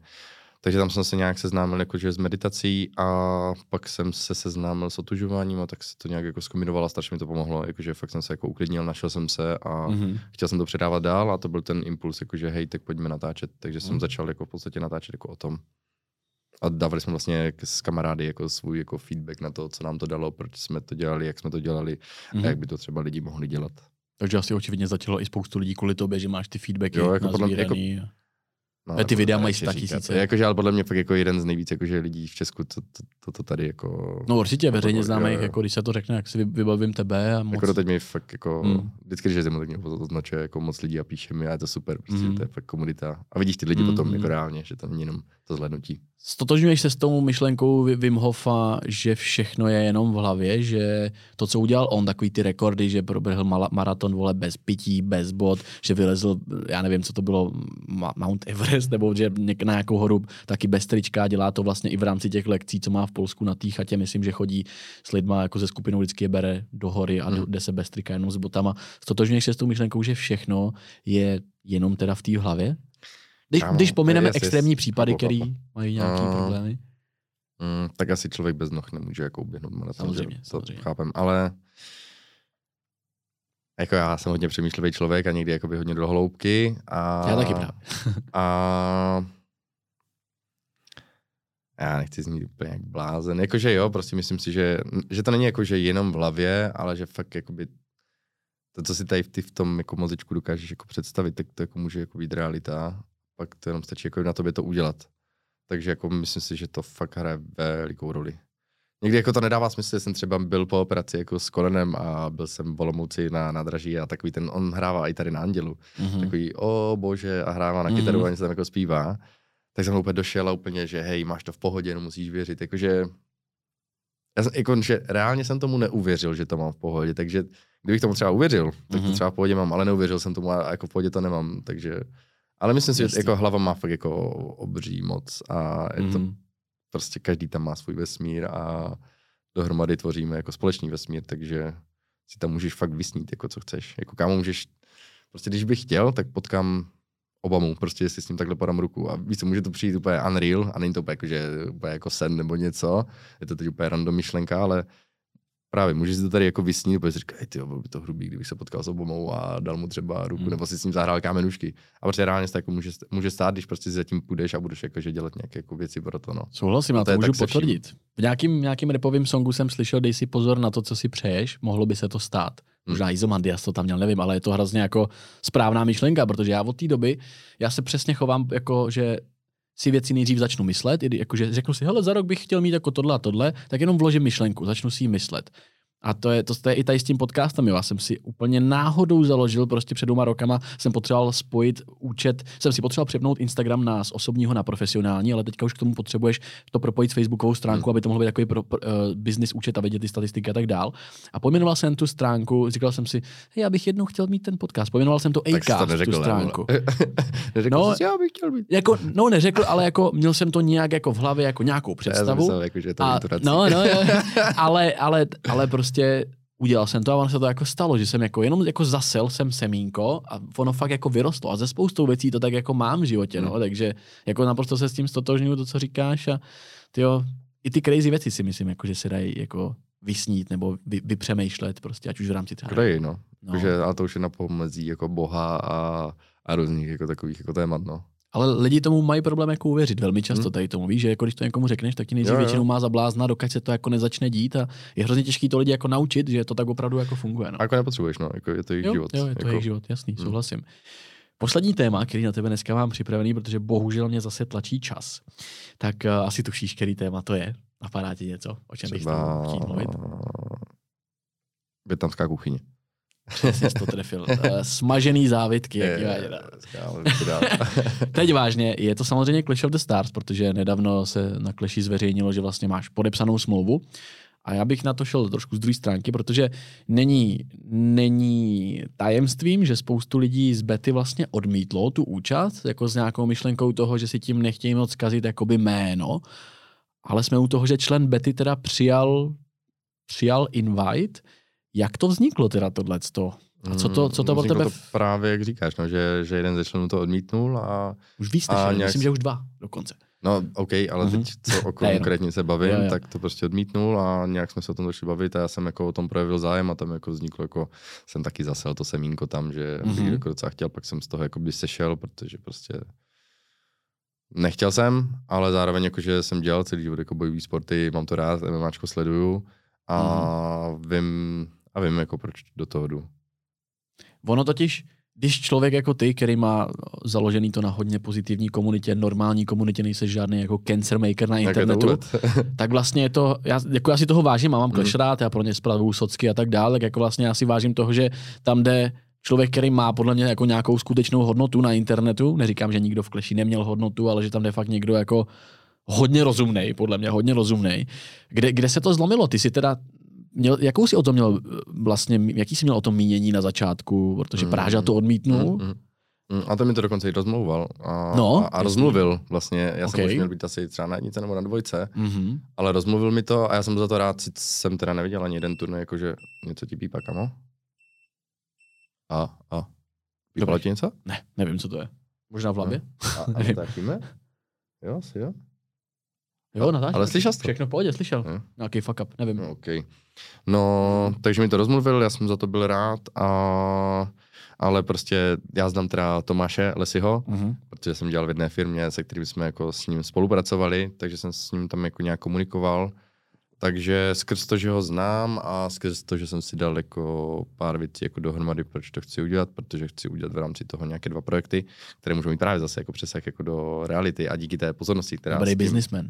Takže tam jsem se nějak seznámil jakože s meditací a pak jsem se seznámil s otužováním a tak se to nějak jako zkombinovalo a strašně mi to pomohlo, jakože fakt jsem se jako uklidnil, našel jsem se a mm-hmm. chtěl jsem to předávat dál a to byl ten impuls, jakože hej, tak pojďme natáčet. Takže mm. jsem mhm. začal jako v podstatě natáčet jako o tom. A dávali jsme vlastně s kamarády jako svůj jako feedback na to, co nám to dalo, proč jsme to dělali, jak jsme to dělali mm-hmm. a mhm. jak by to třeba lidi mohli dělat. Takže asi očividně začalo i spoustu lidí kvůli tobě, že máš ty feedbacky jo, jako podle, jako, No, ty videa mají sta tisíce. Jakože, ale podle mě fakt jako jeden z nejvíc jakože lidí v Česku, to, to, to, to tady jako... No určitě, veřejně známých, jako když se to řekne, jak si vybavím tebe a moc... Jako teď mi fakt jako, hmm. vždycky, když jezdím, tak mě označuje jako moc lidí a píše mi a je to super, prostě hmm. to je fakt komunita. A vidíš ty lidi hmm. potom jako reálně, že to není jenom to zhlednutí. Stotožňuješ se s tou myšlenkou Wim Hofa, že všechno je jenom v hlavě, že to, co udělal on, takový ty rekordy, že proběhl maraton vole bez pití, bez bod, že vylezl, já nevím, co to bylo, Mount Everest, nebo že na nějakou horu taky bez trička, dělá to vlastně i v rámci těch lekcí, co má v Polsku na té chatě, myslím, že chodí s lidma jako ze skupinou vždycky je bere do hory a hmm. jde se bez trika jenom s botama. Stotožňuješ se s tou myšlenkou, že všechno je jenom teda v té hlavě? Když, když pomineme extrémní případy, které mají nějaké uh, problémy. Mm, tak asi člověk bez noh nemůže jako uběhnout maraton. Samozřejmě, to samozřejmě. chápem, ale jako já jsem hodně přemýšlivý člověk a někdy jako by hodně do hloubky. A, já taky právě. a já nechci znít úplně jak blázen. Jakože jo, prostě myslím si, že, že to není jako, že jenom v hlavě, ale že fakt jakoby to, co si tady v, ty, v tom jako mozečku dokážeš jako představit, tak to jako může jako být realita pak to jenom stačí jako na tobě to udělat. Takže jako myslím si, že to fakt hraje velikou roli. Někdy jako to nedává smysl, jsem třeba byl po operaci jako s kolenem a byl jsem v Olomouci na nádraží a takový ten, on hrává i tady na Andělu. Mm-hmm. Takový, o bože, a hrává na kytaru mm-hmm. a něco tam jako zpívá. Tak jsem úplně došel a úplně, že hej, máš to v pohodě, no musíš věřit. Jakože, já jsem, jako, že reálně jsem tomu neuvěřil, že to mám v pohodě, takže kdybych tomu třeba uvěřil, tak to mhm. třeba v pohodě mám, ale neuvěřil jsem tomu a jako v pohodě to nemám, takže ale myslím si, že jako hlava má fakt jako obří moc a je to mm. prostě každý tam má svůj vesmír a dohromady tvoříme jako společný vesmír, takže si tam můžeš fakt vysnít, jako co chceš. Jako kámo můžeš, prostě když bych chtěl, tak potkám Obamu, prostě jestli s ním takhle podám ruku. A víš co, může to přijít úplně unreal a není to úplně jako, že úplně jako sen nebo něco, je to teď úplně random myšlenka, ale Právě, můžeš si to tady jako vysnít, protože říká, ty bylo by to hrubý, kdybych se potkal s Obamou a dal mu třeba ruku, hmm. nebo si s ním zahrál kámenušky. A protože reálně se jako může, může stát, když prostě si zatím půjdeš a budeš jakože dělat nějaké jako věci pro to. No. Souhlasím, a to, to můžu potvrdit. V nějakým, nějakým repovým songu jsem slyšel, dej si pozor na to, co si přeješ, mohlo by se to stát. Hmm. Možná. Izomandias to tam měl, nevím, ale je to hrozně jako správná myšlenka, protože já od té doby, já se přesně chovám jako, že si věci nejdřív začnu myslet, jakože řeknu si, hele, za rok bych chtěl mít jako tohle a tohle, tak jenom vložím myšlenku, začnu si ji myslet. A to je, to, to je i tady s tím podcastem. Jo. Já jsem si úplně náhodou založil, prostě před dvěma rokama jsem potřeboval spojit účet, jsem si potřeboval přepnout Instagram na z osobního na profesionální, ale teďka už k tomu potřebuješ to propojit s Facebookovou stránku, hmm. aby to mohl být takový pro, pro, uh, business účet a vidět ty statistiky a tak dál. A pojmenoval jsem tu stránku, říkal jsem si, hej, já bych jednou chtěl mít ten podcast. Pojmenoval jsem to Acast, tu stránku. [laughs] neřekl no, jsi, já bych chtěl mít. Jako, no, neřekl, ale jako měl jsem to nějak jako v hlavě, jako nějakou představu. Já myslel, jako, že to a, no, no, jo, [laughs] ale, ale, ale prostě prostě udělal jsem to a ono se to jako stalo, že jsem jako jenom jako zasel jsem semínko a ono fakt jako vyrostlo a ze spoustou věcí to tak jako mám v životě, no, hmm. takže jako naprosto se s tím stotožňuju to, co říkáš a tyjo, i ty crazy věci si myslím, jako, že se dají jako vysnít nebo vy, vypřemýšlet prostě, ať už v rámci třeba. Crazy, no. no. Že, a to už je na pomezí jako boha a, a různých jako takových jako témat, no. Ale lidi tomu mají problém jako uvěřit velmi často hmm. tady tomu. Víš, že jako když to někomu řekneš, tak ti nejdřív většinou má zablázna, dokud se to jako nezačne dít a je hrozně těžké to lidi jako naučit, že to tak opravdu jako funguje. No. A jako nepotřebuješ, no, jako je to jejich jo, život. Jo, je to jako... jejich život, jasný, hmm. souhlasím. Poslední téma, který na tebe dneska mám připravený, protože bohužel mě zase tlačí čas, tak uh, asi tušíš, který téma to je. Napadá ti něco, o čem Třeba... bych chtěl mluvit? Větnamská kuchyně. Přesně jsi to trefil. Uh, smažený závitky. Je, je, [laughs] Teď vážně, je to samozřejmě Clash of the Stars, protože nedávno se na Clashi zveřejnilo, že vlastně máš podepsanou smlouvu. A já bych na to šel trošku z druhé stránky, protože není, není tajemstvím, že spoustu lidí z Betty vlastně odmítlo tu účast, jako s nějakou myšlenkou toho, že si tím nechtějí moc zkazit jakoby jméno, ale jsme u toho, že člen Betty teda přijal, přijal invite, jak to vzniklo teda tohleto? A co to, co to pro Vzniklo tebe? To právě jak říkáš, no, že, že jeden ze členů to odmítnul a Už víc a nějak- myslím, že už dva dokonce. No, OK, ale Mhm. teď, co o [laughs] konkrétně se bavím, Jo, jo. tak to prostě odmítnul a nějak jsme se o tom začali bavit a já jsem jako o tom projevil zájem a tam jako vzniklo jako, jsem taky zasel to semínko tam, že bych Mhm. jako docela chtěl, pak jsem z toho jako by sešel, protože prostě nechtěl jsem, ale zároveň jako, že jsem dělal celý život jako bojový sporty, mám to rád, MMAčko sleduju a Mhm. vím, a vím jako proč do toho jdu. Ono totiž, když člověk jako ty, který má založený to na hodně pozitivní komunitě, normální komunitě, nejsi žádný jako cancer maker na internetu, [laughs] tak vlastně je to, já, jako já si toho vážím, a mám. Clash rád, já pro ně spravuju socky a tak dále, tak jako vlastně já si vážím toho, že tam jde člověk, který má podle mě jako nějakou skutečnou hodnotu na internetu, neříkám, že nikdo v Clashi neměl hodnotu, ale že tam jde fakt někdo jako hodně rozumnej, podle mě hodně rozumnej. Kde, kde se to zlomilo? Ty jsi teda Měl, jakou jsi o tom měl eh, vlastně, jaký jsi měl o tom mínění na začátku, protože Mm. Práža to odmítnul? Mm, mm. Mm, A to mi to dokonce i rozmlouval. A, No, a, a rozmluvil vlastně. Já Ok. jsem už měl být asi třeba na jednice nebo na dvojce, Mhm. ale rozmluvil mi to a já jsem za to rád, jsem teda neviděl ani jeden turnaj, jakože něco ti pípá, kamo? A, a. Pípalo ti něco? Ne, nevím, co to je. Možná v hlavě? A, a Nevím. natáčíme? Jo, asi jo. Jo, Natáš. Ale slyšel jsi to? Všechno v pohodě, slyšel. Jo. Nějaký fuck up, nevím. No, OK. No, takže mi to rozmluvil, já jsem za to byl rád, a, ale prostě já znám teda Tomáše Lesiho, Mhm. protože jsem dělal v jedné firmě, se kterým jsme jako s ním spolupracovali, takže jsem s ním tam jako nějak komunikoval. Takže skrz to, že ho znám a skrz to, že jsem si dal jako pár věcí jako dohromady, proč to chci udělat, protože chci udělat v rámci toho nějaké dva projekty, které můžou mít právě zase jako přesah jako do reality a díky té pozornosti, která Dobrý businessman.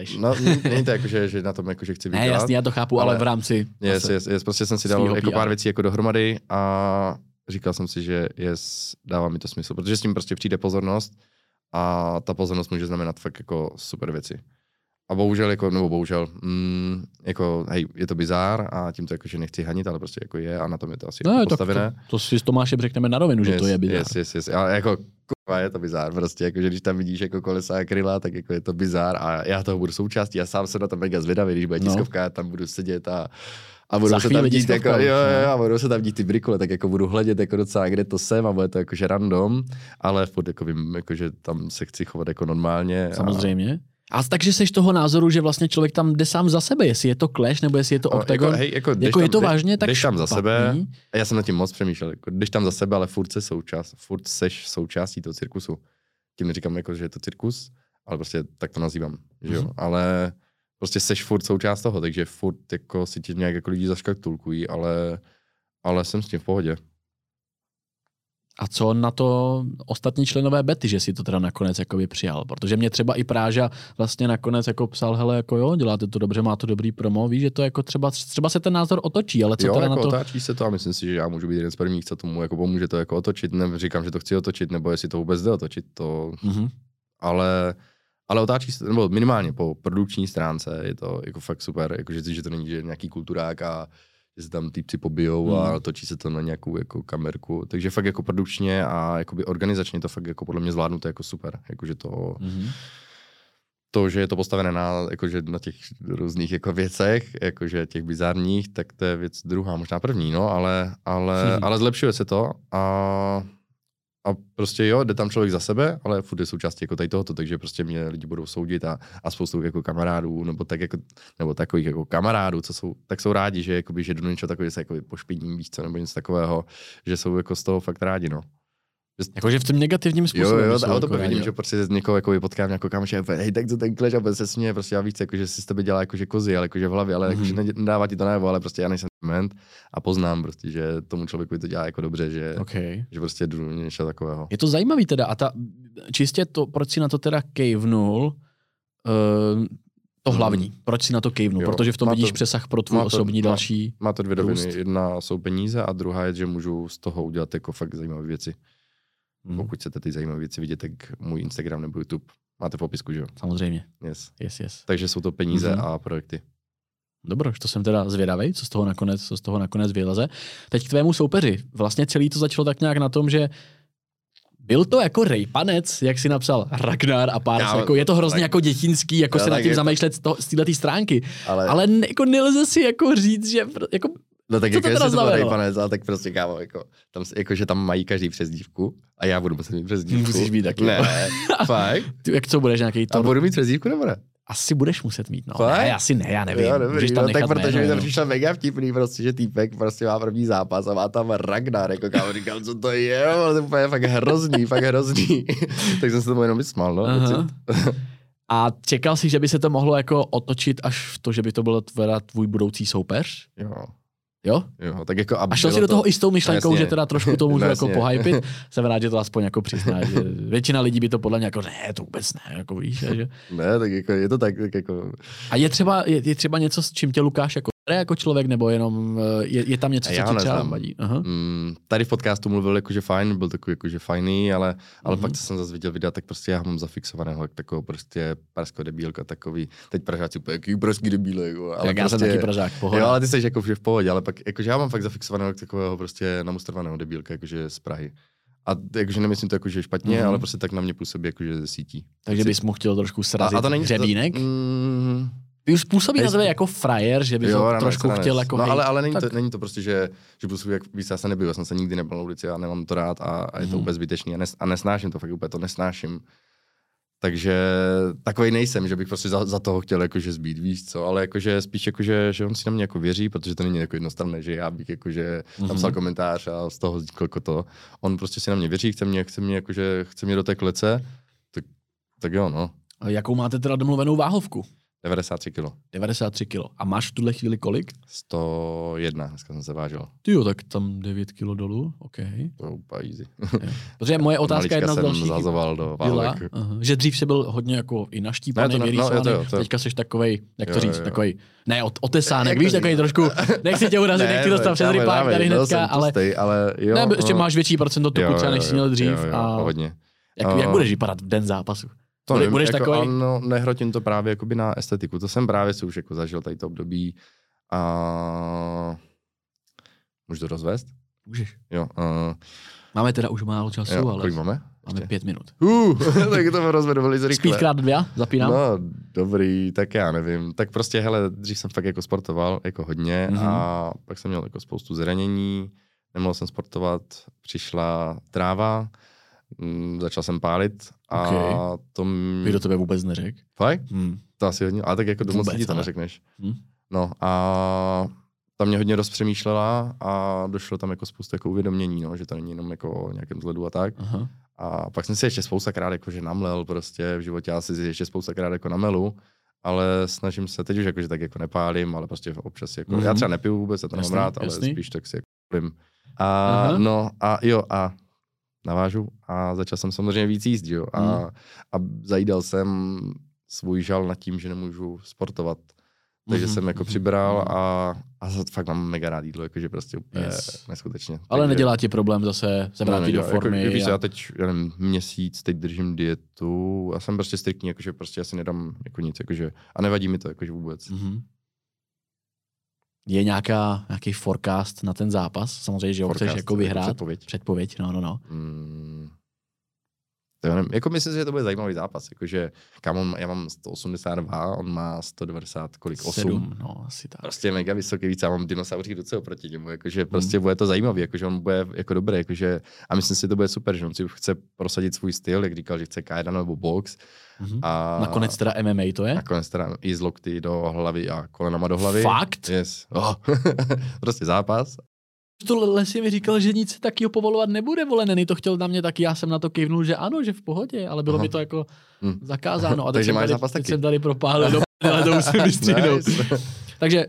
Seš. No, [laughs] není to jako, že, že na tom jako, že chci ne, vydělat. jasně, já to chápu, ale, ale- v rámci... Yes, zase- yes, yes, prostě jsem si dal jako pár věcí jako dohromady a říkal jsem si, že yes, dává mi to smysl, protože s tím prostě přijde pozornost a ta pozornost může znamenat fakt jako super věci. A bohužel, jako, nebo bohužel, mm, jako, hej, je to bizár a tím to jako, že nechci hanit, ale prostě jako je a na tom je to asi No, jako tak to, postavené. to si s Tomášem řekneme na rovinu, že to je bizar. Yes, yes, yes. Ale jako, kurva, je to bizár prostě, jako, že když tam vidíš jako kolesa a kryla, tak jako je to bizár a já toho budu součástí, já sám jsem na to mega zvědavý, když bude No. tiskovka, já tam budu sedět a a budou se tam dít, jako, jo, jo, no. jo, a budou se tam dít ty brikule, tak jako budu hledět jako docela, kde to jsem a bude to jakože random, ale furt jako vím, jako, že tam se chci chovat jako normálně. A, Samozřejmě. A takže seš toho názoru, že vlastně člověk tam jde sám za sebe, jestli je to Clash nebo jestli je to a Octagon. jako, hej, jako, jako je tam, to jde- vážně tak jdeš tam za špatný? sebe, a já jsem nad tím moc přemýšlel, jako, jdeš tam za sebe, ale furt, se součást, furt seš součástí toho cirkusu. Tím neříkám, jako, že je to cirkus, ale prostě tak to nazývám, že jo. Mhm. Ale prostě seš furt součást toho, takže furt jako si ti nějak jako lidi zaškatulkují, ale, ale jsem s tím v pohodě. A co na to ostatní členové Betty, že si to teda nakonec jakoby přijal? Protože mě třeba i Práža vlastně nakonec jako psal, hele, jako jo, děláte to dobře, má to dobrý promo, víš, že to jako třeba, třeba se ten názor otočí, ale co jo, teda jako na to? otáčí se to a myslím si, že já můžu být jeden z prvních, co tomu jako pomůže to jako otočit. Neříkám, že to chci otočit, nebo jestli to vůbec jde otočit, to Mhm. ale, ale otáčí se, nebo minimálně po produkční stránce je to jako fakt super, jako že, že to není že nějaký kulturák a že se tam týpci pobijou Hmm. a točí se to na nějakou jako kamerku, takže fakt jako produkčně a jakoby organizačně to fakt jako podle mě zvládnuto jako super, jakože to, Mhm. to, že je to postavené na, jakože na těch různých jako věcech, jakože těch bizarních, tak to je věc druhá, možná první, no, ale, ale, Hmm. ale zlepšuje se to a, a prostě jo, jde tam člověk za sebe, ale furt je součástí jako tady tohoto, takže prostě mě lidi budou soudit a, a spoustu jako kamarádů, nebo tak jako, nebo takových jako kamarádů, co jsou, tak jsou rádi, že jakoby, že jdu něčeho takového, se jako pošpiním, víc co, nebo něco takového, že jsou jako z toho fakt rádi, no. Jakože v tom negativním Jo, způsobem. jo, jsou a o to jako vidím, jo. že prostě z někoho jako potkám nějakou kamoše a hej, tak to ten kleš a se směje, prostě já víc, jako, že si z tebe dělá jakože kozy, ale jakože v hlavě, ale Mhm. jakože nedě- nedává ti to najevo, ale prostě já nejsem ment a poznám prostě, že tomu člověku to dělá jako dobře, že, Okay. že prostě jdu něčeho takového. Je to zajímavý teda a ta, čistě to, proč si na to teda kejvnul, uh, to Hmm. hlavní, proč si na to kejvnul, Jo, protože v tom má to- vidíš přesah pro tvůj má to- osobní má- další. Má to dvě roviny. Jedna jsou peníze a druhá je, že můžu z toho udělat jako fakt zajímavé věci. Hmm. Pokud chcete ty zajímavé věci vidět, tak můj Instagram nebo YouTube máte v popisku, že jo? Samozřejmě, Yes. yes, yes. Takže jsou to peníze Mhm. a projekty. Dobro, to jsem teda zvědavý, co z toho nakonec, co z toho nakonec vyleze. Teď k tvému soupeři. Vlastně celý to začalo tak nějak na tom, že byl to jako rejpanec, jak si napsal Ragnar a pár, Já- jako je to hrozně tak- jako dětinský, jako se nad tím je to- zamýšlet z, toho, z této stránky. Ale, Ale jako nelze si jako říct, že jako No tak Co jako jestli to byl rejpanec, ale tak prostě kámo, jako, tam, jako, že tam mají každý přezdívku a já budu muset mít přezdívku. Musíš být taky. Ne, [laughs] fakt? Ty, jak co budeš nějaký A to? budu mít přezdívku nebo ne? Asi budeš muset mít, no. Fakt? Ne, asi ne, já nevím. Jo, dobrý, Můžeš tam no, tak protože mi to přišlo mega vtipný, prostě, že týpek prostě má první zápas a má tam Ragnar, jako kámo, říkal, co to je, jo, to je úplně fakt hrozný, fakt hrozný. [laughs] tak jsem se tomu jenom vysmál, no. A čekal jsi, že by se to mohlo jako otočit až v to, že by to byl tvůj budoucí soupeř? Jo, Jo? jo, tak jako a A šel jsi do to- toho i s tou myšlenkou, Jasně. že teda trošku to můžu [laughs] No, jako pohypit. [laughs] Jsem rád, že to aspoň jako přizná. Že většina lidí by to podle mě jako, ne, to vůbec ne, jako víš. Že... Ne, tak jako je to tak, tak jako, A je třeba, je, je třeba něco, s čím tě Lukáš jako jako člověk, nebo jenom eh, je, je tam něco, A co ti třeba vadí? Aha. mm, tady v podcastu mluvil jakože fajn, byl takový jakože fajný, ale, ale Mhm. pak, co jsem zase viděl videa, tak prostě já ho mám zafixovaného, jak takovou prostě pražskou debílka, takový, teď pražáci úplně, jaký pražský debíle, jako, ale Tak já jsem prostě, taky pražák, pohoda. Jo, ale ty jsi jako v pohodě, ale pak jakože já mám fakt zafixovaného takového prostě namustrovaného debílka, jakože z Prahy. A jakože nemyslím to jakože špatně, Mhm. mm-hmm. ale prostě tak na mě působí jakože ze sítí. Takže bys mu chtěl trošku srazit hřebínek? To, mm, Ty už působí na tebe jako frajer, že bys jo, trošku ranec. chtěl jako No ale, ale není, tak- to, není to prostě, že, že působí jak víc, já se nebyl, já jsem se nikdy nebyl na ulici, já nemám to rád a, a je to Mhm. úplně zbytečný a, nes, a nesnáším to, fakt úplně to nesnáším. Takže takový nejsem, že bych prostě za, za toho chtěl jakože zbít, víš co, ale jakože spíš jakože, že on si na mě jako věří, protože to není jako jednostranné, že já bych jakože Mhm. tam psal komentář a z toho vzniklo to. On prostě si na mě věří, chce mě, chce mě jakože, chce mě do té klece, tak, tak jo no, A Jakou máte teda domluvenou váhovku? 93 kilo. 93 kilo. A máš v tuhle chvíli kolik? 101, dneska jsem se vážil. Ty jo, tak tam 9 kilo dolů, OK. To je úplně easy. Protože moje [laughs] otázka jedna z jsem dalších zazoval do byla, válek. aha, že dřív jsi byl hodně jako i naštípaný, Ne, to ne- no, jo, to jo, to teďka jsi takovej, jak to Jo, říct, jo, jo. takovej, ne, ot- otesánek, [laughs] víš, to takový trošku, nechci tě urazit, [laughs] nechci dostat přes rypák tady hnedka, ale ale jo, ne, ještě no. máš větší procento tuku třeba, než jsi měl dřív. A hodně. jak, jak budeš vypadat v den zápasu? To Bude- nevím, budeš jako, takovej- Ano, nehrotím to právě jakoby na estetiku. To jsem právě si už jako zažil tady to období. A... Můžu to rozvést? Můžeš. Jo. Uh, Máme teda už málo času, jo. ale Kolik máme? máme pět minut. Uh, [laughs] tak to rozvedu velice rychle. Speed krát dvě, zapínám. No, dobrý, tak já nevím. Tak prostě, hele, dřív jsem fakt jako sportoval, jako hodně Mhm. a pak jsem měl jako spoustu zranění, nemohl jsem sportovat, přišla tráva, mm, začal jsem pálit a Ok. to m... Bych do tebe vůbec neřekl. Fakt? Hmm. To asi hodně, ale tak jako do moc Vůbec, lidí to neřekneš. Hm. No a ta mě hodně dost přemýšlela a došlo tam jako spoustu jako uvědomění, no, že to není jenom jako o nějakém vzhledu a tak. Aha. A pak jsem si ještě spoustakrát jako, že namlel prostě v životě, já si ještě spoustakrát jako namelu, ale snažím se, teď už jako, že tak jako nepálím, ale prostě občas jako, Mhm. já třeba nepiju vůbec, já to nemám rád, ale jasný. spíš tak si jako. A Aha. no a jo a navážu a začal jsem samozřejmě víc jíst, jo, a, Mhm. a zajídal jsem svůj žal nad tím, že nemůžu sportovat. Takže Mhm, jsem jako mhm, přibral mhm. a, a fakt mám mega rád jídlo, jakože prostě úplně Yes. neskutečně. Ale Takže- nedělá ti problém zase se vrátit do nedělá. formy. Jako, víš, a... já teď, já nevím, měsíc, teď držím dietu a jsem prostě striktní, jakože prostě asi nedám jako nic, jakože, a nevadí mi to, jakože vůbec. Mhm. Je nějaká, nějaký forecast na ten zápas? Samozřejmě, že ho chceš jako vyhrát. Předpověď. Předpověď, no, no, no. Mm, to nevím, jako myslím si, že to bude zajímavý zápas, jakože, kam on, já mám 182, on má 190, kolik, 8. Sedm, no, asi tak. Prostě mega vysoký víc, já mám dinosauří docela proti němu, jakože Hmm. prostě bude to zajímavý, jakože on bude jako dobrý, jakože, a myslím si, že to bude super, že on si chce prosadit svůj styl, jak říkal, že chce K1 nebo box, Mhm. a Nakonec teda MMA to je? nakonec teda i z lokty do hlavy a kolenama do hlavy. Fakt? Yes. Oh. [laughs] prostě zápas. To Lesi mi říkal, že nic takového povolovat nebude, vole, Neny to chtěl na mě taky, já jsem na to kývnul, že ano, že v pohodě, ale bylo Aha. mi to jako Hm. zakázáno. A Takže jsem máš tady, zápas taky? jsem tady propálil, do ale to musím [laughs] vystřihnout. Nice. Takže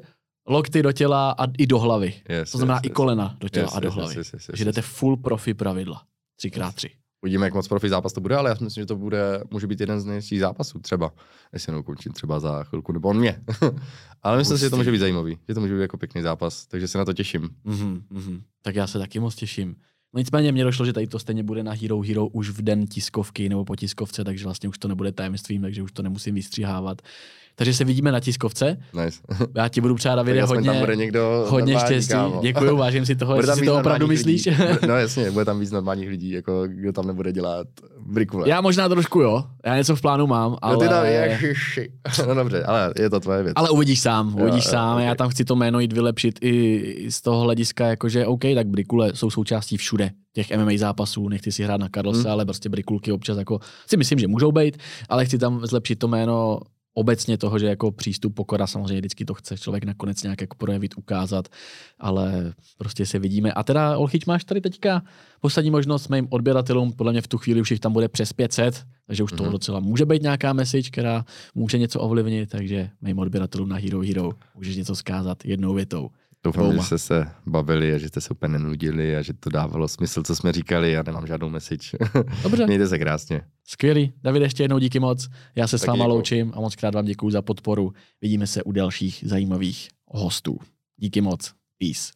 lokty do těla a i do hlavy. Yes, To znamená yes, i kolena do těla Yes, a do hlavy. yes, yes, yes, Takže yes. jdete full profi pravidla. 3x3. Uvidíme, jak moc profi zápas to bude, ale já si myslím, že to bude, může být jeden z nejlepších zápasů třeba, jestli neukončím třeba za chvilku, nebo on mě. [laughs] ale myslím si, že to může být zajímavý, že to může být jako pěkný zápas, takže se na to těším. Mhm, mhm. Tak já se taky moc těším. No nicméně mě došlo, že tady to stejně bude na Hero Hero už v den tiskovky nebo po tiskovce, takže vlastně už to nebude tajemstvím, takže už to nemusím vystříhávat. Takže se vidíme na tiskovce. Nice. [laughs] Já ti budu přát, Davide, hodně, tam bude někdo hodně štěstí. kámo. [laughs] Děkuju, vážím si toho, jestli si to opravdu normálních myslíš. lidí. [laughs] No jasně, bude tam víc normálních lidí, jako kdo tam nebude dělat brikule. Já možná trošku jo, já něco v plánu mám, ale... No ty tam, ježiši. No dobře, ale je to tvoje věc. Ale uvidíš sám, Jo, uvidíš jo, sám. ok. Já tam chci to jméno jít vylepšit i z toho hlediska, jakože OK, tak brikule jsou součástí všude těch MMA zápasů, nechci si hrát na Carlose, Hmm. ale prostě brikulky občas jako si myslím, že můžou být, ale chci tam zlepšit to jméno obecně toho, že jako přístup pokora samozřejmě vždycky to chce člověk nakonec nějak jako projevit, ukázat, ale prostě se vidíme. A teda Olchyč máš tady teďka poslední možnost mým odběratelům, podle mě v tu chvíli už jich tam bude přes 500, takže už to Mhm. docela může být nějaká message, která může něco ovlivnit, takže mým odběratelům na Hero Hero můžeš něco zkázat jednou větou. Doufám, dvouma. že jste se bavili a že jste se úplně nenudili a že to dávalo smysl, co jsme říkali. Já nemám žádnou message. [laughs] Dobře, Mějte se krásně. skvělý. David, ještě jednou díky moc. Já se s Taky váma děkuju. loučím a moc krát vám děkuju za podporu. Vidíme se u dalších zajímavých hostů. Díky moc. Peace.